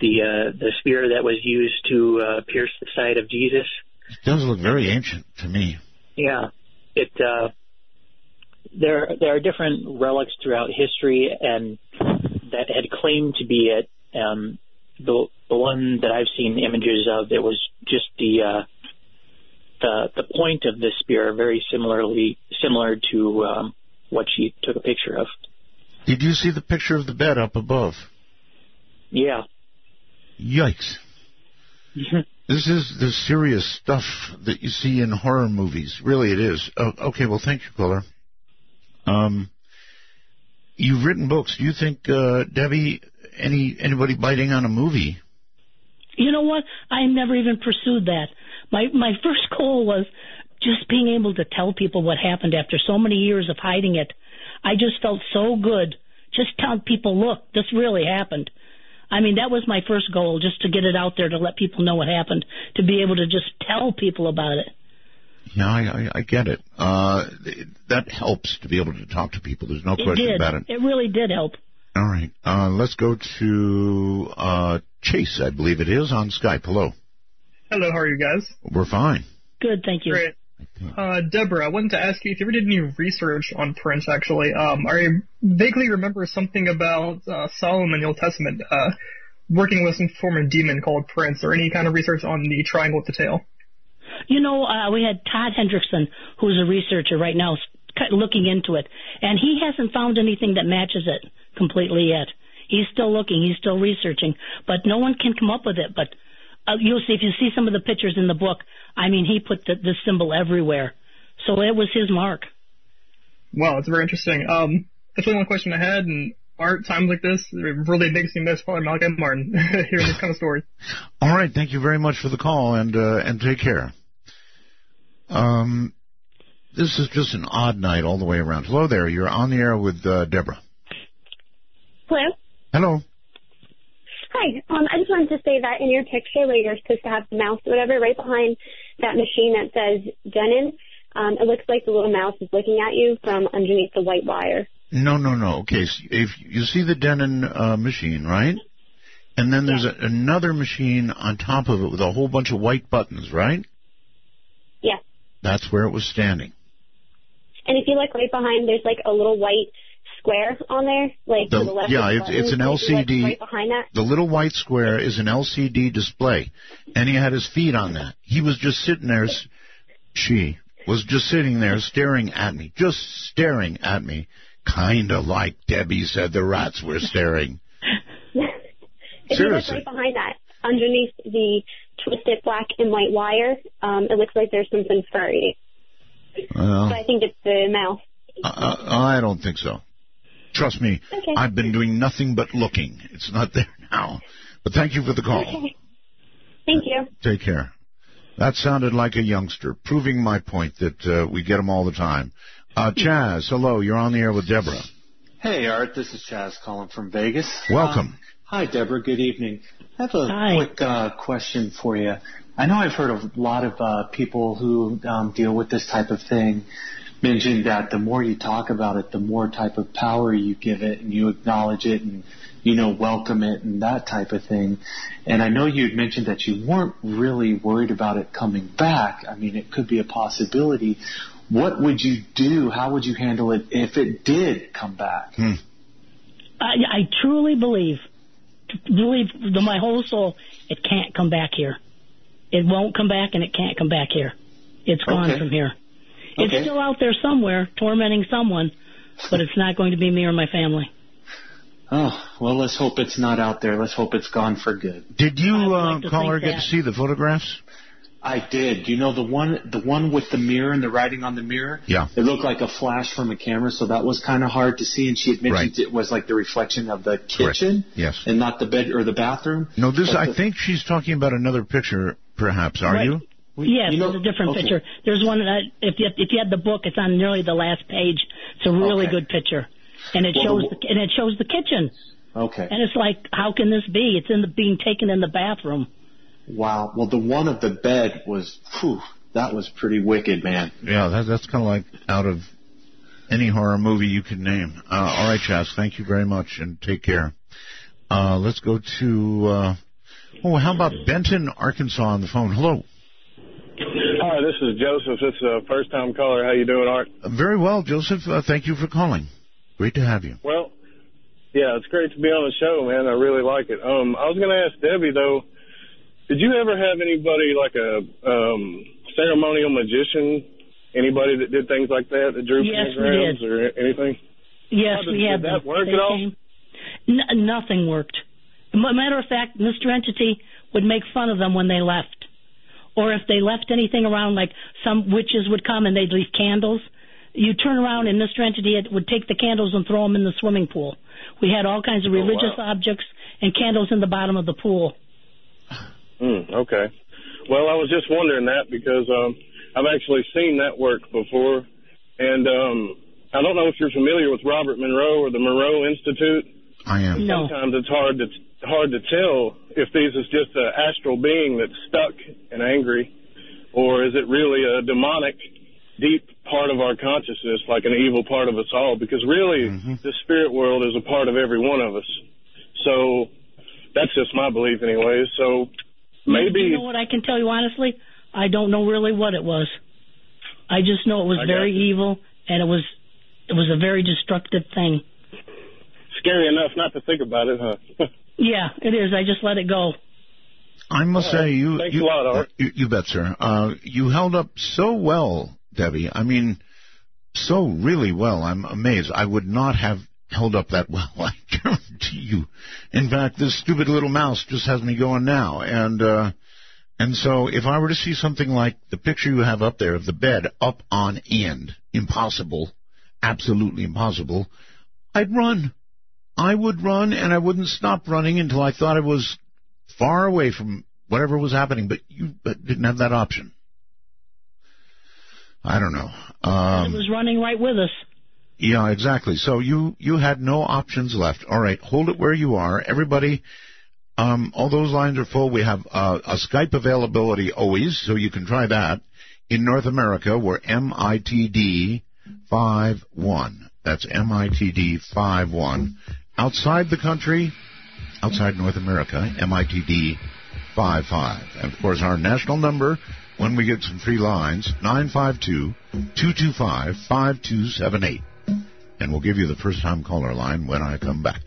the uh, the spear that was used to uh, pierce the side of Jesus. It does look very ancient to me. Yeah, it. Uh, there, there are different relics throughout history, and that had claimed to be it. Um, the the one that I've seen images of, it was just the uh, the the point of the spear, very similarly similar to um, what she took a picture of. Did you see the picture of the bed up above? Yeah. Yikes. This is the serious stuff that you see in horror movies. Really, it is. Oh, okay, well, thank you, caller. Um, you've written books. Do you think, uh, Debbie, any anybody biting on a movie? You know what? I never even pursued that. My my first goal was just being able to tell people what happened after so many years of hiding it. I just felt so good just telling people, look, this really happened. I mean, that was my first goal, just to get it out there to let people know what happened, to be able to just tell people about it. Yeah, I, I, I get it. Uh, th- that helps to be able to talk to people. There's no it question did. about it. It really did help. All right. Uh, let's go to uh, Chase, I believe it is, on Skype. Hello. Hello, how are you guys? We're fine. Good, thank you. Great. Uh, Deborah, I wanted to ask you if you ever did any research on Prince, actually. Um, I vaguely remember something about uh, Solomon in the Old Testament uh, working with some former demon called Prince, or any kind of research on the triangle with the tail. You know, uh, we had Todd Hendrickson, who's a researcher right now, s- kind of looking into it, and he hasn't found anything that matches it completely yet. He's still looking, he's still researching, but no one can come up with it. But uh, you'll see if you see some of the pictures in the book. I mean, he put the, the symbol everywhere, so it was his mark. Wow, it's very interesting. Um, that's the only question I had, and art times like this it really makes me miss probably Malachi Martin hearing this kind of story. All right. Thank you very much for the call, and uh, and take care. Um, this is just an odd night all the way around. Hello there. You're on the air with uh, Deborah. Hello. Hello. Hi. Um, I just wanted to say that in your picture where you're supposed to have the mouse or whatever, right behind that machine that says Denon, um, it looks like the little mouse is looking at you from underneath the white wire. No, no, no. Okay, so if you see the Denon uh, machine, right? And then there's a, another machine on top of it with a whole bunch of white buttons, right? Yeah. That's where it was standing. And if you look right behind, there's like a little white square on there, like The- the left. yeah, it's- it's an button. If you look LCD. Right behind that. The little white square is an LCD display, and he had his feet on that. He was just sitting there. s- She was just sitting there staring at me, just staring at me, kind of like Debbie said the rats were staring. If Seriously. you look right behind that, underneath the twisted black and white wire, um, it looks like there's something furry. Well, So I think it's the mouse. uh, I don't think so. Trust me, Okay. I've been doing nothing but looking. It's not there now. But thank you for the call. Okay. Thank you. Take care. That sounded like a youngster, proving my point that uh, we get them all the time. Uh, Chaz, hello. You're on the air with Deborah. Hey, Art. This is Chaz calling from Vegas. Welcome. Um, hi, Deborah. Good evening. I have a Hi. quick uh, question for you. I know I've heard a lot of uh, people who um, deal with this type of thing mention that the more you talk about it, the more type of power you give it, and you acknowledge it, and you know welcome it, and that type of thing. And I know you had mentioned that you weren't really worried about it coming back. I mean, it could be a possibility. What would you do? How would you handle it if it did come back? Hmm. I, I truly believe, believe with my whole soul, it can't come back here. It won't come back, and it can't come back here. It's gone Okay. from here. It's Okay. still out there somewhere, tormenting someone, but it's not going to be me or my family. Oh, well, let's hope it's not out there. Let's hope it's gone for good. Did you, I uh, like to caller, get that. to see the photographs? I did. You know the one, the one with the mirror and the writing on the mirror. Yeah. It looked like a flash from a camera, so that was kind of hard to see. And she had mentioned Right. it was like the reflection of the kitchen Yes. and not the bed or the bathroom. No, this. But I the- think she's talking about another picture. Perhaps are Right. you? Yes, you know- there's a different okay. picture. There's one that if you if you had the book, it's on nearly the last page. It's a really Okay. good picture, and it Well, shows the- the, and it shows the kitchen. Okay. And it's like, how can this be? It's in the being taken in the bathroom. Wow. Well, the one of the bed was, whew, that was pretty wicked, man. Yeah, that, that's kind of like out of any horror movie you could name. Uh, all right, Chas, thank you very much, and take care. Uh, let's go to. Uh, oh, how about Benton, Arkansas, on the phone? Hello. Hi, this is Joseph. This is a first time caller. How you doing, Art? Uh, Very well, Joseph. Uh, thank you for calling. Great to have you. Well, yeah, it's great to be on the show, man. I really like it. Um, I was going to ask Debbie though, did you ever have anybody like a um, ceremonial magician? Anybody that did things like that, that drew Yes, pentagrams or anything? Yes, did- we had did that them. work They at all? N- nothing worked. Matter of fact, Mr. Entity would make fun of them when they left, or if they left anything around, like some witches would come and they'd leave candles. You turn around and Mr. Entity would take the candles and throw them in the swimming pool. We had all kinds of Oh, religious wow. objects and candles in the bottom of the pool. Hmm, okay. Well, I was just wondering that because um, I've actually seen that work before, and um, I don't know if you're familiar with Robert Monroe or the Monroe Institute. I am. No. Sometimes it's hard to hard to tell if these is just an astral being that's stuck and angry, or is it really a demonic, deep part of our consciousness, like an evil part of us all? Because really, the spirit world is a part of every one of us. So that's just my belief, anyways. So maybe You know what I can tell you honestly? I don't know really what it was. I just know it was I very evil and it was it was a very destructive thing. scary enough not to think about it, huh? Yeah, it is. I just let it go. I must All right. say, you. Thanks you, a lot, Art. You, you bet, sir. Uh, you held up so well, Debbie. I mean, so really well. I'm amazed. I would not have held up that well. I guarantee you. In fact, this stupid little mouse just has me going now, and. uh and so, if I were to see something like the picture you have up there of the bed up on end, impossible, absolutely impossible, I'd run. I would run, and I wouldn't stop running until I thought I was far away from whatever was happening. But you didn't have that option. I don't know. it Um, was running right with us. Yeah, exactly. So you you had no options left. All right, hold it where you are. Everybody, um, all those lines are full. We have uh, a Skype availability always, so you can try that. In North America, we're MITD five one. That's MITD five one. Outside the country, outside North America, MITD five five. And of course, our national number when we get some free lines, 952-225-5278. And we'll give you the first time caller line when I come back.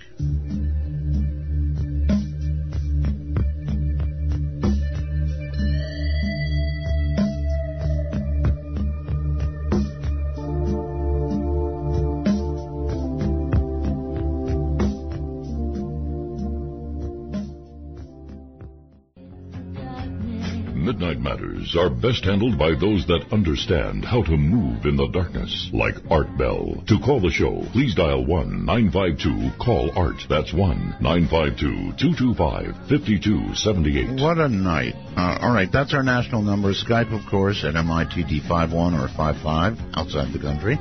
Matters are best handled by those that understand how to move in the darkness, like Art Bell. To call the show, please dial 1-952-CALL-ART. That's 1-952-225-5278. What a night. Uh, all right, that's our national number. Skype, of course, at MITD51 or 55 outside the country.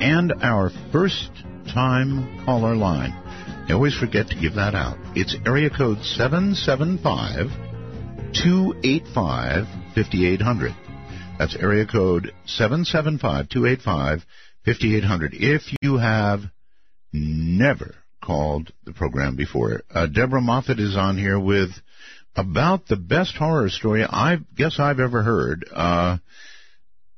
And our first time caller line. I always forget to give that out. It's area code 775 285 5800. That's area code 775 285 5800. If you have never called the program before, uh, Deborah Moffitt is on here with about the best horror story I guess I've ever heard, uh,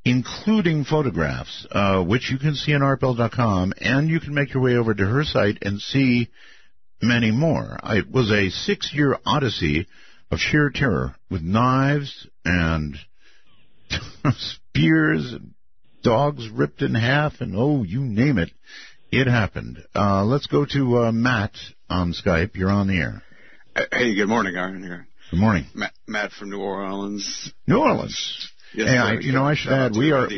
including photographs, uh, which you can see on artbell.com, and you can make your way over to her site and see many more. It was a six-year odyssey of sheer terror with knives and spears and dogs ripped in half and oh, you name it. It happened. Uh, let's go to uh, Matt on Skype. You're on the air. Hey, good morning, Iron here. Good morning. Matt, Matt from New Orleans. New Orleans. Yes, hey. I, you know, I should add, we are.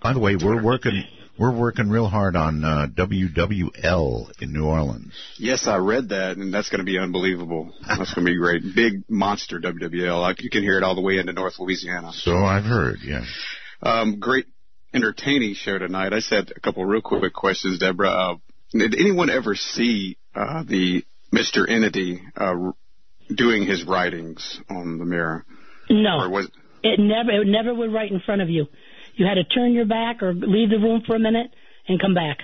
By the way, we're working. We're working real hard on uh, WWL in New Orleans. Yes, I read that, and that's going to be unbelievable. That's going to be great. Big monster WWL. Like, you can hear it all the way into North Louisiana. So I've heard. Yes. Um, great, entertaining show tonight. I said a couple of real quick questions, Deborah. Uh, did anyone ever see uh, the Mr. Entity uh, doing his writings on the mirror? No. Or was It never it never would right in front of you. You had to turn your back or leave the room for a minute and come back.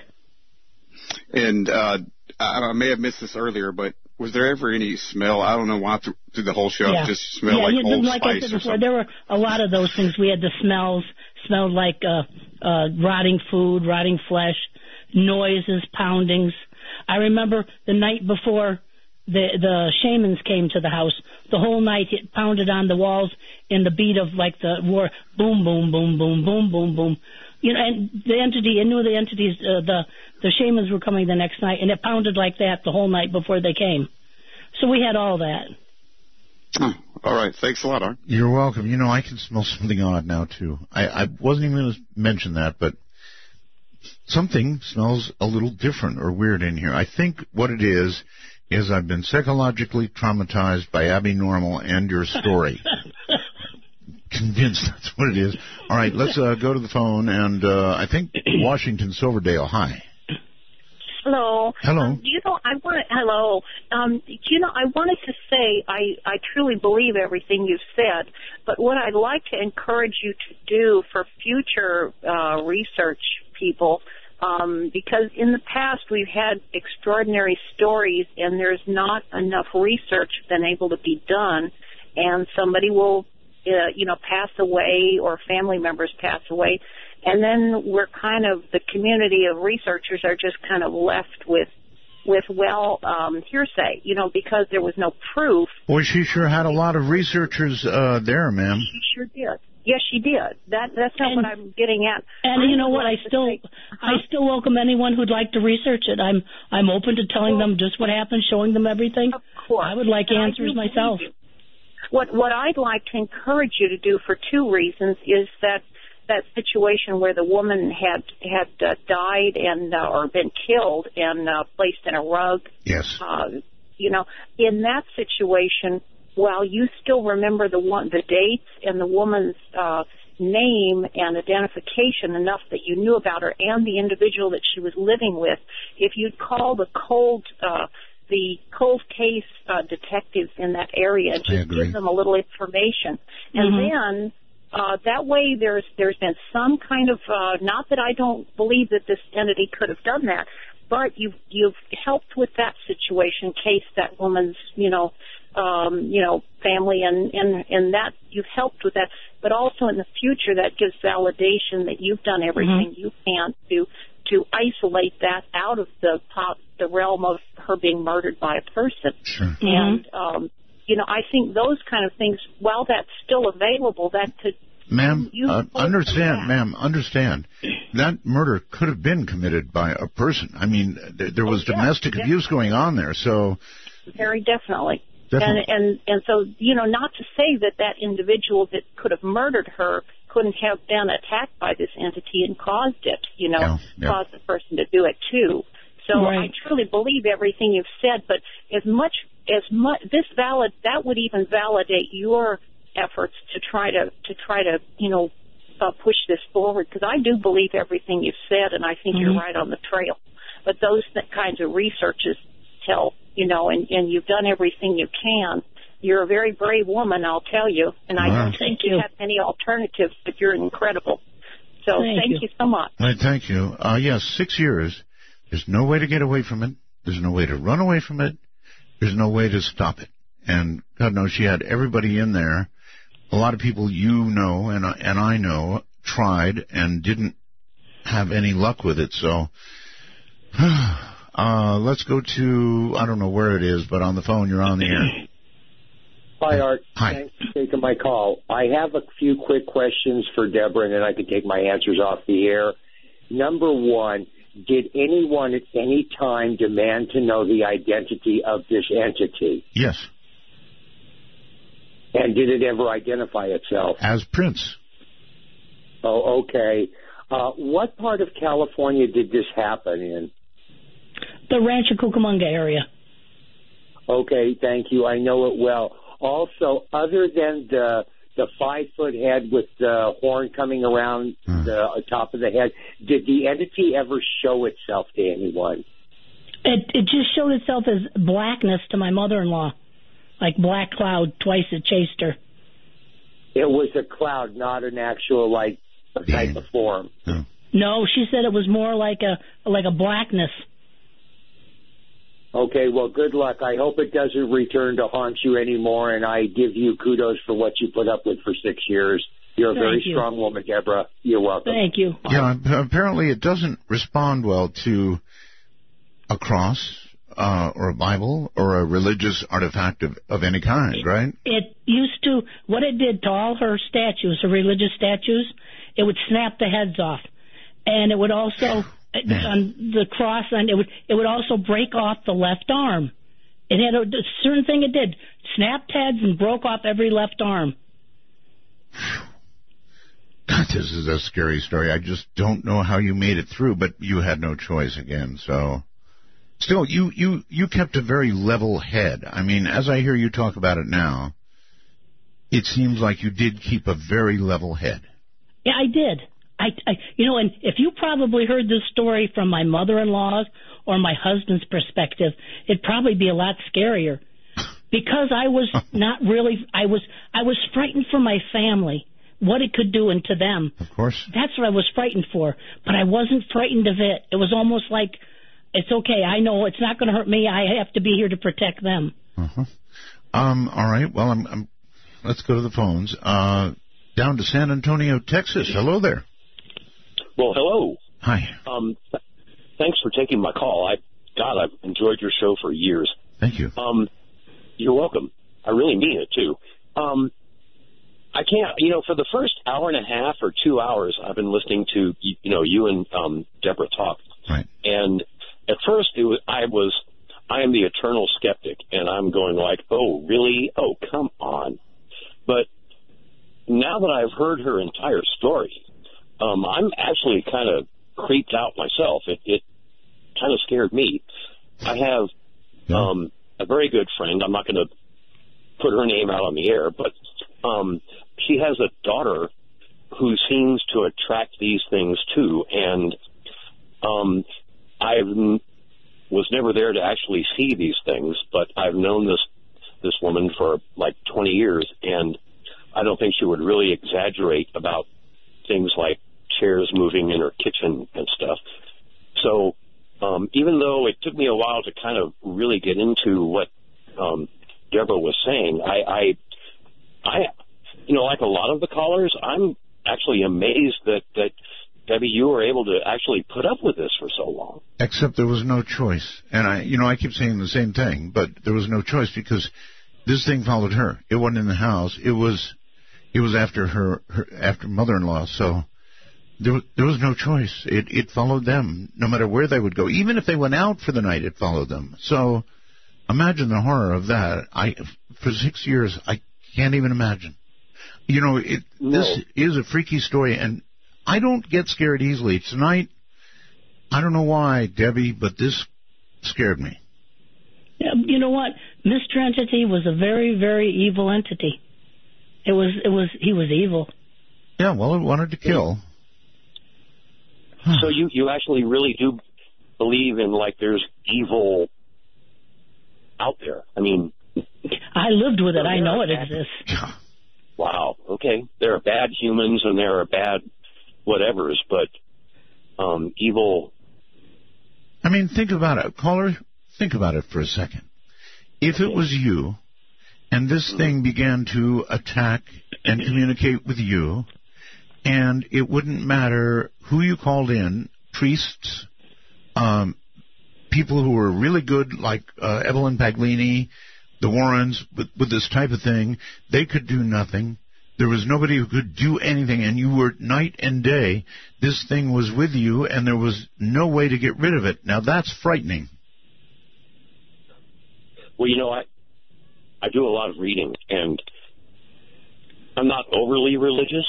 And uh, I, I may have missed this earlier, but was there ever any smell? I don't know why through, through the whole show it just smelled yeah, like you, Old like I Spice said or before, there were a lot of those things. We had the smells, smelled like uh, uh, rotting food, rotting flesh, noises, poundings. I remember the night before the the shamans came to the house. The whole night it pounded on the walls in the beat of like the war, boom, boom, boom, boom, boom, boom, boom. You know, and the entity, I knew the entities, uh, the the shamans were coming the next night, and it pounded like that the whole night before they came. So we had all that. All right, thanks a lot, Art. You're welcome. You know, I can smell something odd now too. I, I wasn't even going to mention that, but something smells a little different or weird in here. I think what it is is I've been psychologically traumatized by Abby Normal and your story. Convinced that's what it is. All right, let's uh, go to the phone, and uh, I think Washington Silverdale. Hi. Hello. Hello. Um, do you know I want hello. Um, do you know I wanted to say I I truly believe everything you've said, but what I'd like to encourage you to do for future uh, research people, um, because in the past we've had extraordinary stories and there's not enough research been able to be done, and somebody will uh, you know pass away or family members pass away. And then we're kind of the community of researchers are just kind of left with with well um hearsay you know because there was no proof Boy, she sure had a lot of researchers uh, there, ma'am. she sure did yes she did that that's not what i'm getting at And you know what? I still, I still welcome anyone who'd like to research it. I'm, I'm open to telling them just what happened, showing them everything. Of course. I would like And answers myself. what what i'd like to encourage you to do for two reasons is that that situation where the woman had had uh, died and uh, or been killed and uh, placed in a rug Yes. uh, you know, in that situation, while you still remember the one, the dates and the woman's uh, name and identification enough that you knew about her and the individual that she was living with, if you'd call the cold, uh, the cold case uh, detectives in that area and just give them a little information, and Mhm. then uh, that way there's there's been some kind of uh, not that I don't believe that this entity could have done that, but you've you've helped with that situation case that woman's you know um, you know, family, and and and that you've helped with that. But also in the future, that gives validation that you've done everything you can to to isolate that out of the pop, the realm of her being murdered by a person. And um, you know, I think those kind of things, while that's still available, that could Ma'am, uh, understand, ma'am, understand. That murder could have been committed by a person. I mean, th- there was Oh, yeah, domestic yeah. abuse going on there, so very definitely. Definitely. And and and so you know, not to say that that individual that could have murdered her couldn't have been attacked by this entity and caused it. You know, Yeah, yeah. caused the person to do it too. So Right. I truly believe everything you've said, but as much as much this valid that would even validate your efforts to try to to try to you know uh, push this forward because I do believe everything you've said, and I think you're Mhm. right on the trail. But those th- kinds of researches tell you know, and and you've done everything you can. You're a very brave woman, I'll tell you, and I Wow. don't think you have any alternatives, but you're incredible. So Thank thank, you. you. so much. I thank you. Uh, yes, six years. There's no way to get away from it. There's no way to run away from it. There's no way to stop it. And God knows she had everybody in there. A lot of people you know and I- and I know tried and didn't have any luck with it. So, uh, let's go to I don't know where it is, but on the phone you're on the air. Hi, Art. Hi. Thanks for taking my call. I have a few quick questions for Deborah, and then I can take my answers off the air. Number one, did anyone at any time demand to know the identity of this entity? Yes, And did it ever identify itself? as Prince. Oh, okay. Uh, what part of California did this happen in? The Rancho Cucamonga area. Okay, thank you. I know it well. Also, other than the the five foot head with the horn coming around the top of the head, did the entity ever show itself to anyone? It it just showed itself as blackness to my mother-in-law, like black cloud. Twice it chased her. It was a cloud, not an actual like type of form. No, she said it was more like a like a blackness. Okay, well, good luck. I hope it doesn't return to haunt you anymore, and I give you kudos for what you put up with for six years. You're a Thank very you. strong woman, Deborah. You're welcome. Thank you. Yeah, apparently it doesn't respond well to a cross uh, or a Bible or a religious artifact of, of any kind, right? It used to what it did to all her statues, her religious statues. It would snap the heads off, and it would also on the cross, and it would it would also break off the left arm. It had a, a certain thing it did: snapped heads and broke off every left arm. God, this is a scary story. I just don't know how you made it through, but you had no choice again. So, still, you you you kept a very level head. I mean, as I hear you talk about it now, it seems like you did keep a very level head. Yeah, I did. I, I, you know, and if you probably heard this story from my mother-in-law's or my husband's perspective, it'd probably be a lot scarier because I was not really. I was, I was frightened for my family, what it could do into them. Of course. That's what I was frightened for, but I wasn't frightened of it. It was almost like, it's okay. I know it's not going to hurt me. I have to be here to protect them. Uh-huh. Um. All right. Well, I'm. I'm let's go to the phones. Uh, down to San Antonio, Texas. Hello there. Well, hello. Hi. Um, th- thanks for taking my call. I, God, I've enjoyed your show for years. Thank you. Um, you're welcome. I really mean it too. Um, I can't, you know, for the first hour and a half or two hours, I've been listening to, you you know, you and um, Deborah talk. Right. And at first, it was, I was, I am the eternal skeptic, and I'm going like, oh, really? Oh, come on. But now that I've heard her entire story, um, I'm actually kind of creeped out myself. It, it kind of scared me. I have um, a very good friend. I'm not going to put her name out on the air, but um, she has a daughter who seems to attract these things too. And um, I was never there to actually see these things, but I've known this this woman for like 20 years, and I don't think she would really exaggerate about things like chairs moving in her kitchen and stuff. So um, even though it took me a while to kind of really get into what um, Deborah was saying. I, I, I, you know, like a lot of the callers, I'm actually amazed that that Debbie, you were able to actually put up with this for so long. Except there was no choice. And I, you know, I keep saying the same thing, but there was no choice because this thing followed her. It wasn't in the house. It was, it was after her, her after mother-in-law. So there, was- there was no choice. It, it followed them no matter where they would go. Even if they went out for the night, it followed them. So imagine the horror of that. I, for six years, I can't even imagine. You know, it, this is a freaky story, and I don't get scared easily. Tonight, I don't know why, Debbie, but this scared me. Yeah, You know what? Mr. Entity was a very, very evil entity. It was, it was, he was evil. Yeah, well, it wanted to kill. So you you actually really do believe in like there's evil out there. I mean, I lived with it. I know it exists. wow. Okay, there are bad humans and there are bad whatevers, but um, evil. I mean, think about it. Caller, think about it for a second. If it was you, and this thing began to attack and communicate with you, and it wouldn't matter who you called in, priests, um, people who were really good, like uh, Evelyn Paglini, the Warrens, with, with this type of thing, they could do nothing. There was nobody who could do anything, and you were night and day. This thing was with you, and there was no way to get rid of it. Now that's frightening. Well, you know, I I do a lot of reading, and I'm not overly religious,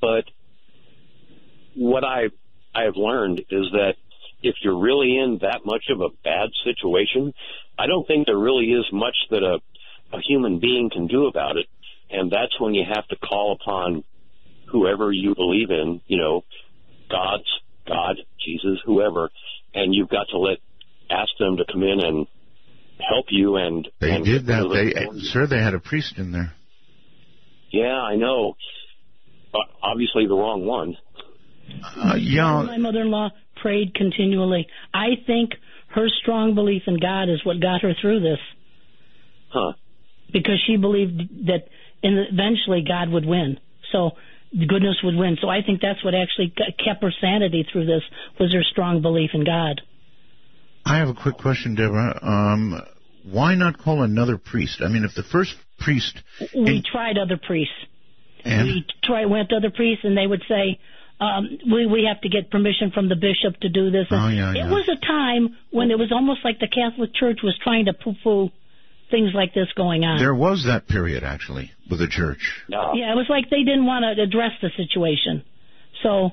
but what I I have learned is that if you're really in that much of a bad situation, I don't think there really is much that a a human being can do about it, and that's when you have to call upon whoever you believe in, you know, God's God, Jesus, whoever, and you've got to let ask them to come in and help you and They and did that. They, sir, they had a priest in there. yeah, I know. Uh, obviously, the wrong one. Uh, yeah, My mother-in-law prayed continually. I think her strong belief in God is what got her through this Huh. because she believed that in eventually God would win. So goodness would win. So I think that's what actually kept her sanity through this was her strong belief in God. I have a quick question, Deborah. Um, why not call another priest? I mean, if the first priest We tried other priests. and we try went to other priests and they would say um we we have to get permission from the bishop to do this Oh, yeah, it yeah. was a time when it was almost like the catholic church was trying to poo poo things like this going on there was that period actually with the church. yeah it was like they didn't want to address the situation so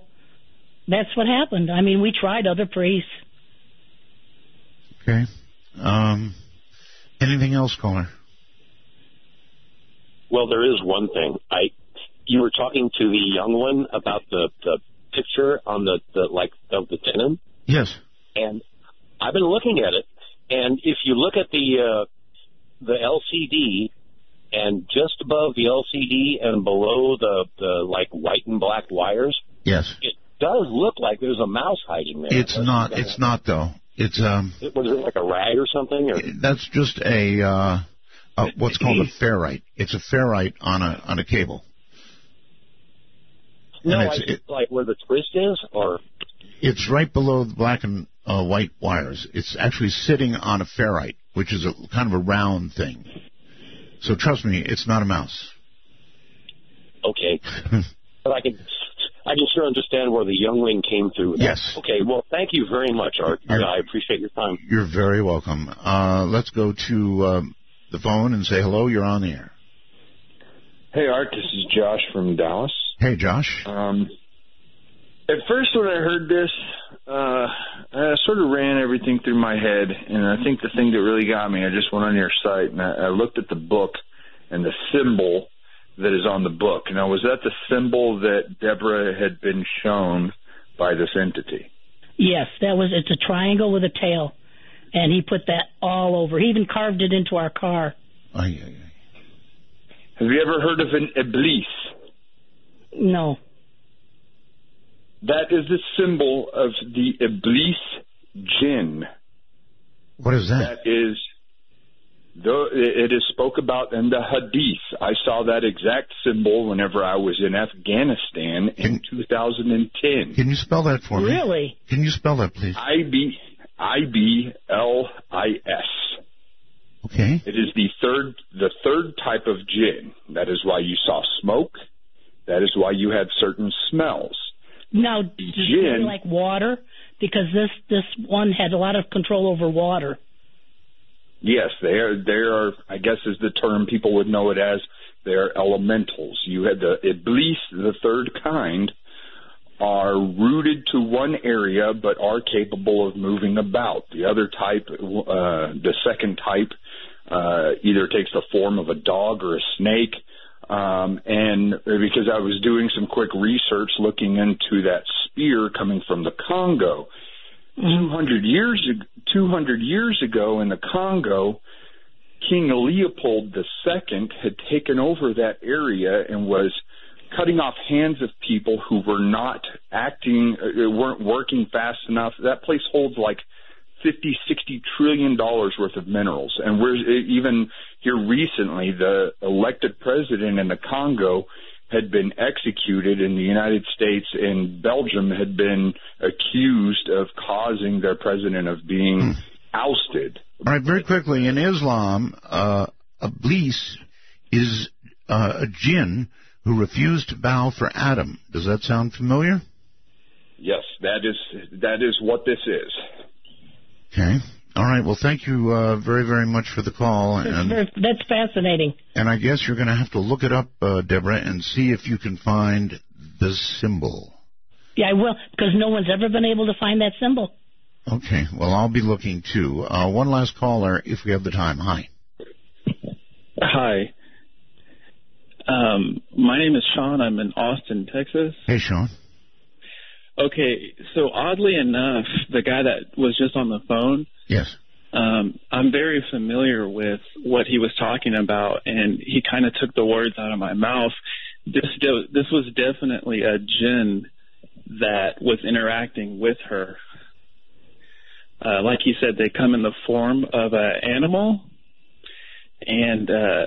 that's what happened i mean we tried other priests Okay. Um, anything else, caller? Well, there is one thing. I you were talking to the young one about the the picture on the the like of the denim, Yes. and I've been looking at it. And if you look at the uh, the LCD, and just above the LCD and below the the like white and black wires, Yes. it does look like there's a mouse hiding there. It's not. It's not though. It's um. Was it like a rag or something? Or That's just a uh, uh what's called a ferrite. It's a ferrite on a on a cable. no, and I it's- just like where the twist is, or It's right below the black and uh, white wires. It's actually sitting on a ferrite, which is a kind of a round thing. So trust me, it's not a mouse. okay. but I can I can sure understand where the youngling came through. with that. Yes. Okay. Well, thank you very much, Art. You're- I appreciate your time. You're very welcome. Uh, let's go to um, the phone and say hello. You're on the air. Hey, Art, this is Josh from Dallas. Hey, Josh. Um, at first, when I heard this, uh, I sort of ran everything through my head, and I think the thing that really got me, I just went on your site and I, I looked at the book and the symbol that is on the book. Now, was that the symbol that Deborah had been shown by this entity? yes that was it's a triangle with a tail and he put that all over he even carved it into our car Ay, Have you ever heard of an iblis? no That is the symbol of the iblis jinn. What is that? That is Though it is spoke about in the Hadith. I saw that exact symbol whenever I was in Afghanistan in 2010. Can you spell that for me? Really? Can you spell that, please? I B I B L I S. Okay. It is the third the third type of jinn. That is why you saw smoke. That is why you had certain smells. Now, does it Gin- like water? Because this this one had a lot of control over water. Yes, they are. They are. I guess is the term people would know it as. They are elementals. You had the iblis, the third kind, are rooted to one area but are capable of moving about. The other type, uh, the second type, uh, either takes the form of a dog or a snake. Um, and because I was doing some quick research looking into that spear coming from the Congo, 200 years ag- 200 years ago in the Congo, King Leopold II had taken over that area and was cutting off hands of people who were not acting, uh, weren't working fast enough. That place holds like 50, 60 trillion dollars worth of minerals. And we're even here recently, the elected president in the Congo had been executed in the United States and Belgium had been accused of causing their president of being ousted. All right, very quickly. In Islam, uh, Iblis is uh, a jinn who refused to bow for Adam. Does that sound familiar? Yes, that is that is what this is. Okay. All right. Well, thank you uh, very, very much for the call, That's, and that's fascinating. and I guess you're going to have to look it up, uh, Deborah, and see if you can find the symbol. Yeah, I will, because no one's ever been able to find that symbol. Okay. Well, I'll be looking too. Uh, one last caller, if we have the time. Hi. Hi. Um, my name is Sean. I'm in Austin, Texas. Hey, Sean. Okay, so oddly enough, the guy that was just on the phone, Yes. um, I'm very familiar with what he was talking about, and he kind of took the words out of my mouth. This de- this was definitely a jinn that was interacting with her. Uh, like he said, they come in the form of an animal, and uh,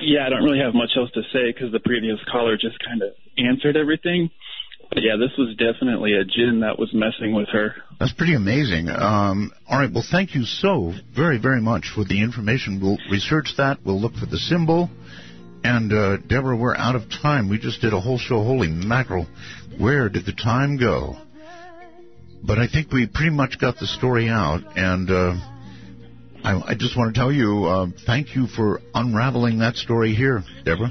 yeah, I don't really have much else to say because the previous caller just kind of answered everything. But yeah, this was definitely a jinn that was messing with her. That's pretty amazing. Um, all right. Well, thank you so very, very much for the information. We'll research that. We'll look for the symbol. And uh, Deborah, we're out of time. We just did a whole show. Holy mackerel! Where did the time go? But I think we pretty much got the story out. And uh, I, I just want to tell you, uh, thank you for unraveling that story here, Deborah.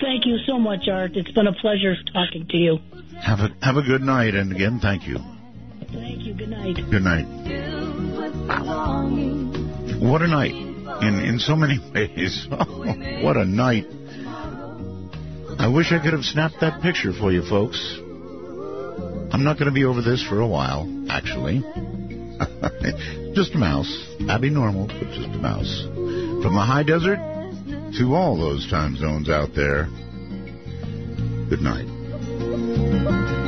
Thank you so much, Art. It's been a pleasure talking to you. Have a have a good night. And again, thank you. Thank you. Good night. Good night. What a night in in so many ways. what a night. I wish I could have snapped that picture for you folks. I'm not going to be over this for a while, actually. just a mouse. Abby normal, but just a mouse. From the high desert to all those time zones out there. Good night. Thank you.